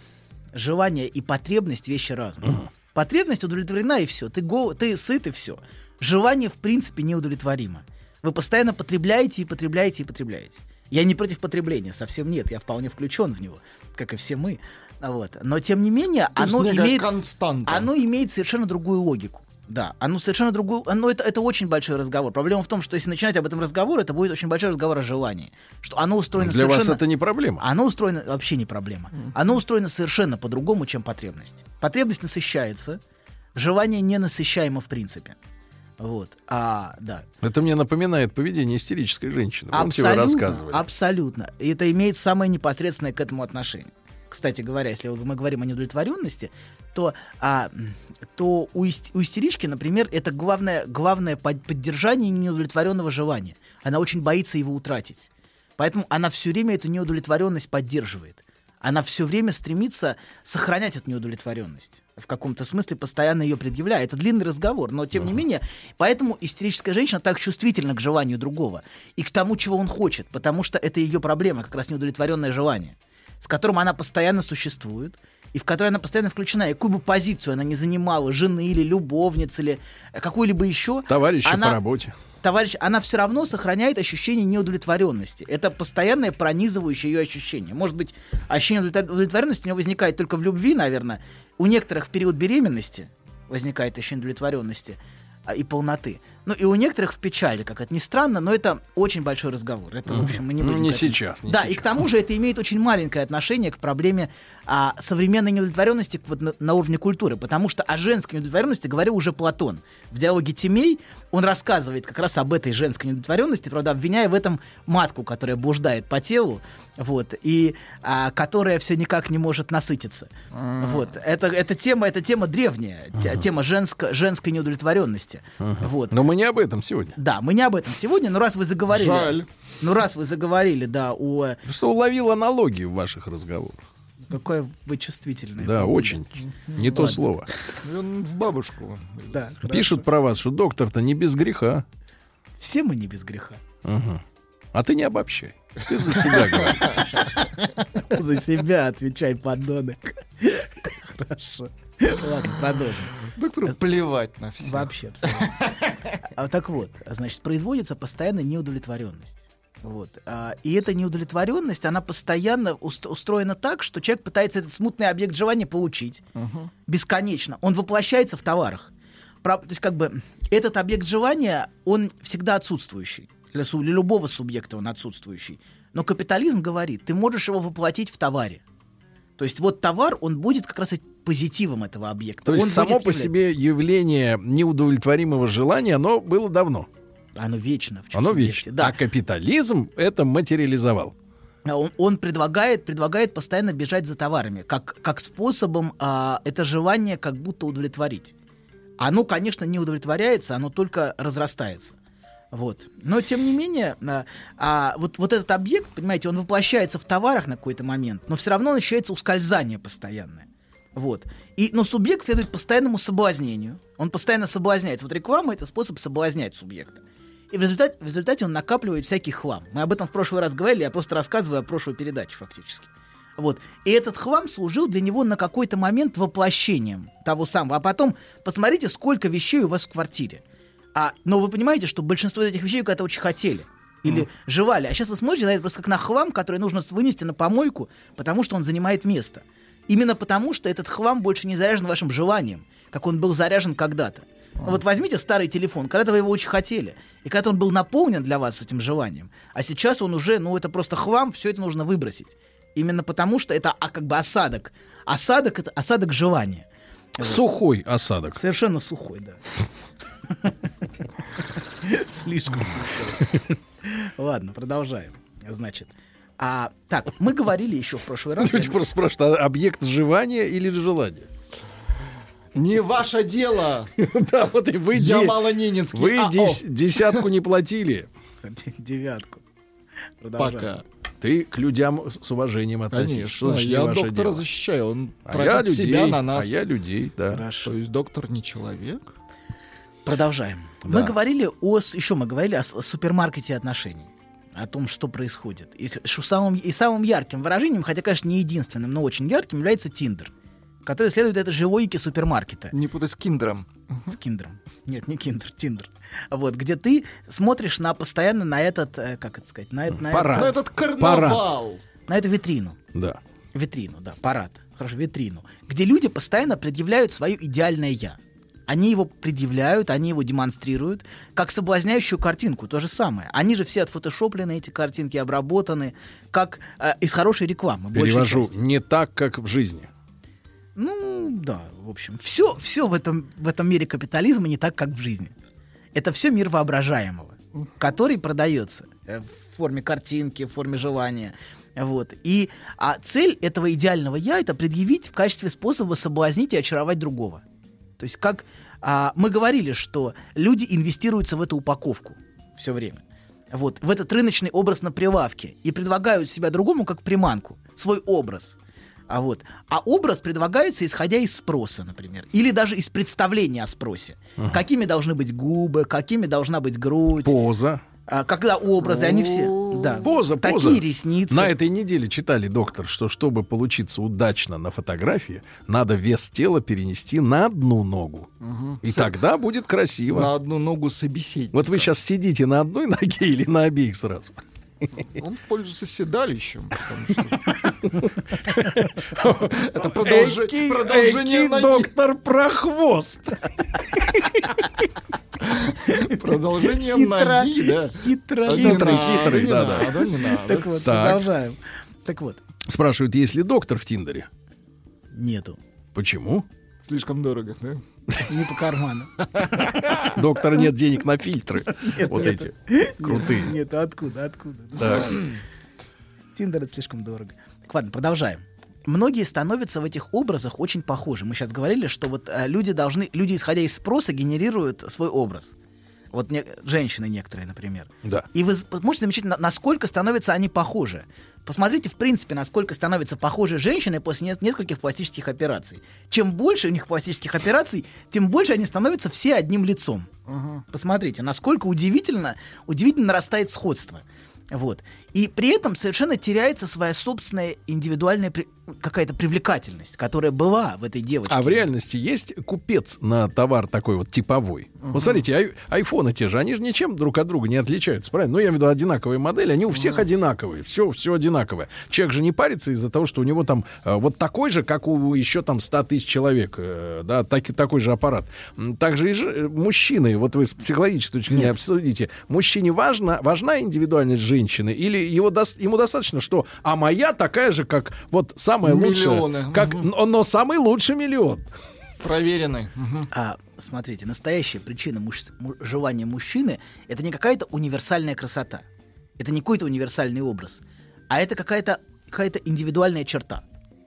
желание и потребность вещи разные. Потребность удовлетворена и все. Ты, го, ты сыт и все. Желание в принципе неудовлетворимо. Вы постоянно потребляете и потребляете и потребляете. Я не против потребления, совсем нет. Я вполне включен в него, как и все мы. Вот. Но тем не менее, То оно имеет, константа. оно имеет совершенно другую логику. Да, оно совершенно другую, оно это, это очень большой разговор. Проблема в том, что если начинать об этом разговор, это будет очень большой разговор о желании. Что оно устроено Для вас совершенно... это не проблема. Оно устроено вообще не проблема. Оно устроено совершенно по-другому, чем потребность. Потребность насыщается, желание не насыщаемо в принципе. Вот. А, да. Это мне напоминает поведение истерической женщины. Помните, вы Абсолютно, рассказывали. абсолютно. И это имеет самое непосредственное к этому отношение. Кстати говоря, если мы говорим о неудовлетворенности, то, а, то у, ис- у истерички, например, это главное, главное под- поддержание неудовлетворенного желания. Она очень боится его утратить. Поэтому она все время эту неудовлетворенность поддерживает. Она все время стремится сохранять эту неудовлетворенность. В каком-то смысле постоянно ее предъявляя. Это длинный разговор, но тем не менее, поэтому истерическая женщина так чувствительна к желанию другого и к тому, чего он хочет, потому что это ее проблема, как раз неудовлетворенное желание, с которым она постоянно существует и в которой она постоянно включена. И какую бы позицию она не занимала, жены или любовницы, или э, какой-либо еще, Товарищи она- по работе. товарищ, она все равно сохраняет ощущение неудовлетворенности. Это постоянное пронизывающее ее ощущение. Может быть, ощущение удовлетвор- удовлетворенности у нее возникает только в любви, наверное, у некоторых в период беременности, возникает ощущение удовлетворенности а, и полноты. Ну и у некоторых в печали, как это ни странно, но это очень большой разговор. Это, в общем, мы не Ну, будем... не к этому- сейчас, не да, и к тому же это имеет очень маленькое отношение к проблеме а, современной неудовлетворенности вот, на, на уровне культуры, потому что о женской неудовлетворенности говорил уже Платон. В диалоге Тимей он рассказывает как раз об этой женской неудовлетворенности, правда, обвиняя в этом матку, которая блуждает по телу, вот, и а, которая все никак не может насытиться. Вот. Это, эта тема, эта тема древняя, те- тема женско, женской неудовлетворенности. Вот. Но мы не об этом сегодня. Да, мы не об этом сегодня, но раз вы заговорили... Жаль. Ну, раз вы заговорили, да, о... Что уловил аналогии в ваших разговорах. Какое вы чувствительное. Да, правда. очень. Не то Ладно. слово. Он в бабушку. Да. Пишут про вас, что доктор-то не без греха. Все мы не без греха. Ага. А ты не обобщай. Ты за себя говоришь. За себя отвечай, подонок. Хорошо. Ладно, продолжим. Доктору плевать на все. Вообще, абсолютно. А, так вот, значит, производится постоянно неудовлетворенность. Вот. А, и эта неудовлетворенность, она постоянно уст- устроена так, что человек пытается этот смутный объект желания получить бесконечно. Он воплощается в товарах. Про- то есть, как бы, этот объект желания, он всегда отсутствующий. Для, су- для любого субъекта он отсутствующий. Но капитализм говорит, ты можешь его воплотить в товаре. То есть вот товар, он будет как раз позитивом этого объекта. То есть Он само по себе явление неудовлетворимого желания, оно было давно. Оно вечно. В Оно вечно. Да. А капитализм это материализовал. А Он, он предлагает, предлагает постоянно бежать за товарами, как, как способом а, это желание как будто удовлетворить. Оно, конечно, не удовлетворяется, оно только разрастается. Вот. Но, тем не менее, а, а, вот, вот этот объект, понимаете, он воплощается в товарах на какой-то момент, но все равно ощущается ускользание постоянное. Вот. И, но субъект следует постоянному соблазнению. Он постоянно соблазняется. Вот реклама — это способ соблазнять субъекта. И в результате, в результате он накапливает всякий хлам. Мы об этом в прошлый раз говорили, я просто рассказываю о прошлой передаче фактически. Вот. И этот хлам служил для него на какой-то момент воплощением того самого. А потом посмотрите, сколько вещей у вас в квартире. А, но вы понимаете, что большинство из этих вещей когда-то очень хотели. Или желали. А сейчас вы смотрите на это просто как на хлам, который нужно вынести на помойку, потому что он занимает место. Именно потому, что этот хлам больше не заряжен вашим желанием, как он был заряжен когда-то. Ну Вот возьмите старый телефон, когда-то вы его очень хотели, и когда он был наполнен для вас этим желанием, а сейчас он уже, ну это просто хлам, все это нужно выбросить. Именно потому, что это а, как бы осадок. Осадок — это осадок желания. Сухой осадок. Совершенно сухой, да. Слишком сухой. Ладно, продолжаем. Значит, а, так, мы говорили еще в прошлый раз... Люди просто спрашивают, а объект желания или желания? Не ваше дело. Да, вот и вы Я малоненецкий. Вы А, десятку не платили. Девятку. Пока. Ты к людям с уважением относишься. Конечно, я доктора дело? защищаю. Он А тратит себя на нас. а я людей, да. Хорошо. То есть доктор не человек? Продолжаем. Да. Мы говорили о... Еще мы говорили о, супермаркете отношений. О том, что происходит. И, что самым, и самым ярким выражением, хотя, конечно, не единственным, но очень ярким, является Тиндер, который следует этой же логике супермаркета. Не путай с киндером. С киндером. Нет, не киндер, Тиндер. Вот, где ты смотришь на постоянно на этот, э, как это сказать, на, это- на, Парад. На это- этот карнавал. на эту витрину. Да. Витрину, да, парад. Хорошо, витрину. Где люди постоянно предъявляют свое идеальное «я». Они его предъявляют, они его демонстрируют, как соблазняющую картинку, то же самое. Они же все отфотошоплены, эти картинки обработаны, как э, из хорошей рекламы. Перевожу, не так, как в жизни. Ну, да, в общем, все, все в, этом, в этом мире капитализма не так, как в жизни. Это все мир воображаемого, который продается э, в форме картинки, в форме желания. Вот. И, а цель этого идеального я это предъявить в качестве способа соблазнить и очаровать другого. То есть, как а, мы говорили, что люди инвестируются в эту упаковку все время. Вот, в этот рыночный образ на прилавке и предлагают себя другому как приманку, свой образ. А, вот. а образ предлагается исходя из спроса, например, или даже из представления о спросе. Ага. Какими должны быть губы, какими должна быть грудь. Поза. А, когда образы, они все... Да. Поза, Такие поза. ресницы. На этой неделе читали, доктор, что чтобы получиться удачно на фотографии, надо вес тела перенести на одну ногу. Мгм. И С- тогда будет красиво. На одну ногу собеседника. Вот вы сейчас сидите на одной ноге или на обеих сразу? Он пользуется седалищем. Это продолжение доктор Прохвост. Продолжение Хитро, ноги, да. хитро. Хитрый, хитрый, не надо. Так вот, продолжаем. Так вот, Спрашивают, есть ли доктор в Тиндере? нету. Почему? Слишком дорого, да? Не по карману. Доктора нет денег на фильтры. Нет, Вот эти крутые. Нет, откуда, откуда? Так. Тиндер это слишком дорого. Так, ладно, продолжаем. Многие становятся в этих образах очень похожи. Мы сейчас говорили, что вот э, люди должны, люди, исходя из спроса, генерируют свой образ. Вот не- женщины некоторые, например. Да. И вы можете замечать, на- насколько становятся они похожи. Посмотрите, в принципе, насколько становятся похожи женщины после не- нескольких пластических операций. Чем больше у них пластических операций, тем больше они становятся все одним лицом. Посмотрите, насколько удивительно, удивительно нарастает сходство. Вот. И при этом совершенно теряется своя собственная индивидуальная при- какая-то привлекательность, которая была в этой девочке. А в реальности есть купец на товар такой вот типовой? Вот смотрите, ай- айфоны те же, они же ничем друг от друга не отличаются, правильно? Ну, я имею в виду одинаковые модели, они у всех одинаковые, все, все одинаковое. Человек же не парится из-за того, что у него там э, вот такой же, как у еще там 100 тысяч человек, э, да, так, такой же аппарат. Также и же, э, мужчины, вот вы с психологической точки зрения обсудите, мужчине важна, важна индивидуальность женщины или его дос- ему достаточно, что, а моя такая же, как вот самая Миллионы. лучшая, как, но, но самый лучший миллион. Проверенный. Мгм. А, смотрите, настоящая причина муж- му- желания мужчины — это не какая-то универсальная красота. Это не какой-то универсальный образ. А это какая-то какая индивидуальная черта.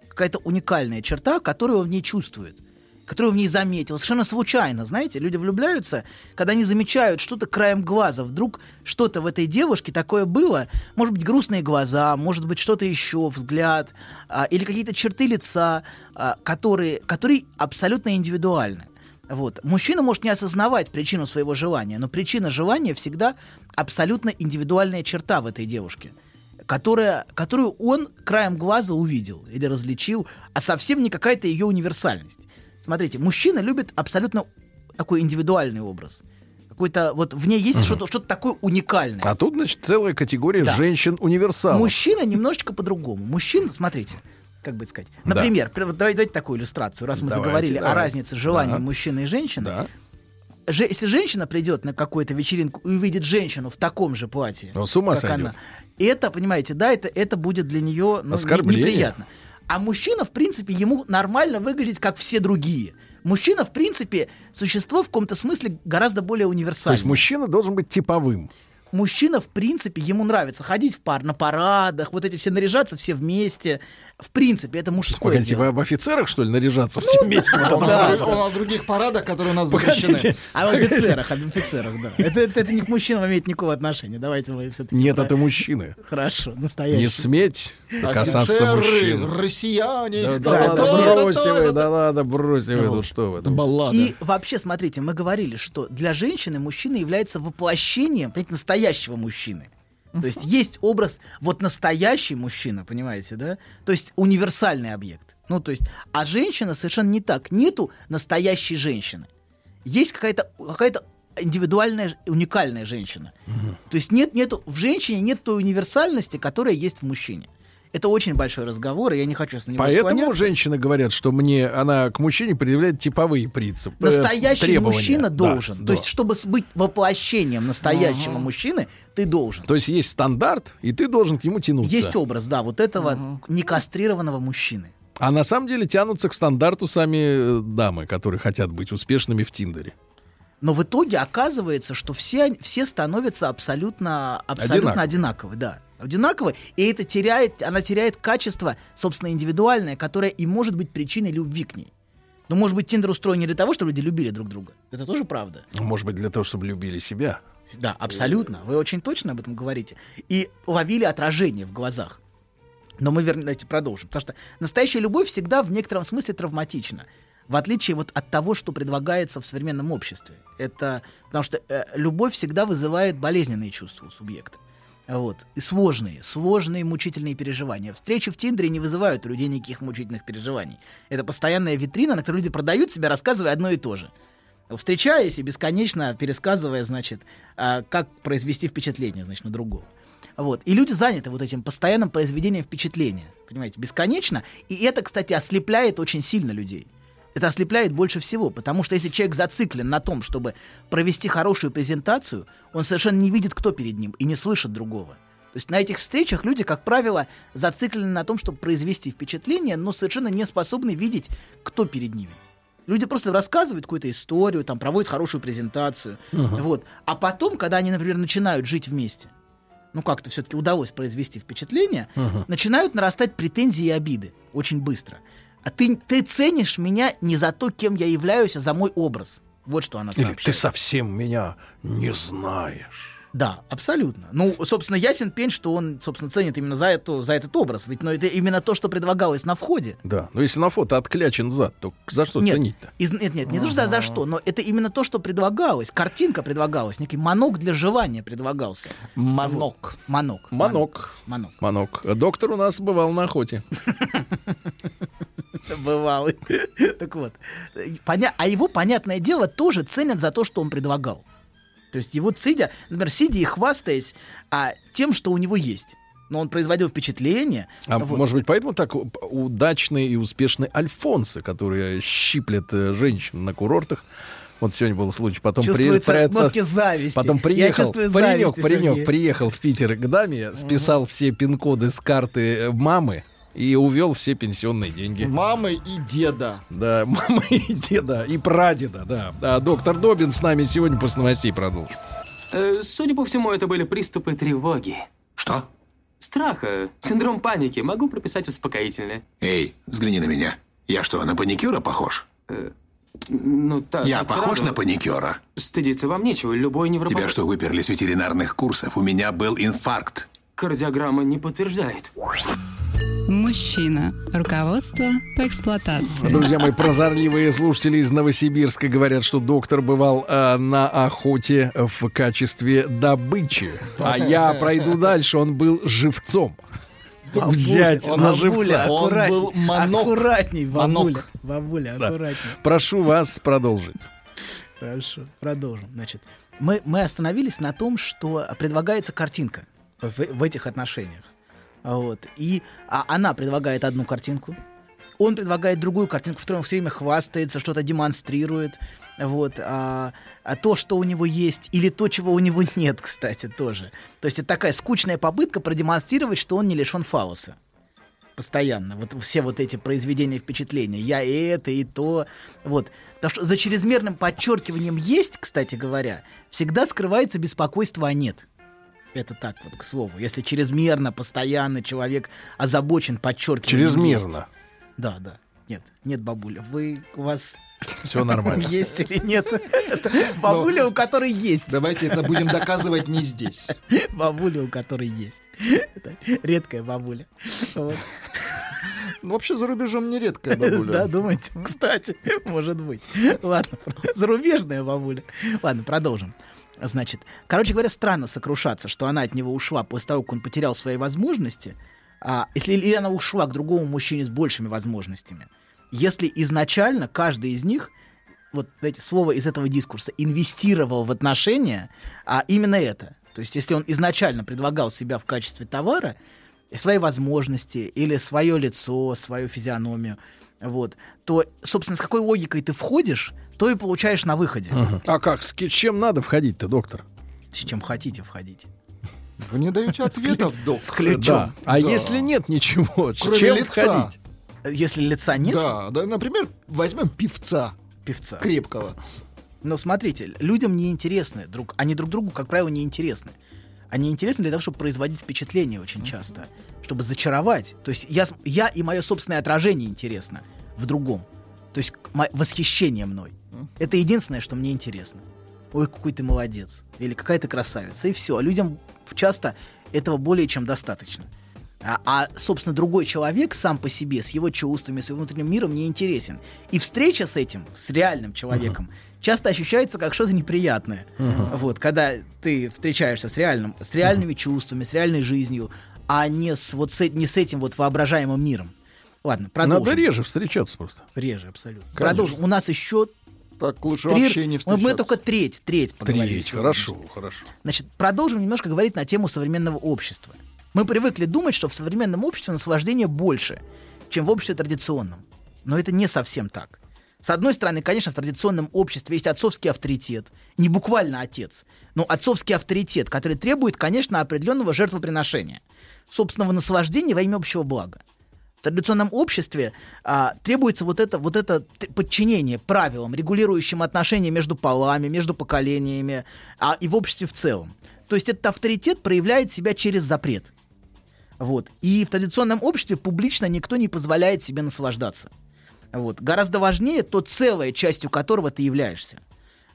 Какая-то уникальная черта, которую он в ней чувствует. Которую в ней заметил. Совершенно случайно, знаете, люди влюбляются, когда они замечают что-то краем глаза. Вдруг что-то в этой девушке такое было. Может быть, грустные глаза, может быть, что-то еще, взгляд. а, или какие-то черты лица, а, которые, которые абсолютно индивидуальны. Вот. Мужчина может не осознавать причину своего желания, но причина желания всегда абсолютно индивидуальная черта в этой девушке, которая, которую он краем глаза увидел или различил, а совсем не какая-то ее универсальность. Смотрите, мужчина любит абсолютно такой индивидуальный образ. Какой-то вот в ней есть что-то, что-то такое уникальное. А тут, значит, целая категория Да. женщин-универсалов. Мужчина немножечко по-другому. Мужчина, смотрите, как бы сказать. Да. Например, при- вот давайте, давайте такую иллюстрацию, раз мы Давайте, заговорили о давайте. разнице желаний Да. мужчины и женщины. Да. Же- если женщина придет на какую-то вечеринку и увидит женщину в таком же платье, Ну, с ума как сойдет. она, это, понимаете, да, это, это будет для нее ну, неприятно. А мужчина, в принципе, ему нормально выглядеть, как все другие. Мужчина, в принципе, существо в каком-то смысле гораздо более То универсальное. есть мужчина должен быть типовым. Мужчина, в принципе, ему нравится ходить в пар на парадах, вот эти все наряжаться все вместе. В принципе, это мужское Погодите, дело. вы об офицерах, что ли, наряжаться все вместе? Вот о фраза. друг- он о других парадах, которые у нас Погодите. запрещены. А об офицерах, об офицерах, да. Это, это, это не к мужчинам имеет никакого отношения. Давайте мы все-таки... Нет, это мужчины. Хорошо, настоящий. Не сметь касаться Офицеры, мужчин. россияне. Да, да, да, да, ладно, да, бросьте да, вы, да. да ладно, бросьте вы, Ну, ну что вы. Это баллада. И вообще, смотрите, мы говорили, что для женщины мужчина является воплощением, понимаете, настоящего мужчины. То есть есть образ вот настоящий мужчина, понимаете, да? То есть универсальный объект. Ну, то есть, а женщина совершенно не так. Нету настоящей женщины. Есть какая-то какая индивидуальная, уникальная женщина. То есть нет, нету, в женщине нет той универсальности, которая есть в мужчине. Это очень большой разговор, и я не хочу с него Поэтому отклоняться. женщины говорят, что мне она к мужчине предъявляет типовые принципы. э, Настоящий требования. мужчина Да, должен. да. То есть, чтобы быть воплощением настоящего мужчины, ты должен. То есть есть стандарт, и ты должен к нему тянуться. Есть образ, да, вот этого некастрированного мужчины. А на самом деле тянутся к стандарту сами э, дамы, которые хотят быть успешными в Тиндере. Но в итоге оказывается, что все, все становятся абсолютно, абсолютно Одинаковы. одинаковы. да. Одинаковы, и это теряет, она теряет качество, собственно, индивидуальное, которое и может быть причиной любви к ней. Но, может быть, Тиндер устроен не для того, чтобы люди любили друг друга. Это тоже правда. Может быть, для того, чтобы любили себя. Да, абсолютно. Вы очень точно об этом говорите. И ловили отражение в глазах. Но мы вернее, давайте продолжим. Потому что настоящая любовь всегда в некотором смысле травматична. В отличие вот от того, что предлагается в современном обществе. Это потому что э, любовь всегда вызывает болезненные чувства у субъекта. Вот. И сложные, сложные мучительные переживания. Встречи в Тиндере не вызывают у людей никаких мучительных переживаний. Это постоянная витрина, на которой люди продают себя, рассказывая одно и то же встречаясь и бесконечно пересказывая, значит, а, как произвести впечатление, значит, на другого. Вот. И люди заняты вот этим постоянным произведением впечатления. Понимаете, бесконечно. И это, кстати, ослепляет очень сильно людей. Это ослепляет больше всего, потому что если человек зациклен на том, чтобы провести хорошую презентацию, он совершенно не видит, кто перед ним, и не слышит другого. То есть на этих встречах люди, как правило, зациклены на том, чтобы произвести впечатление, но совершенно не способны видеть, кто перед ними. Люди просто рассказывают какую-то историю, там проводят хорошую презентацию, Ага. вот. А потом, когда они, например, начинают жить вместе, ну как-то все-таки удалось произвести впечатление, Ага. начинают нарастать претензии и обиды очень быстро. А ты, ты ценишь меня не за то, кем я являюсь, а за мой образ. Вот что она Или сообщает. ты совсем меня не знаешь. Да, абсолютно. Ну, собственно, ясен пень, что он, собственно, ценит именно за, эту, за этот образ. Ведь ну, это именно то, что предлагалось на входе. Да, но если на фото отклячен зад, то за что нет, ценить-то? из- нет, нет, не за, за что, но это именно то, что предлагалось. Картинка предлагалась, некий манок для жевания предлагался. Манок. Манок. Манок. Манок. Манок. Доктор у нас бывал на охоте. Бывалый. Так вот. Поня- А его, понятное дело, тоже ценят за то, что он предлагал. То есть его сидя, например, сидя и хвастаясь а, тем, что у него есть. Но он производил впечатление. А Вот. может быть, поэтому так удачные и успешные альфонсы, которые щиплят э, женщин на курортах. Вот сегодня был случай. Потом Чувствуется при- нотки зависти. Потом приехал паренек, зависть, паренек Сергей. приехал в Питер к даме, списал все пин-коды с карты э, мамы и увел все пенсионные деньги. Мамы и деда. Да, мамы и деда, и прадеда, да. А доктор Добин с нами сегодня после новостей продолжим. Э, Судя по всему, это были приступы тревоги. Что? Страха, синдром паники. Могу прописать успокоительное. Эй, взгляни на меня. Я что, на паникюра похож? Ну, так. Я так похож сразу. на паникюра? Стыдиться вам нечего. Любой невропатолог... Тебя что, выперли с ветеринарных курсов? У меня был инфаркт. Кардиограмма не подтверждает. Мужчина. Руководство по эксплуатации. Друзья мои, прозорливые слушатели из Новосибирска говорят, что доктор бывал э, на охоте в качестве добычи. А я пройду дальше, он был живцом. Бабуля, Взять он на бабуля, живца. аккуратней, Аккуратней, бабуля. Манок. Бабуля, Да. аккуратней. Прошу вас продолжить. Хорошо, продолжим. Значит, мы, мы остановились на том, что предлагается картинка в, в этих отношениях. А Вот. И а она предлагает одну картинку, он предлагает другую картинку, в которой он все время хвастается, что-то демонстрирует. Вот. А, а то, что у него есть, или то, чего у него нет, кстати, тоже. То есть это такая скучная попытка продемонстрировать, что он не лишен фалоса. Постоянно. Вот все вот эти произведения впечатления. Я и это, и то. Вот. Потому что за чрезмерным подчеркиванием есть, кстати говоря, всегда скрывается беспокойство, а нет. Это так вот, к слову. Если чрезмерно, постоянно человек озабочен подчеркиванием. Чрезмерно. есть. Да, да. Нет, нет, бабуля, вы, у вас... Всё нормально. Есть или нет? Это бабуля, у которой есть. Давайте это будем доказывать не здесь. Бабуля, у которой есть. Это редкая бабуля. Вот. Ну, вообще за рубежом не редкая бабуля. Да, думаете? Кстати, может быть. Ладно, зарубежная бабуля. Ладно, продолжим. Значит, короче говоря, странно сокрушаться, что она от него ушла после того, как он потерял свои возможности. А если или она ушла к другому мужчине с большими возможностями. Если изначально каждый из них, вот эти слово из этого дискурса, инвестировал в отношения, а именно это. То есть, если он изначально предлагал себя в качестве товара, свои возможности или свое лицо, свою физиономию, вот, то, собственно, с какой логикой ты входишь, то и получаешь на выходе. А как, с чем надо входить-то, доктор? С чем хотите, входите. Вы не даете ответов, док. С ключом. Да. А если нет ничего, с Кроме чем лица. входить? Если лица нет? Да, да, например, возьмем певца. Певца. Крепкого. Но смотрите, людям не интересны друг, они друг другу, как правило, не интересны. Они интересны для того, чтобы производить впечатление очень часто, чтобы зачаровать. То есть я, я и мое собственное отражение интересно в другом. То есть восхищение мной. Это единственное, что мне интересно. Ой, какой ты молодец. Или какая ты красавица. И все. А людям часто этого более чем достаточно. А, а, собственно, другой человек сам по себе, с его чувствами, с его внутренним миром не интересен. И встреча с этим, с реальным человеком, часто ощущается как что-то неприятное. Мгм. Вот, когда ты встречаешься с реальным, с реальными чувствами, с реальной жизнью, а не с вот с, не с этим вот воображаемым миром. Ладно, продолжим. Надо реже встречаться просто. Реже, абсолютно. Конечно. Продолжим. У нас еще Так лучше Три- вообще не мы, встречаться. мы только треть, треть поговорили Треть, сегодня. хорошо, хорошо. Значит, продолжим немножко говорить на тему современного общества. Мы привыкли думать, что в современном обществе наслаждение больше, чем в обществе традиционном. Но это не совсем так. С одной стороны, конечно, в традиционном обществе есть отцовский авторитет, не буквально отец, но отцовский авторитет, который требует, конечно, определенного жертвоприношения, собственного наслаждения во имя общего блага. В традиционном обществе а, требуется вот это, вот это подчинение правилам, регулирующим отношения между полами, между поколениями а, и в обществе в целом. То есть этот авторитет проявляет себя через запрет. Вот. И в традиционном обществе публично никто не позволяет себе наслаждаться. Вот. Гораздо важнее то целое, частью которого ты являешься.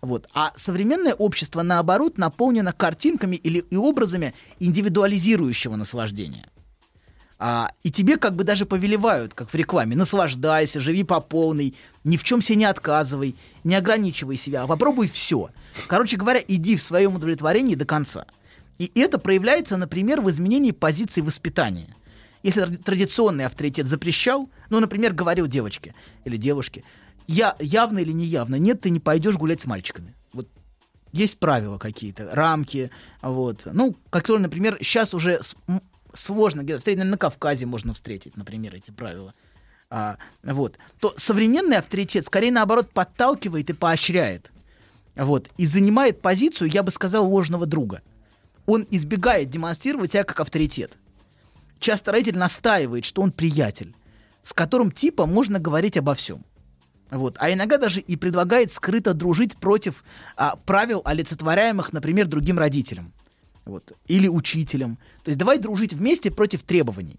Вот. А современное общество, наоборот, наполнено картинками или и образами индивидуализирующего наслаждения. А, и тебе как бы даже повелевают, как в рекламе, наслаждайся, живи по полной, ни в чем себе не отказывай, не ограничивай себя, а попробуй все. Короче говоря, иди в своем удовлетворении до конца. И это проявляется, например, в изменении позиции воспитания. Если тради- традиционный авторитет запрещал, ну, например, говорил девочке или девушке, я явно или неявно, нет, ты не пойдешь гулять с мальчиками. Вот есть правила какие-то, рамки, вот, ну, которые, например, сейчас уже сложно где-то встретить, на Кавказе можно встретить, например, эти правила. А, вот, то современный авторитет скорее наоборот подталкивает и поощряет. Вот, и занимает позицию, я бы сказал, ложного друга. Он избегает демонстрировать себя как авторитет. Часто родитель настаивает, что он приятель, с которым типа можно говорить обо всем. Вот. А иногда даже и предлагает скрыто дружить против а, правил, олицетворяемых, например, другим родителям. Вот. Или учителям. То есть давай дружить вместе против требований.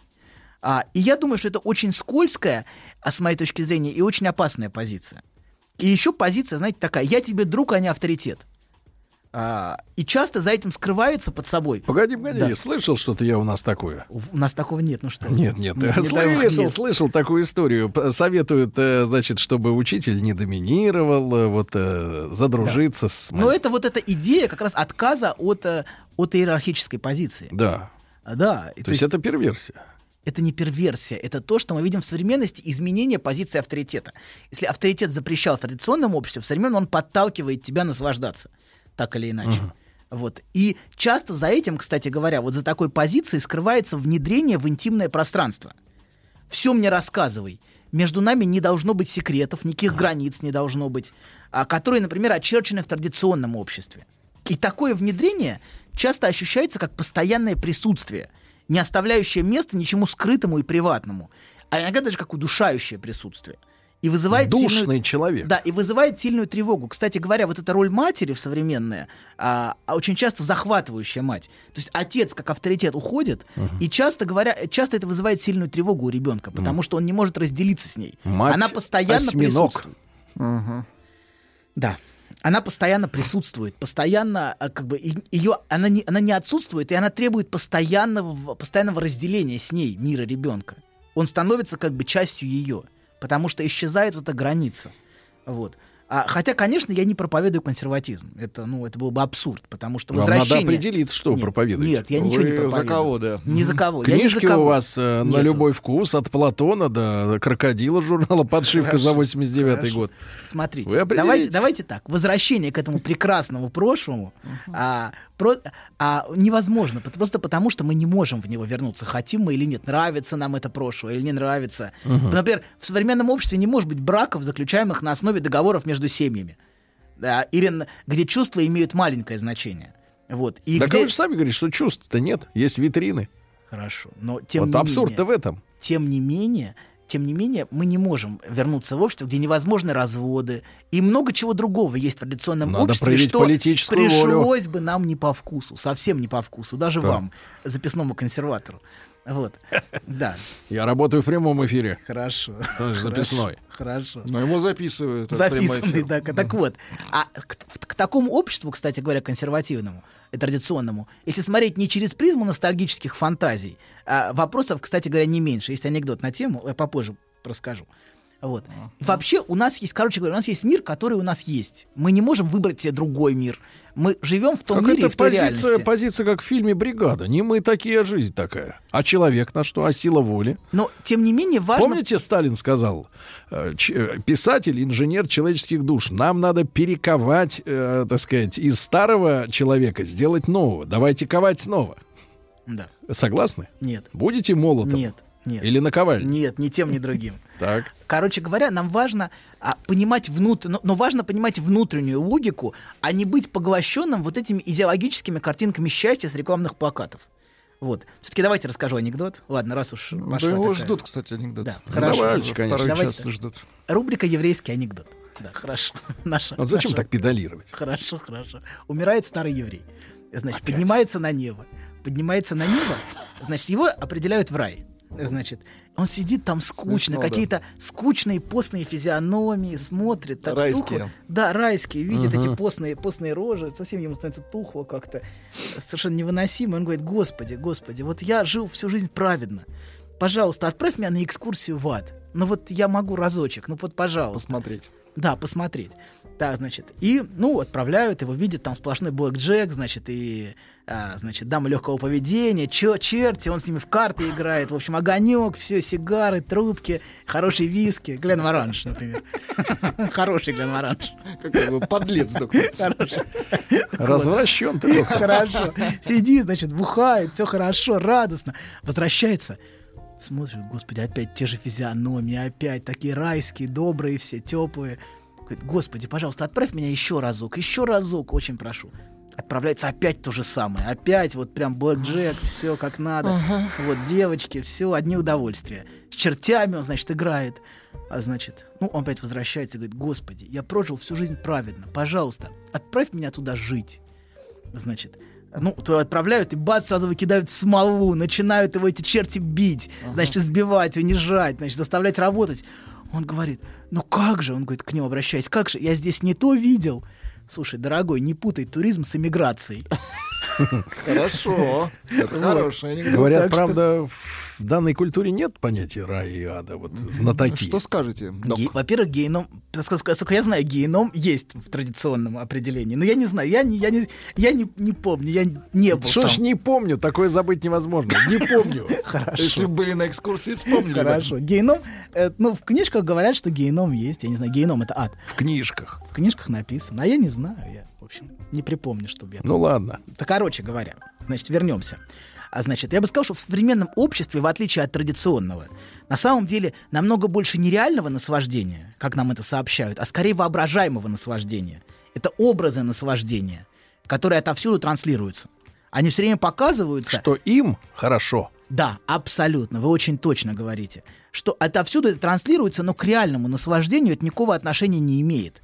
А, и я думаю, что это очень скользкая, а с моей точки зрения, и очень опасная позиция. И еще позиция, знаете, такая, я тебе друг, а не авторитет. А, и часто за этим скрывается под собой. Погоди, погоди, Да. слышал что-то я у нас такое. У нас такого нет, ну что? Нет, нет, Нет, не дай бог, слышал, нет. слышал такую историю. Советуют, э, значит, чтобы учитель не доминировал, э, вот э, задружиться с... Но это вот эта идея как раз отказа от, от иерархической позиции. Да. А, Да. и То, есть это перверсия. это не перверсия, это то, что мы видим в современности, изменение позиции авторитета. Если авторитет запрещал в традиционном обществе, в современном он подталкивает тебя наслаждаться, так или иначе. Вот. И часто за этим, кстати говоря, вот за такой позицией скрывается внедрение в интимное пространство. Все мне рассказывай. Между нами не должно быть секретов, никаких границ не должно быть, а, которые, например, очерчены в традиционном обществе. И такое внедрение часто ощущается как постоянное присутствие, не оставляющее места ничему скрытому и приватному, а иногда даже как удушающее присутствие. И вызывает Душный сильную- человек. Да, и вызывает сильную тревогу. Кстати говоря, вот эта роль матери в современная, а, а очень часто захватывающая мать. То есть отец как авторитет уходит, и часто говоря, часто это вызывает сильную тревогу у ребенка, потому что он не может разделиться с ней. Мать Она постоянно осьминог. присутствует. Да. Она постоянно присутствует, постоянно, а, как бы, ее, она не, она не отсутствует, и она требует постоянного, постоянного разделения с ней мира ребенка. Он становится как бы частью ее, потому что исчезает вот эта граница. Вот. А, хотя, конечно, я не проповедую консерватизм. Это, ну, это был бы абсурд, потому что Вам возвращение... надо определиться, что проповедуете. Нет, я ничего Вы не за проповедую. кого, да? Ни за кого. Ни за Книжки кого. у вас э, на Нету. любой вкус, от Платона до крокодила журнала «Подшивка» за Хорошо, 89 хорошо. год. Смотрите, давайте, давайте так. Возвращение к этому прекрасному прошлому а, про- а, невозможно. Просто потому, что мы не можем в него вернуться. Хотим мы или нет. Нравится нам это прошлое или не нравится. Например, в современном обществе не может быть браков, заключаемых на основе договоров между семьями. Да, или где чувства имеют маленькое значение. Вот. И так где... вы же сами говорите, что чувств-то нет, есть витрины. Хорошо. Но тем вот абсурд-то в этом. Тем не менее, тем не менее, мы не можем вернуться в общество, где невозможны разводы и много чего другого есть в традиционном Надо обществе, что пришлось волю. бы нам не по вкусу, совсем не по вкусу, даже Да. вам, записному консерватору. Вот, да. Я работаю в прямом эфире. Хорошо. Тоже записной. Хорошо. Но его записывают. Записанный, да. Так вот, а к, к такому обществу, кстати говоря, консервативному и традиционному, если смотреть не через призму ностальгических фантазий, а вопросов, кстати говоря, не меньше. Есть анекдот на тему, я попозже расскажу. Вот. Вообще у нас есть, короче говоря, у нас есть мир, который у нас есть. Мы не можем выбрать себе другой мир. Мы живем в том мире и Какая-то в той позиция, реальности. позиция, как в фильме «Бригада». Не мы такие, а жизнь такая. А человек на что? А сила воли? Но, тем не менее, важно... Помните, Сталин сказал, э, э, писатель, инженер человеческих душ, нам надо перековать, э, так сказать, из старого человека сделать нового. Давайте ковать снова. Да. Согласны? Нет. Будете молотом? Нет, нет. Или наковальней? Нет, ни тем, ни другим. Так. Короче говоря, нам важно а, понимать внут... но, но важно понимать внутреннюю логику, а не быть поглощенным вот этими идеологическими картинками счастья с рекламных плакатов. Вот. Все-таки давайте расскажу анекдот. Ладно, раз уж Да пошла его такая. ждут, кстати, анекдот. Да, хорошо. давайте, конечно. Второй Давайте. час ждут. Рубрика «Еврейский анекдот». Да, хорошо. Наша, Вот зачем наша- так педалировать? Хорошо, хорошо. Умирает старый еврей. Значит, поднимается на небо. Поднимается на небо, значит, его определяют в рай. Значит, он сидит там скучно, Смешно, да. какие-то скучные постные физиономии, смотрит. Так Райские. тухло. Да, райские. Видит Мгм. эти постные, постные рожи. Совсем ему становится тухло как-то. Совершенно невыносимо. Он говорит, господи, господи, вот я жил всю жизнь праведно. Пожалуйста, отправь меня на экскурсию в ад. Ну вот я могу разочек, ну вот пожалуйста. Посмотреть. Да, посмотреть. Так, значит, и, ну, отправляют его, видят там сплошной блэк Джек, значит, и, а, значит, дамы легкого поведения, чё, черти, он с ними в карты играет, в общем, огонек, все, сигары, трубки, хороший виски, Глен Оранж, например. Хороший Глен Оранж. Какой вы подлец, доктор. Хороший. Развращен ты. Хорошо. Сидит, значит, бухает, все хорошо, радостно. Возвращается. Смотрит, господи, опять те же физиономии, опять такие райские, добрые все, теплые. Говорит, господи, пожалуйста, отправь меня еще разок, еще разок, очень прошу. Отправляется опять то же самое. Опять вот прям Блэк Джек, все как надо. Ага. Вот девочки, все одни удовольствия. С чертями он, значит, играет. А значит, ну, он опять возвращается и говорит, господи, я прожил всю жизнь праведно. Пожалуйста, отправь меня туда жить. Значит, ну, то отправляют, и бац, сразу выкидают в смолу, начинают его эти черти бить, значит, избивать, унижать, значит, заставлять работать. Он говорит, ну как же, он говорит, к нему обращаясь, как же, я здесь не то видел. Слушай, дорогой, не путай туризм с эмиграцией. Хорошо. Это хороший анекдот. Говорят, правда, в данной культуре нет понятия рая и ада. Вот знатоки. Что скажете? Ге- Во-первых, геном, насколько я знаю, геном есть в традиционном определении. Но я не знаю, я не, я не, я не, не помню, я не был Что там. ж не помню, такое забыть невозможно. Не помню. Хорошо. Если бы были на экскурсии, вспомнили. Хорошо. Геном, э, ну, в книжках говорят, что геном есть. Я не знаю, геном это ад. В книжках. В книжках написано. А я не знаю. Я, в общем, не припомню, чтобы я... Ну ладно. Да, короче говоря, значит, вернемся. А значит, я бы сказал, что в современном обществе, в отличие от традиционного, на самом деле намного больше нереального наслаждения, как нам это сообщают, а скорее воображаемого наслаждения. Это образы наслаждения, которые отовсюду транслируются. Они все время показываются... Что им хорошо. Да, абсолютно. Вы очень точно говорите. Что отовсюду это транслируется, но к реальному наслаждению это никакого отношения не имеет.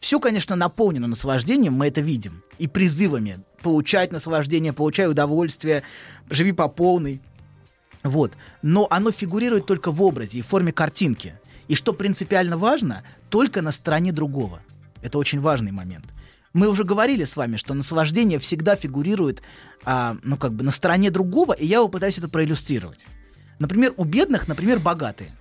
Все, конечно, наполнено наслаждением, мы это видим. И призывами получать наслаждение, получай удовольствие, живи по полной. Вот. Но оно фигурирует только в образе и в форме картинки. И что принципиально важно, только на стороне другого. Это очень важный момент. Мы уже говорили с вами, что наслаждение всегда фигурирует, а, ну как бы на стороне другого, и я попытаюсь это проиллюстрировать. Например, у бедных, например, богатые.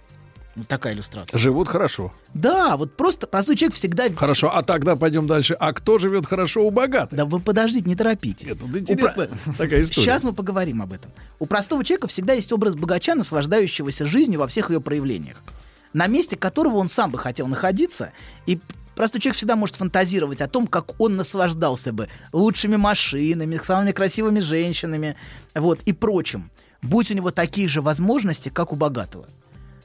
Вот такая иллюстрация. Живут хорошо. Да, вот просто простой человек всегда... Хорошо, а тогда пойдем дальше. А кто живет хорошо у богатых? Да вы подождите, не торопитесь. Нет, тут интересная такая история. Сейчас мы поговорим об этом. У простого человека всегда есть образ богача, наслаждающегося жизнью во всех ее проявлениях, на месте которого он сам бы хотел находиться, и простой человек всегда может фантазировать о том, как он наслаждался бы лучшими машинами, самыми красивыми женщинами, вот, и прочим, будь у него такие же возможности, как у богатого.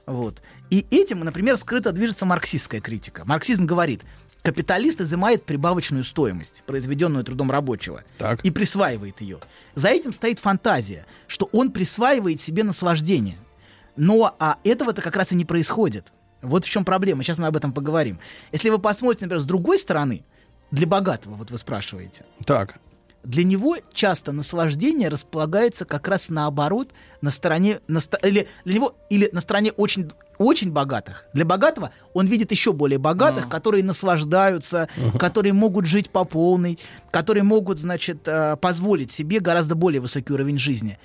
Вот. И этим, например, скрыто движется марксистская критика. Марксизм говорит, капиталист изымает прибавочную стоимость, произведенную трудом рабочего, Так. и присваивает ее. За этим стоит фантазия, что он присваивает себе наслаждение. Но а этого-то как раз и не происходит. Вот в чем проблема. Сейчас мы об этом поговорим. Если вы посмотрите, например, с другой стороны, для богатого, вот вы спрашиваете, Так. Для него часто наслаждение располагается как раз наоборот на стороне на ст- или для него или на стороне очень очень богатых. Для богатого он видит еще более богатых, которые наслаждаются, которые могут жить по полной, которые могут, значит, э, позволить себе гораздо более высокий уровень жизни.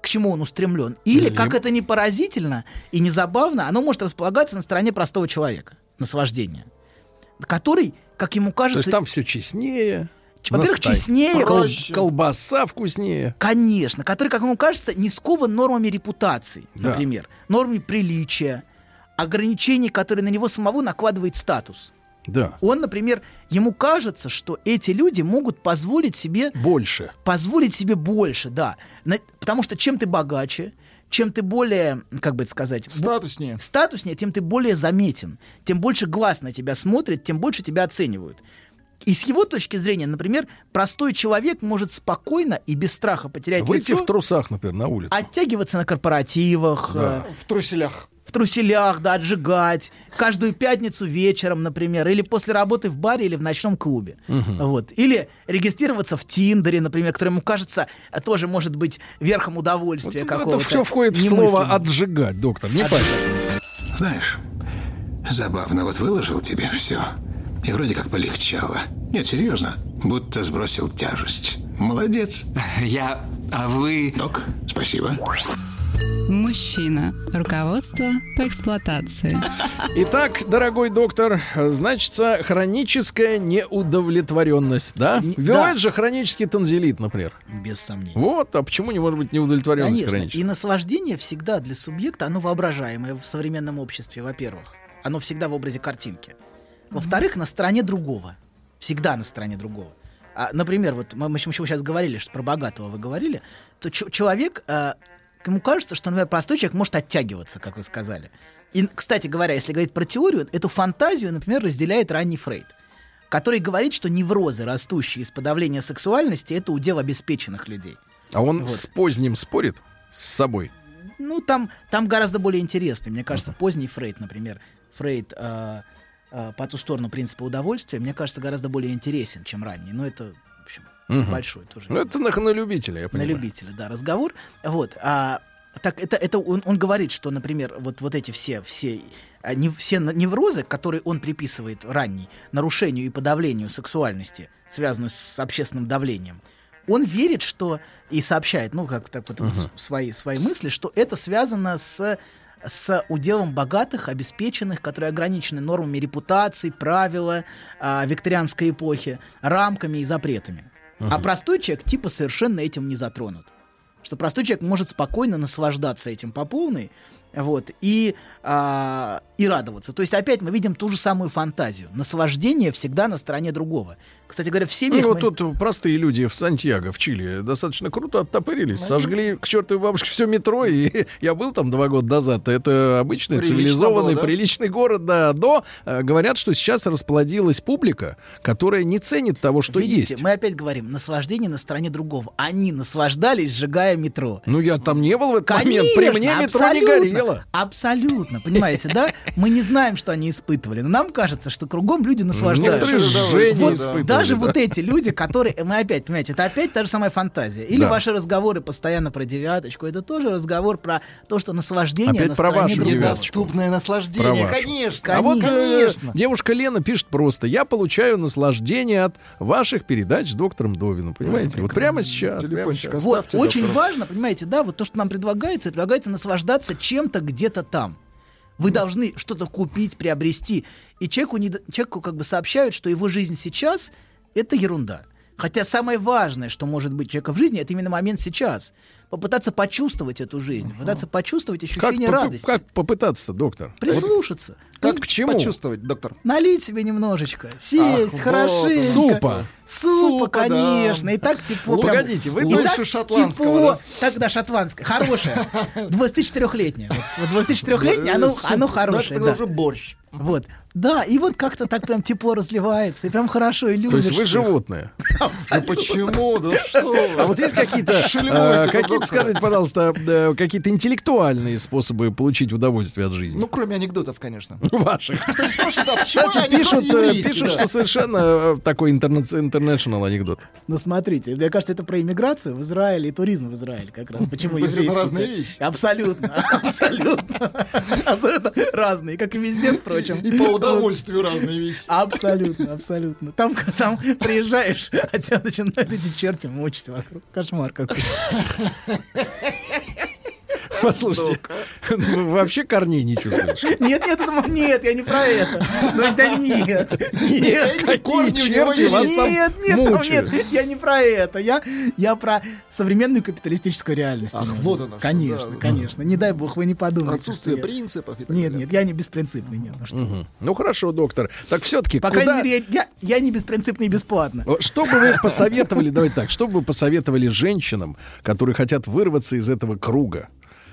к чему он устремлен. Или, Либо- как это не поразительно и не забавно, оно может располагаться на стороне простого человека, наслаждения, который, как ему То кажется... есть там все честнее. Во-первых, честнее, кол- колбаса вкуснее. Конечно, который, как ему кажется, не скован нормами репутации, Да. например, нормами приличия, ограничений, которые на него самого накладывает статус. Да. Он, например, ему кажется, что эти люди могут позволить себе Больше. позволить себе больше, да, На- потому что чем ты богаче, чем ты более, как бы это сказать, Статуснее. статуснее, тем ты более заметен, тем больше глаз на тебя смотрит, тем больше тебя оценивают. И с его точки зрения, например, простой человек может спокойно и без страха потерять Выйти лицо, в трусах, например, на улицу. оттягиваться на корпоративах, Да. э, В труселях. в труселях, да, отжигать, каждую пятницу вечером, например, или после работы в баре или в ночном клубе. Мгм. Вот. Или регистрироваться в Тиндере, например, который ему кажется а, тоже может быть верхом удовольствия Это какого-то. все входит в слово «отжигать», доктор. Не парься. Знаешь, забавно, вот выложил тебе все. И вроде как полегчало. Нет, серьезно, будто сбросил тяжесть. Молодец. Я... А вы... Док, спасибо. Мужчина. Руководство по эксплуатации. Итак, дорогой доктор, значится хроническая неудовлетворенность, да? Бывает же хронический танзелит, например. Без сомнений. Вот, а почему не может быть неудовлетворенность Конечно. хроническая? И наслаждение всегда для субъекта, оно воображаемое в современном обществе, во-первых. Оно всегда в образе картинки. Во-вторых, на стороне другого. Всегда на стороне другого. А, например, вот мы, мы сейчас говорили, что про богатого вы говорили, то человек, э, ему кажется, что, например, простой человек может оттягиваться, как вы сказали. И, кстати говоря, если говорить про теорию, эту фантазию, например, разделяет ранний Фрейд, который говорит, что неврозы, растущие из подавления сексуальности, это удел обеспеченных людей. А он Вот. с поздним спорит с собой? Ну, там, там гораздо более интересно. Мне кажется, поздний Фрейд, например, Фрейд э, э, по ту сторону принципа удовольствия, мне кажется, гораздо более интересен, чем ранний. Но это, в общем, Мгм. большой тоже. Ну, это на, на любителя, я на понимаю. любителя, да, разговор. Вот. А, так это, это он, он говорит, что, например, вот, вот эти все, все, а, не, все на- неврозы, которые он приписывает ранней нарушению и подавлению сексуальности, связанную с общественным давлением, он верит, что и сообщает, ну, как так вот, Мгм. свои, свои мысли, что это связано с с уделом богатых, обеспеченных, которые ограничены нормами репутации, правила а, викторианской эпохи, рамками и запретами. А Мгм. простой человек типа совершенно этим не затронут. Что простой человек может спокойно наслаждаться этим по полной, вот, и, а, и радоваться. То есть опять мы видим ту же самую фантазию. Наслаждение всегда на стороне другого. Кстати говоря, в семьях... Ну, вот мы- тут простые люди в Сантьяго, в Чили, достаточно круто оттопырились. Ну, Сожгли к чертовой бабушке все метро, и я был там два года назад. Это обычный, Прилично цивилизованный, было, да? приличный город, да. До э, говорят, что сейчас расплодилась публика, которая не ценит того, что Видите, есть. мы опять говорим, наслаждение на стороне другого. Они наслаждались, сжигая метро. Ну, я там не был в этот Конечно, момент. При мне метро не абсолютно, горело. Абсолютно, понимаете, да? Мы не знаем, что они испытывали, но нам кажется, что кругом люди наслаждаются. Вот испытывали, даже да. вот эти люди, которые, мы опять, понимаете, это опять та же самая фантазия. Или Да. ваши разговоры постоянно про девяточку, это тоже разговор про то, что наслаждение Опять на про стороне вашу девяточку. Доступное наслаждение, Про конечно. А вот э, конечно. девушка Лена пишет просто: Я получаю наслаждение от ваших передач с доктором Довином. Понимаете? Вот прямо сейчас. прямо Телефончик сейчас. Вот, оставьте, очень важно, понимаете, да, вот то, что нам предлагается, предлагается наслаждаться чем-то где-то там. Вы должны что-то купить, приобрести. И человеку, не, человеку как бы сообщают, что его жизнь сейчас — это ерунда. Хотя самое важное, что может быть человека в жизни, это именно момент сейчас. Попытаться почувствовать эту жизнь, попытаться почувствовать Как, ощущение попы- радости. как попытаться, доктор? Прислушаться. Как к чему? почувствовать, доктор? Налить себе немножечко, сесть, Ах, хорошенько. вот. Супа. Супа, Супа, да. конечно. И так тепло. Ну, прям- погодите, вы так шотландского, тепло. да? Так, да, шотландское. Хорошее. 24-летнее. Вот, вот 24-летнее, оно, оно хорошее. это тогда да. уже борщ. Вот. Да, и вот как-то так прям тепло разливается, и прям хорошо, и То любишь есть вы животное. Ну почему? Да что? вы? А вот есть какие-то, ну, какие-то, скажите, пожалуйста, какие-то интеллектуальные способы получить удовольствие от жизни? Ну, кроме анекдотов, конечно. Ваших. Кстати, а пишут, э, пишут, что совершенно э, такой интернешнл анекдот. Ну, смотрите, мне кажется, это про иммиграцию в Израиле и туризм в Израиле как раз. Почему То еврейский? разные вещи. Абсолютно, абсолютно. Абсолютно разные, как и везде, впрочем. И по удовольствию разные вещи. Абсолютно, абсолютно. Там, там приезжаешь, а тебя начинают эти черти мучить вокруг. Кошмар какой. Послушайте, вообще корней не чувствуешь? Нет, нет, это, нет, я не про это. Ну, да нет. Нет, Эти корни у него черти вас Нет, нет, нет, я не про это. Я, я про современную капиталистическую реальность. Ах, вот оно Конечно, конечно. Не дай бог, вы не подумайте. Отсутствие принципов и так Нет, далее. нет, я не беспринципный. Нет, ну. Ну хорошо, доктор. Так все-таки По крайней мере, я, я не беспринципный и бесплатно. Что бы вы посоветовали, давайте так, что бы вы посоветовали женщинам, которые хотят вырваться из этого круга?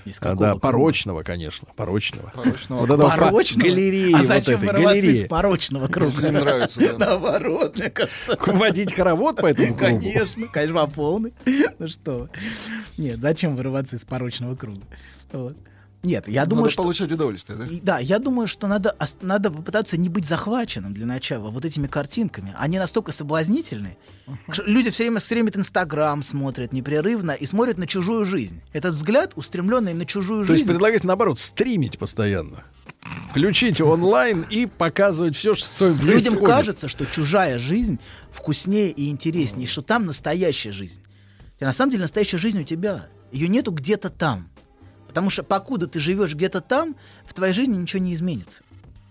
А, какого да, круга? порочного, конечно, порочного. Порочного. Вот этого по- Порочного? галереи а вот зачем этой, вырываться галереи. из порочного круга? Если не нравится, да. Наоборот, мне кажется. Водить хоровод по этому кругу? Конечно, конечно, по полной. Ну что. Нет, зачем вырываться из порочного круга? Вот. Нет, я думаю, Надо что... получать удовольствие, да? Да, я думаю, что надо, надо попытаться не быть захваченным для начала вот этими картинками. Они настолько соблазнительны. что Люди все время стримят Инстаграм, смотрят непрерывно и смотрят на чужую жизнь. Этот взгляд, устремленный на чужую То есть жизнь, предлагаете, наоборот, стримить постоянно. Включить онлайн и показывать все, что с вами людям происходит. кажется, что чужая жизнь вкуснее и интереснее, что там настоящая жизнь. И на самом деле настоящая жизнь у тебя. Ее нету где-то там. Потому что покуда ты живешь где-то там, в твоей жизни ничего не изменится.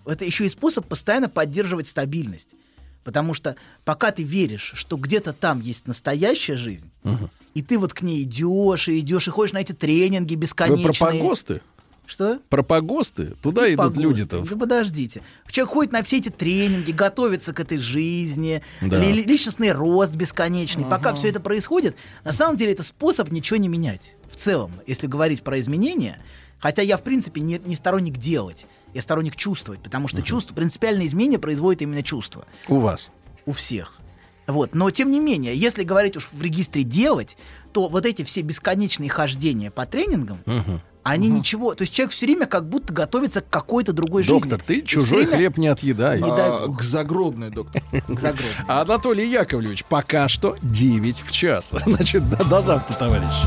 Это еще и способ постоянно поддерживать стабильность. Потому что пока ты веришь, что где-то там есть настоящая жизнь, и ты вот к ней идешь, и идешь, и ходишь на эти тренинги Вы бесконечные. про погосты? Что? Про погосты? Туда Какие идут погосты? люди-то. Вы подождите. Человек ходит на все эти тренинги, готовится к этой жизни, Да. ли- личностный рост бесконечный. Пока все это происходит, на самом деле это способ ничего не менять. В целом, если говорить про изменения, хотя я, в принципе, не, не сторонник делать, я сторонник чувствовать, потому что чувство, принципиальные изменения производит именно чувство. У вас. У всех. Вот. Но, тем не менее, если говорить уж в регистре делать, то вот эти все бесконечные хождения по тренингам, они ничего. То есть человек все время как будто готовится к какой-то другой Доктор, жизни. ты И всё чужой время- хлеб не отъедай. Не дай А, бог. к загробной, доктор. К загробной. А Анатолий Яковлевич, пока что 9 в час. Значит, до, завтра, товарищи.